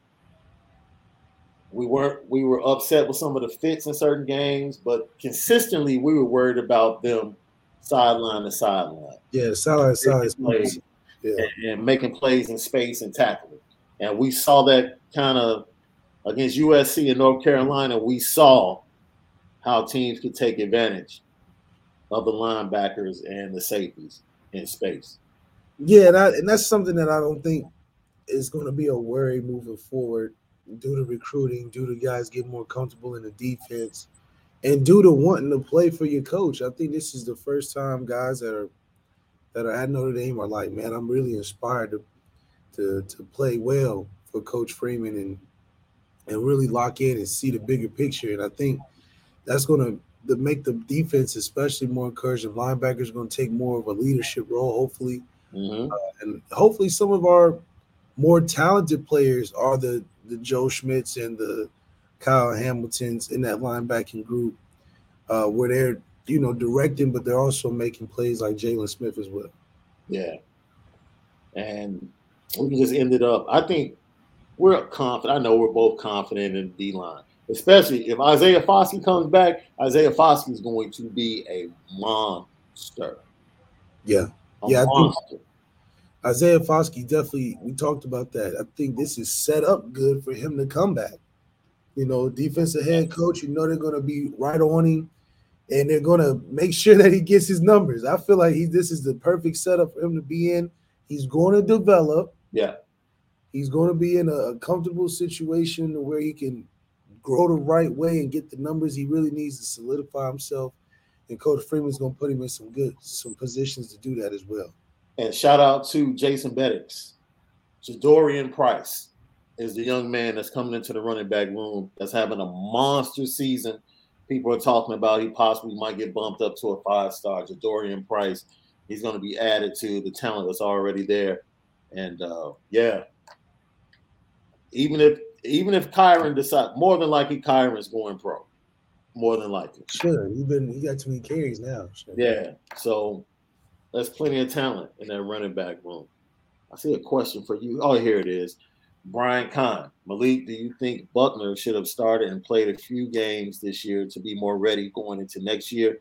we weren't we were upset with some of the fits in certain games, but consistently we were worried about them sideline to sideline. Yeah, sideline to sideline. Yeah. And, and, making plays in space and tackling. And we saw that kind of against USC and North Carolina. We saw how teams could take advantage of the linebackers and the safeties in space. Yeah, that, and that's something that I don't think is going to be a worry moving forward due to recruiting, due to guys getting more comfortable in the defense, and due to wanting to play for your coach. I think this is the first time guys that are that are at Notre Dame are like, man, I'm really inspired to to to play well for Coach Freeman and and really lock in and see the bigger picture. And I think that's going to make the defense especially more encouraging. Linebackers going to take more of a leadership role, hopefully, mm-hmm. uh, and hopefully some of our more talented players are the the Joe Schmidts and the Kyle Hamiltons in that linebacking group, uh, where they're you know directing, but they're also making plays like Jaylon Smith as well. Yeah, and we just ended up. I think we're confident. I know we're both confident in D line, especially if Isaiah Foskey comes back. Isaiah Foskey is going to be a monster. Yeah, a yeah. Monster. Isaiah Foskey definitely. We talked about that. I think this is set up good for him to come back. You know, defensive head coach. You know they're going to be right on him, and they're going to make sure that he gets his numbers. I feel like he. This is the perfect setup for him to be in. He's going to develop. Yeah. He's going to be in a comfortable situation where he can grow the right way and get the numbers he really needs to solidify himself. And Coach Freeman's going to put him in some good some positions to do that as well. And shout out to Jason Bettix. Jadarian Price is the young man that's coming into the running back room that's having a monster season. People are talking about he possibly might get bumped up to a five star. Jadarian Price, he's going to be added to the talent that's already there. And uh, yeah, even if even if Kyren decide more than likely Kyren's going pro. More than likely. Sure. You've been you got too many carries now. Sure. Yeah. So there's plenty of talent in that running back room. I see a question for you. Oh, here it is. Brian Kahn. Malik, do you think Buchner should have started and played a few games this year to be more ready going into next year?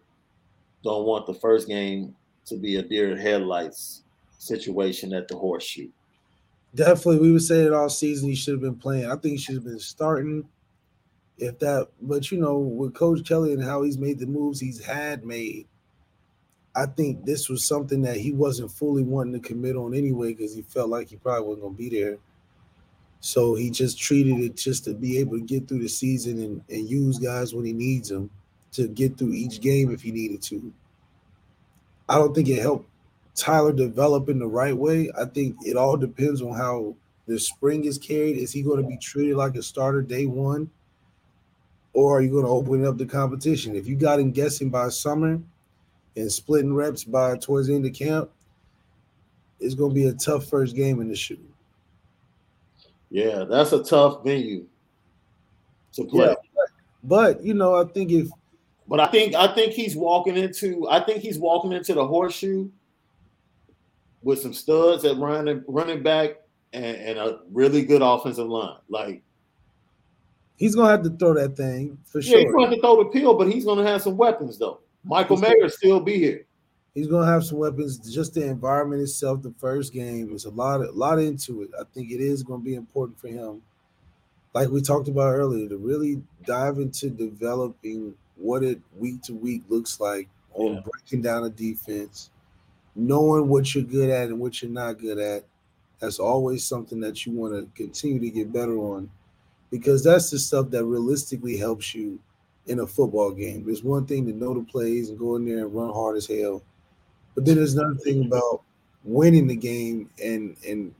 Don't want the first game to be a deer headlights situation at the horseshoe. Definitely, we would say it all season. He should have been playing. I think he should have been starting. If that, but you know, with Coach Kelly and how he's made the moves he's had made, I think this was something that he wasn't fully wanting to commit on anyway because he felt like he probably wasn't going to be there. So he just treated it just to be able to get through the season and, and use guys when he needs them to get through each game if he needed to. I don't think it helped Tyler develop in the right way. I think it all depends on how the spring is carried. Is he going to be treated like a starter day one? Or are you going to open up the competition? If you got him guessing by summer and splitting reps by towards the end of camp, it's going to be a tough first game in the shoe. Yeah, that's a tough venue to play. Yeah, but, but you know, I think if but I think I think he's walking into I think he's walking into the horseshoe with some studs at running running back and, and a really good offensive line. Like he's gonna have to throw that thing for yeah, sure. He's gonna have to throw the pill, but he's gonna have some weapons though. Michael Mayer still be here. He's gonna have some weapons. Just the environment itself, the first game is a lot, a lot into it. I think it is gonna be important for him, like we talked about earlier, to really dive into developing what it week to week looks like on yeah. breaking down a defense, knowing what you're good at and what you're not good at. That's always something that you want to continue to get better on because that's the stuff that realistically helps you in a football game. There's one thing to know the plays and go in there and run hard as hell. But then there's another thing about winning the game and and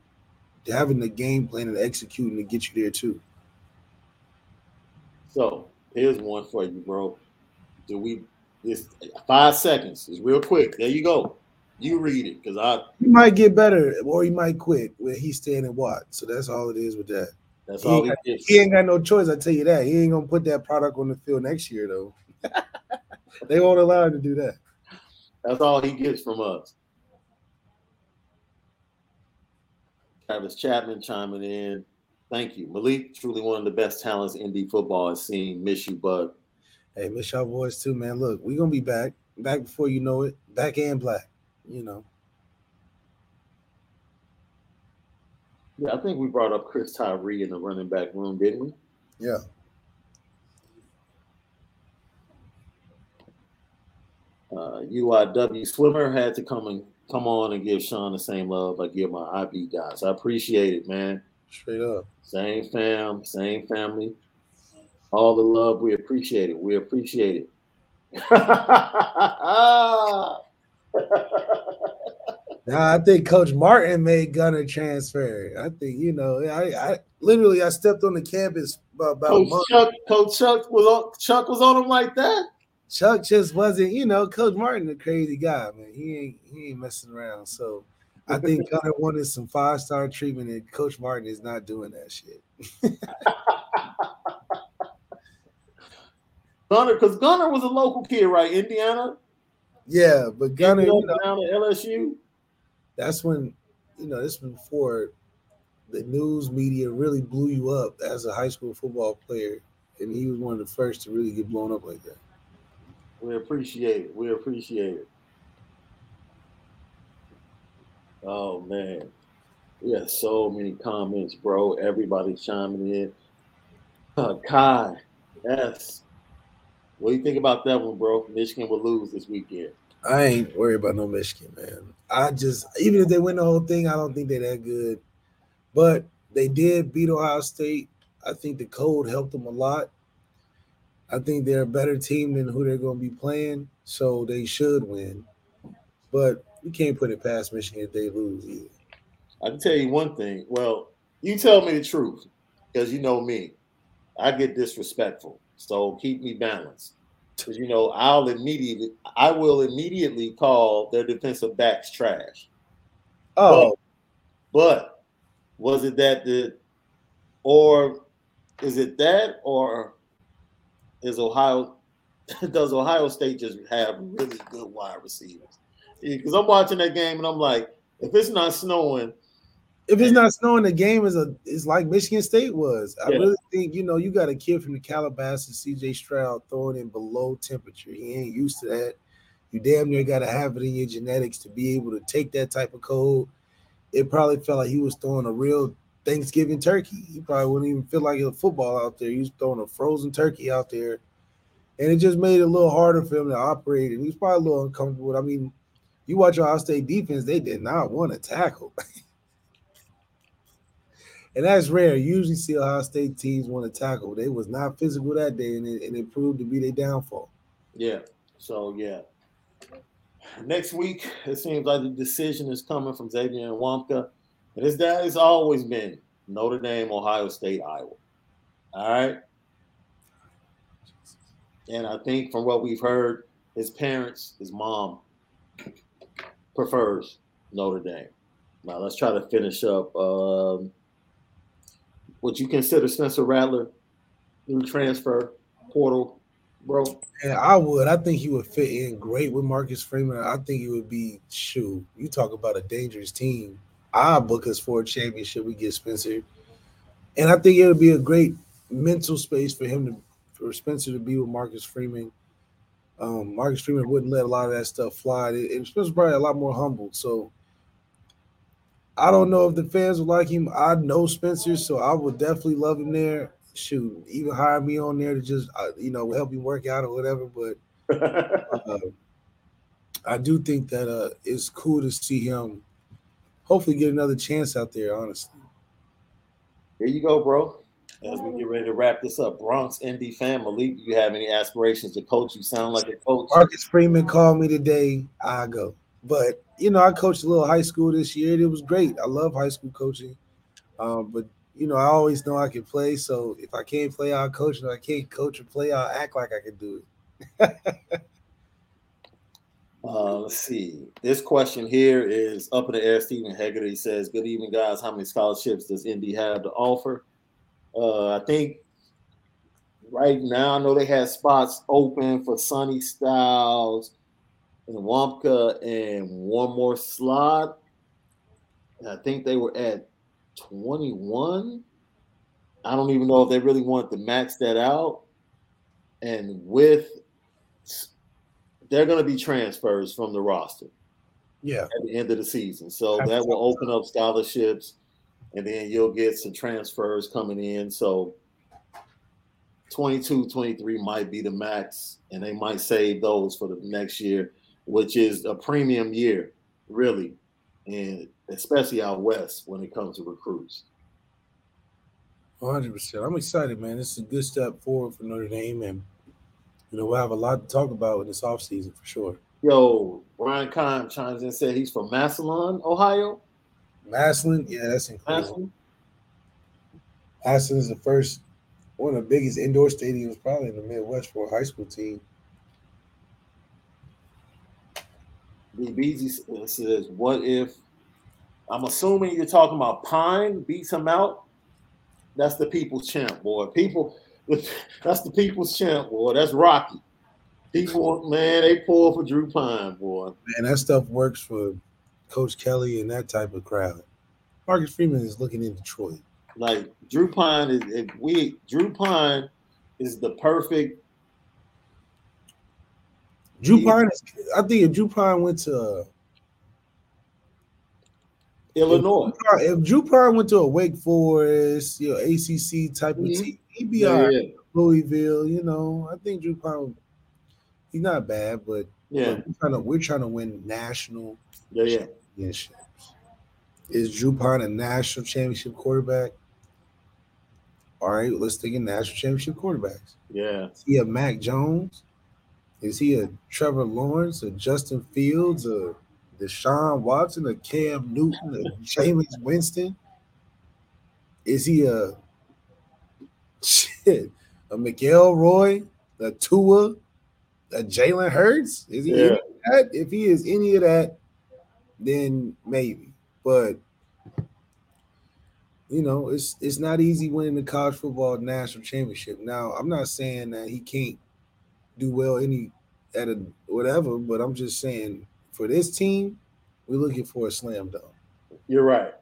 having the game plan and executing to get you there too. So here's one for you, bro. Do we this five seconds is real quick. There you go. You read it because I he might get better or he might quit where he's staying and what. So that's all it is with that. That's he all he, he, he ain't got no choice. I tell you that. He ain't gonna put that product on the field next year though. they won't allow him to do that. That's all he gets from us. Travis Chapman chiming in. Thank you, Malik. Truly one of the best talents in ND football has seen. Miss you, bud. Hey, miss y'all boys too, man. Look, we're gonna be back, back before you know it, back and black. You know. Yeah, I think we brought up Chris Tyree in the running back room, didn't we? Yeah. Uh, UIW swimmer had to come and come on and give Sean the same love I give my IB guys. I appreciate it, man. Straight up. Same fam, same family. All the love, we appreciate it. We appreciate it. Nah, I think Coach Martin made Gunner transfer. I think you know, I, I literally I stepped on the campus about, Coach month. Chuck, Coach Chuck was on Chuck was on him like that. Chuck just wasn't, you know, Coach Martin a crazy guy, man. He ain't he ain't messing around. So I think Gunner wanted some five star treatment, and Coach Martin is not doing that shit. Gunner, because Gunner was a local kid, right? Indiana. Yeah, but Gunner, Ended you know, LSU. That's when you know this before the news media really blew you up as a high school football player, and he was one of the first to really get blown up like that. We appreciate it. We appreciate it. Oh man, we have so many comments, bro. Everybody chiming in. Uh, Kai, yes. What do you think about that one, bro? Michigan will lose this weekend. I ain't worried about no Michigan, man. I just even if they win the whole thing, I don't think they're that good. But they did beat Ohio State. I think the cold helped them a lot. I think they're a better team than who they're going to be playing, so they should win. But you can't put it past Michigan if they lose either. I can tell you one thing. Well, you tell me the truth because you know me. I get disrespectful, so keep me balanced. Because you know I'll immediately, I will immediately call their defensive backs trash. Oh, But was it that the, or is it that, or is Ohio, does Ohio State just have really good wide receivers? Because I'm watching that game and I'm like, if it's not snowing, if it's not snowing, the game is a is like Michigan State was. I Yeah. really think you know you got a kid from the Calabasas, C.J. Stroud, throwing in below temperature. He ain't used to that. You damn near got to have it in your genetics to be able to take that type of cold. It probably felt like he was throwing a real Thanksgiving turkey. He probably wouldn't even feel like a football out there. He was throwing a frozen turkey out there, and it just made it a little harder for him to operate. And he was probably a little uncomfortable. I mean, you watch Ohio State defense; they did not want to tackle. And that's rare. Usually see Ohio State teams want to tackle. They was not physical that day, and it, and it proved to be their downfall. Yeah. So yeah. Next week, it seems like the decision is coming from Xavier Nwankpa. And his dad has always been Notre Dame, Ohio State, Iowa. All right. And I think from what we've heard, his parents, his mom, prefers Notre Dame. Now let's try to finish up. Um, would you consider Spencer Rattler new transfer portal, bro? Yeah, I would. I think he would fit in great with Marcus Freeman. I think it would be shoot. You talk about a dangerous team. I book us for a championship. We get Spencer, and I think it would be a great mental space for him to for Spencer to be with Marcus Freeman. Um, Marcus Freeman wouldn't let a lot of that stuff fly. And Spencer's probably a lot more humble. So I don't know if the fans would like him. I know Spencer, so I would definitely love him there. Shoot, even hire me on there to just uh, you know help him work out or whatever. But uh, I do think that uh, it's cool to see him. Hopefully, get another chance out there. Honestly, Here you go, bro. As we get ready to wrap this up, Bronx ND family, do you have any aspirations to coach? You sound like a coach. Marcus Freeman called me today. I go, but you know I coached a little high school this year. And It was great. I love high school coaching, um, but you know I always know I can play. So if I can't play, I'll coach. And if I can't coach or play, I'll act like I can do it. Uh, let's see. This question here is up in the air. Stephen Hegarty says, "Good evening, guys. How many scholarships does ND have to offer?" Uh, I think right now I know they had spots open for Sonny Styles and Nwankpa and one more slot. I think they were at 21. I don't even know if they really want to max that out. And with they're going to be transfers from the roster. Yeah. At the end of the season. So that will open up scholarships and then you'll get some transfers coming in. So 22, 23 might be the max, and they might save those for the next year, which is a premium year, really, and especially out west when it comes to recruits. 100%. I'm excited, man. This is a good step forward for Notre Dame, and you know we'll have a lot to talk about in this offseason for sure. Yo, Brian Kahn chimes in and said he's from Massillon, Ohio. Massillon, yeah, that's incredible. Massillon is the first, one of the biggest indoor stadiums probably in the Midwest for a high school team. BBZ uh, says, "What if?" I'm assuming you're talking about Pyne beats him out. That's the people's champ, boy. People, that's the people's champ, boy. That's Rocky. People, man, they pull for Drew Pyne, boy. Man, that stuff works for Coach Kelly and that type of crowd. Marcus Freeman is looking in Detroit. Like Drew Pyne is if we Drew Pyne is the perfect. Drew is, I think if Drew went to uh, Illinois, if, if Drew Pyne went to a Wake Forest, you know, ACC type mm-hmm. of team, he'd be yeah, all right. Yeah. Louisville, you know, I think Drew he's not bad, but yeah, we're trying to we're trying to win national yeah, yeah. championships. Is Drew a national championship quarterback? All right, let's think of national championship quarterbacks. Yeah. Is he a Mac Jones? Is he a Trevor Lawrence, a Justin Fields, a Deshaun Watson, a Cam Newton, a Jameis Winston? Is he a shit, a McElroy, a Tua, a Jalen Hurts? Is he yeah. that? If he is any of that, then maybe. But you know, it's it's not easy winning the college football national championship. Now, I'm not saying that he can't do well any at a whatever, but I'm just saying for this team, we're looking for a slam dunk. You're right.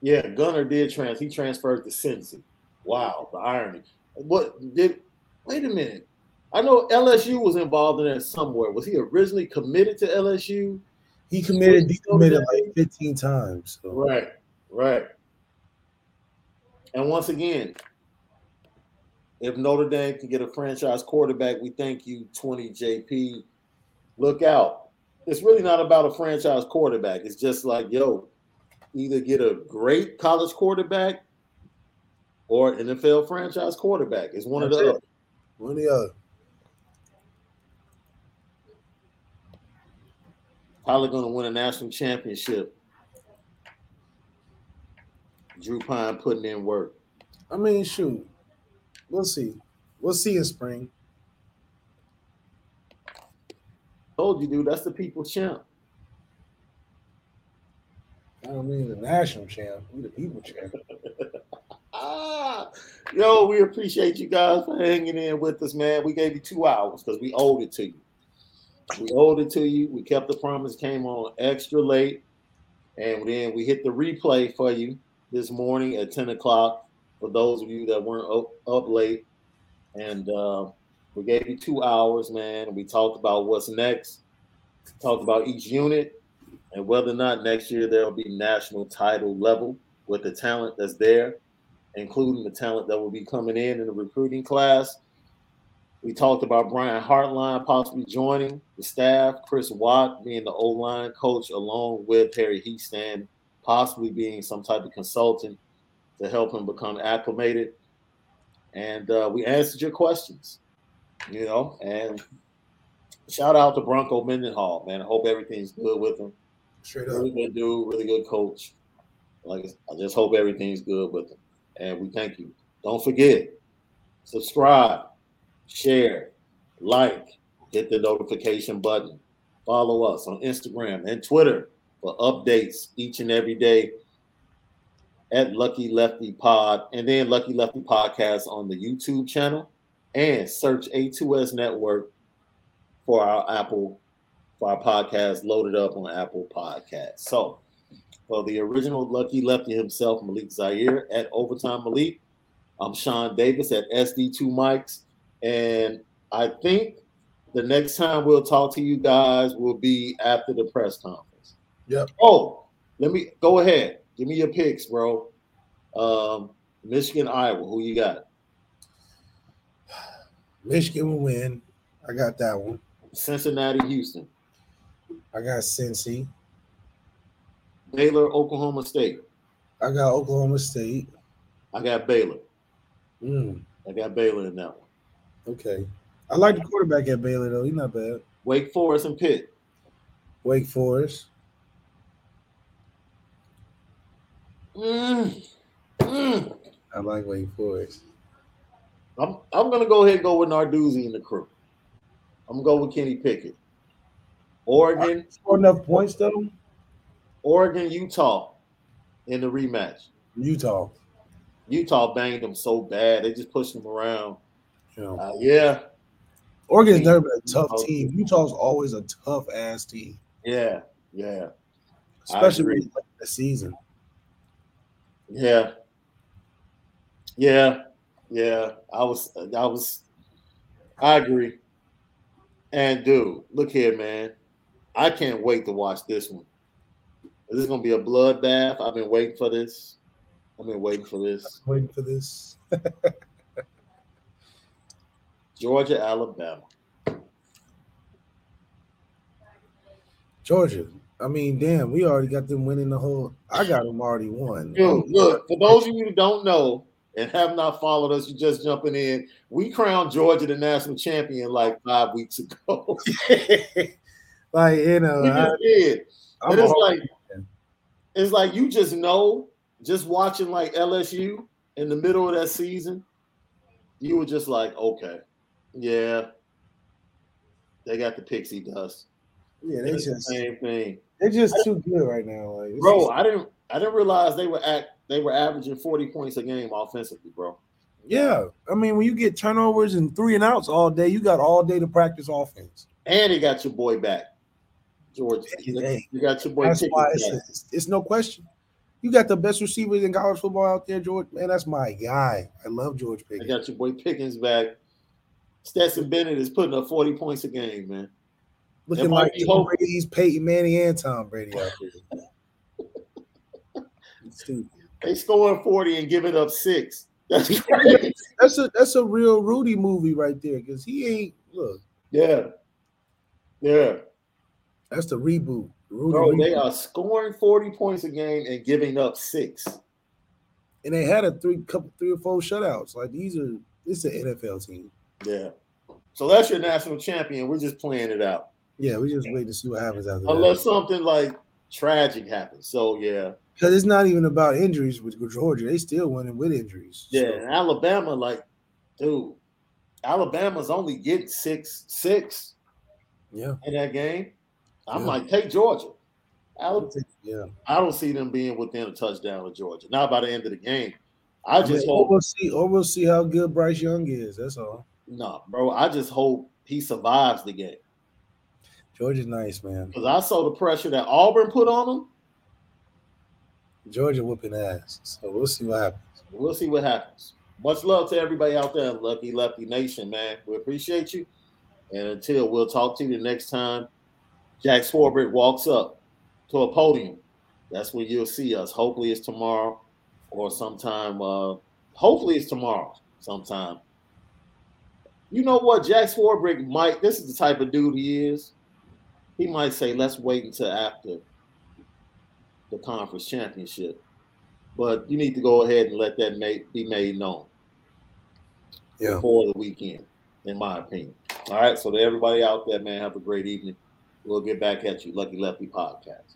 Yeah, Gunner did trans. He transferred to Cincy. Wow, the irony. What did? Wait a minute. I know LSU was involved in that somewhere. Was he originally committed to LSU? He committed. He committed like 15 times. So. Right. Right. And once again, if Notre Dame can get a franchise quarterback, we thank you, 20 JP. Look out. It's really not about a franchise quarterback. It's just like, yo, either get a great college quarterback or NFL franchise quarterback. It's one That's of the other. One of the other. Probably going to win a national championship Drew Pyne putting in work. I mean, shoot, we'll see. We'll see in spring. Told you, dude. That's the people's champ. I don't mean the national champ. We the people champ. ah, yo, we appreciate you guys for hanging in with us, man. We gave you two hours because we owed it to you. We owed it to you. We kept the promise. Came on extra late, and then we hit the replay for you this morning at 10 o'clock for those of you that weren't up, up late. And uh, we gave you two hours, man. We talked about what's next, talked about each unit and whether or not next year there'll be national title level with the talent that's there, including the talent that will be coming in in the recruiting class. We talked about Brian Hartline possibly joining the staff, Chris Watt being the O line coach, along with Harry Hiestand possibly being some type of consultant to help him become acclimated. And uh, we answered your questions, you know, and shout out to Bronco Mendenhall, man. I hope everything's good with him. Straight really up. good dude, really good coach. Like I just hope everything's good with him. And we thank you. Don't forget, subscribe, share, like, hit the notification button. Follow us on Instagram and Twitter for updates each and every day at Lucky Lefty Pod and then Lucky Lefty Podcast on the YouTube channel and search A2S Network for our Apple for our podcast loaded up on Apple Podcasts. So for the original Lucky Lefty himself, Malik Zaire at Overtime Malik, I'm Sean Davis at SD2 Mics. And I think the next time we'll talk to you guys will be after the press conference. Yep. Oh, let me go ahead. Give me your picks, bro. Um, Michigan, Iowa. Who you got? Michigan will win. I got that one. Cincinnati, Houston. I got Cincy. Baylor, Oklahoma State. I got Oklahoma State. I got Baylor. Mm, I got Baylor in that one. okay. I like the quarterback at Baylor though. He's not bad. Wake Forest and Pitt. Wake Forest. Mm. Mm. I like Wake Forest. I'm I'm gonna go ahead and go with Narduzzi and the crew. I'm gonna go with Kenny Pickett. Oregon, Score enough points though. Oregon, Utah in the rematch. Utah. Utah banged them so bad, they just pushed them around. Know, Uh, yeah, Oregon's never been a tough team. Utah's always a tough ass team, yeah, yeah, especially agree. when it's late in the season. Yeah, yeah, yeah. I was, I was, I agree. And dude, look here, man. I can't wait to watch this one. Is this is gonna be a bloodbath. I've been waiting for this. I've been waiting for this. Waiting for this. Georgia, Alabama. Georgia. I mean, damn, we already got them winning the whole. I got them already won. Dude, look, for those of you who don't know and have not followed us, You're just jumping in. We crowned Georgia the national champion like five weeks ago. like you know, we I, just did. I'm And it's like it's like you just know, just watching like LSU in the middle of that season, you were just like, okay, yeah, they got the pixie dust. yeah, they It's the same thing, they're just too good right now. Like bro. just- I didn't I didn't realize they were at they were averaging forty points a game offensively, bro. yeah, I mean, when you get turnovers and three and outs all day, you got all day to practice offense. And they got your boy back, George. Hey, You got your boy. That's why it's, back. it's, it's no question. You got the best receivers in college football out there, George. Man, that's my guy. I love George Pickens. got your boy Pickens back. Stetson Bennett is putting up forty points a game, man. Looking like Tom. Brady's Peyton Manning and Tom Brady out there. Stupid. They scoring forty and giving up six. That's crazy. That's a that's a real Rudy movie right there because he ain't look. yeah, yeah. That's the reboot. Rudy Bro, reboot. they are scoring 40 points a game and giving up six. and they had a three couple three or four shutouts. Like these are this is an NFL team. Yeah. So that's your national champion. We're just playing it out. Yeah, we just wait to see what happens after Unless that. something like tragic happens. So yeah. Because it's not even about injuries with Georgia. They still winning with injuries. Yeah. So, Alabama, like, dude, Alabama's only getting six, six yeah. in that game. I'm Yeah. like, take Georgia. Al- Yeah. I don't see them being within a touchdown of Georgia. Not by the end of the game. I I just mean, hope we'll see or we'll see how good Bryce Young is. That's all. no, bro. I just hope he survives the game. Georgia's nice, man. Because I saw the pressure that Auburn put on him. Georgia whooping ass. So we'll see what happens. We'll see what happens. Much love to everybody out there Lucky Lefty Nation, man. We appreciate you. And until we'll talk to you the next time, Jack Swarbrick walks up to a podium. That's where you'll see us. Hopefully it's tomorrow or sometime. Uh, hopefully it's tomorrow sometime. You know what? Jack Swarbrick might, this is the type of dude he is. He might say, let's wait until after the conference championship but you need to go ahead and let that make, be made known Yeah. before the weekend, in my opinion. All right. So to everybody out there, man, have a great evening. We'll get back at you. Lucky Lefty Podcast.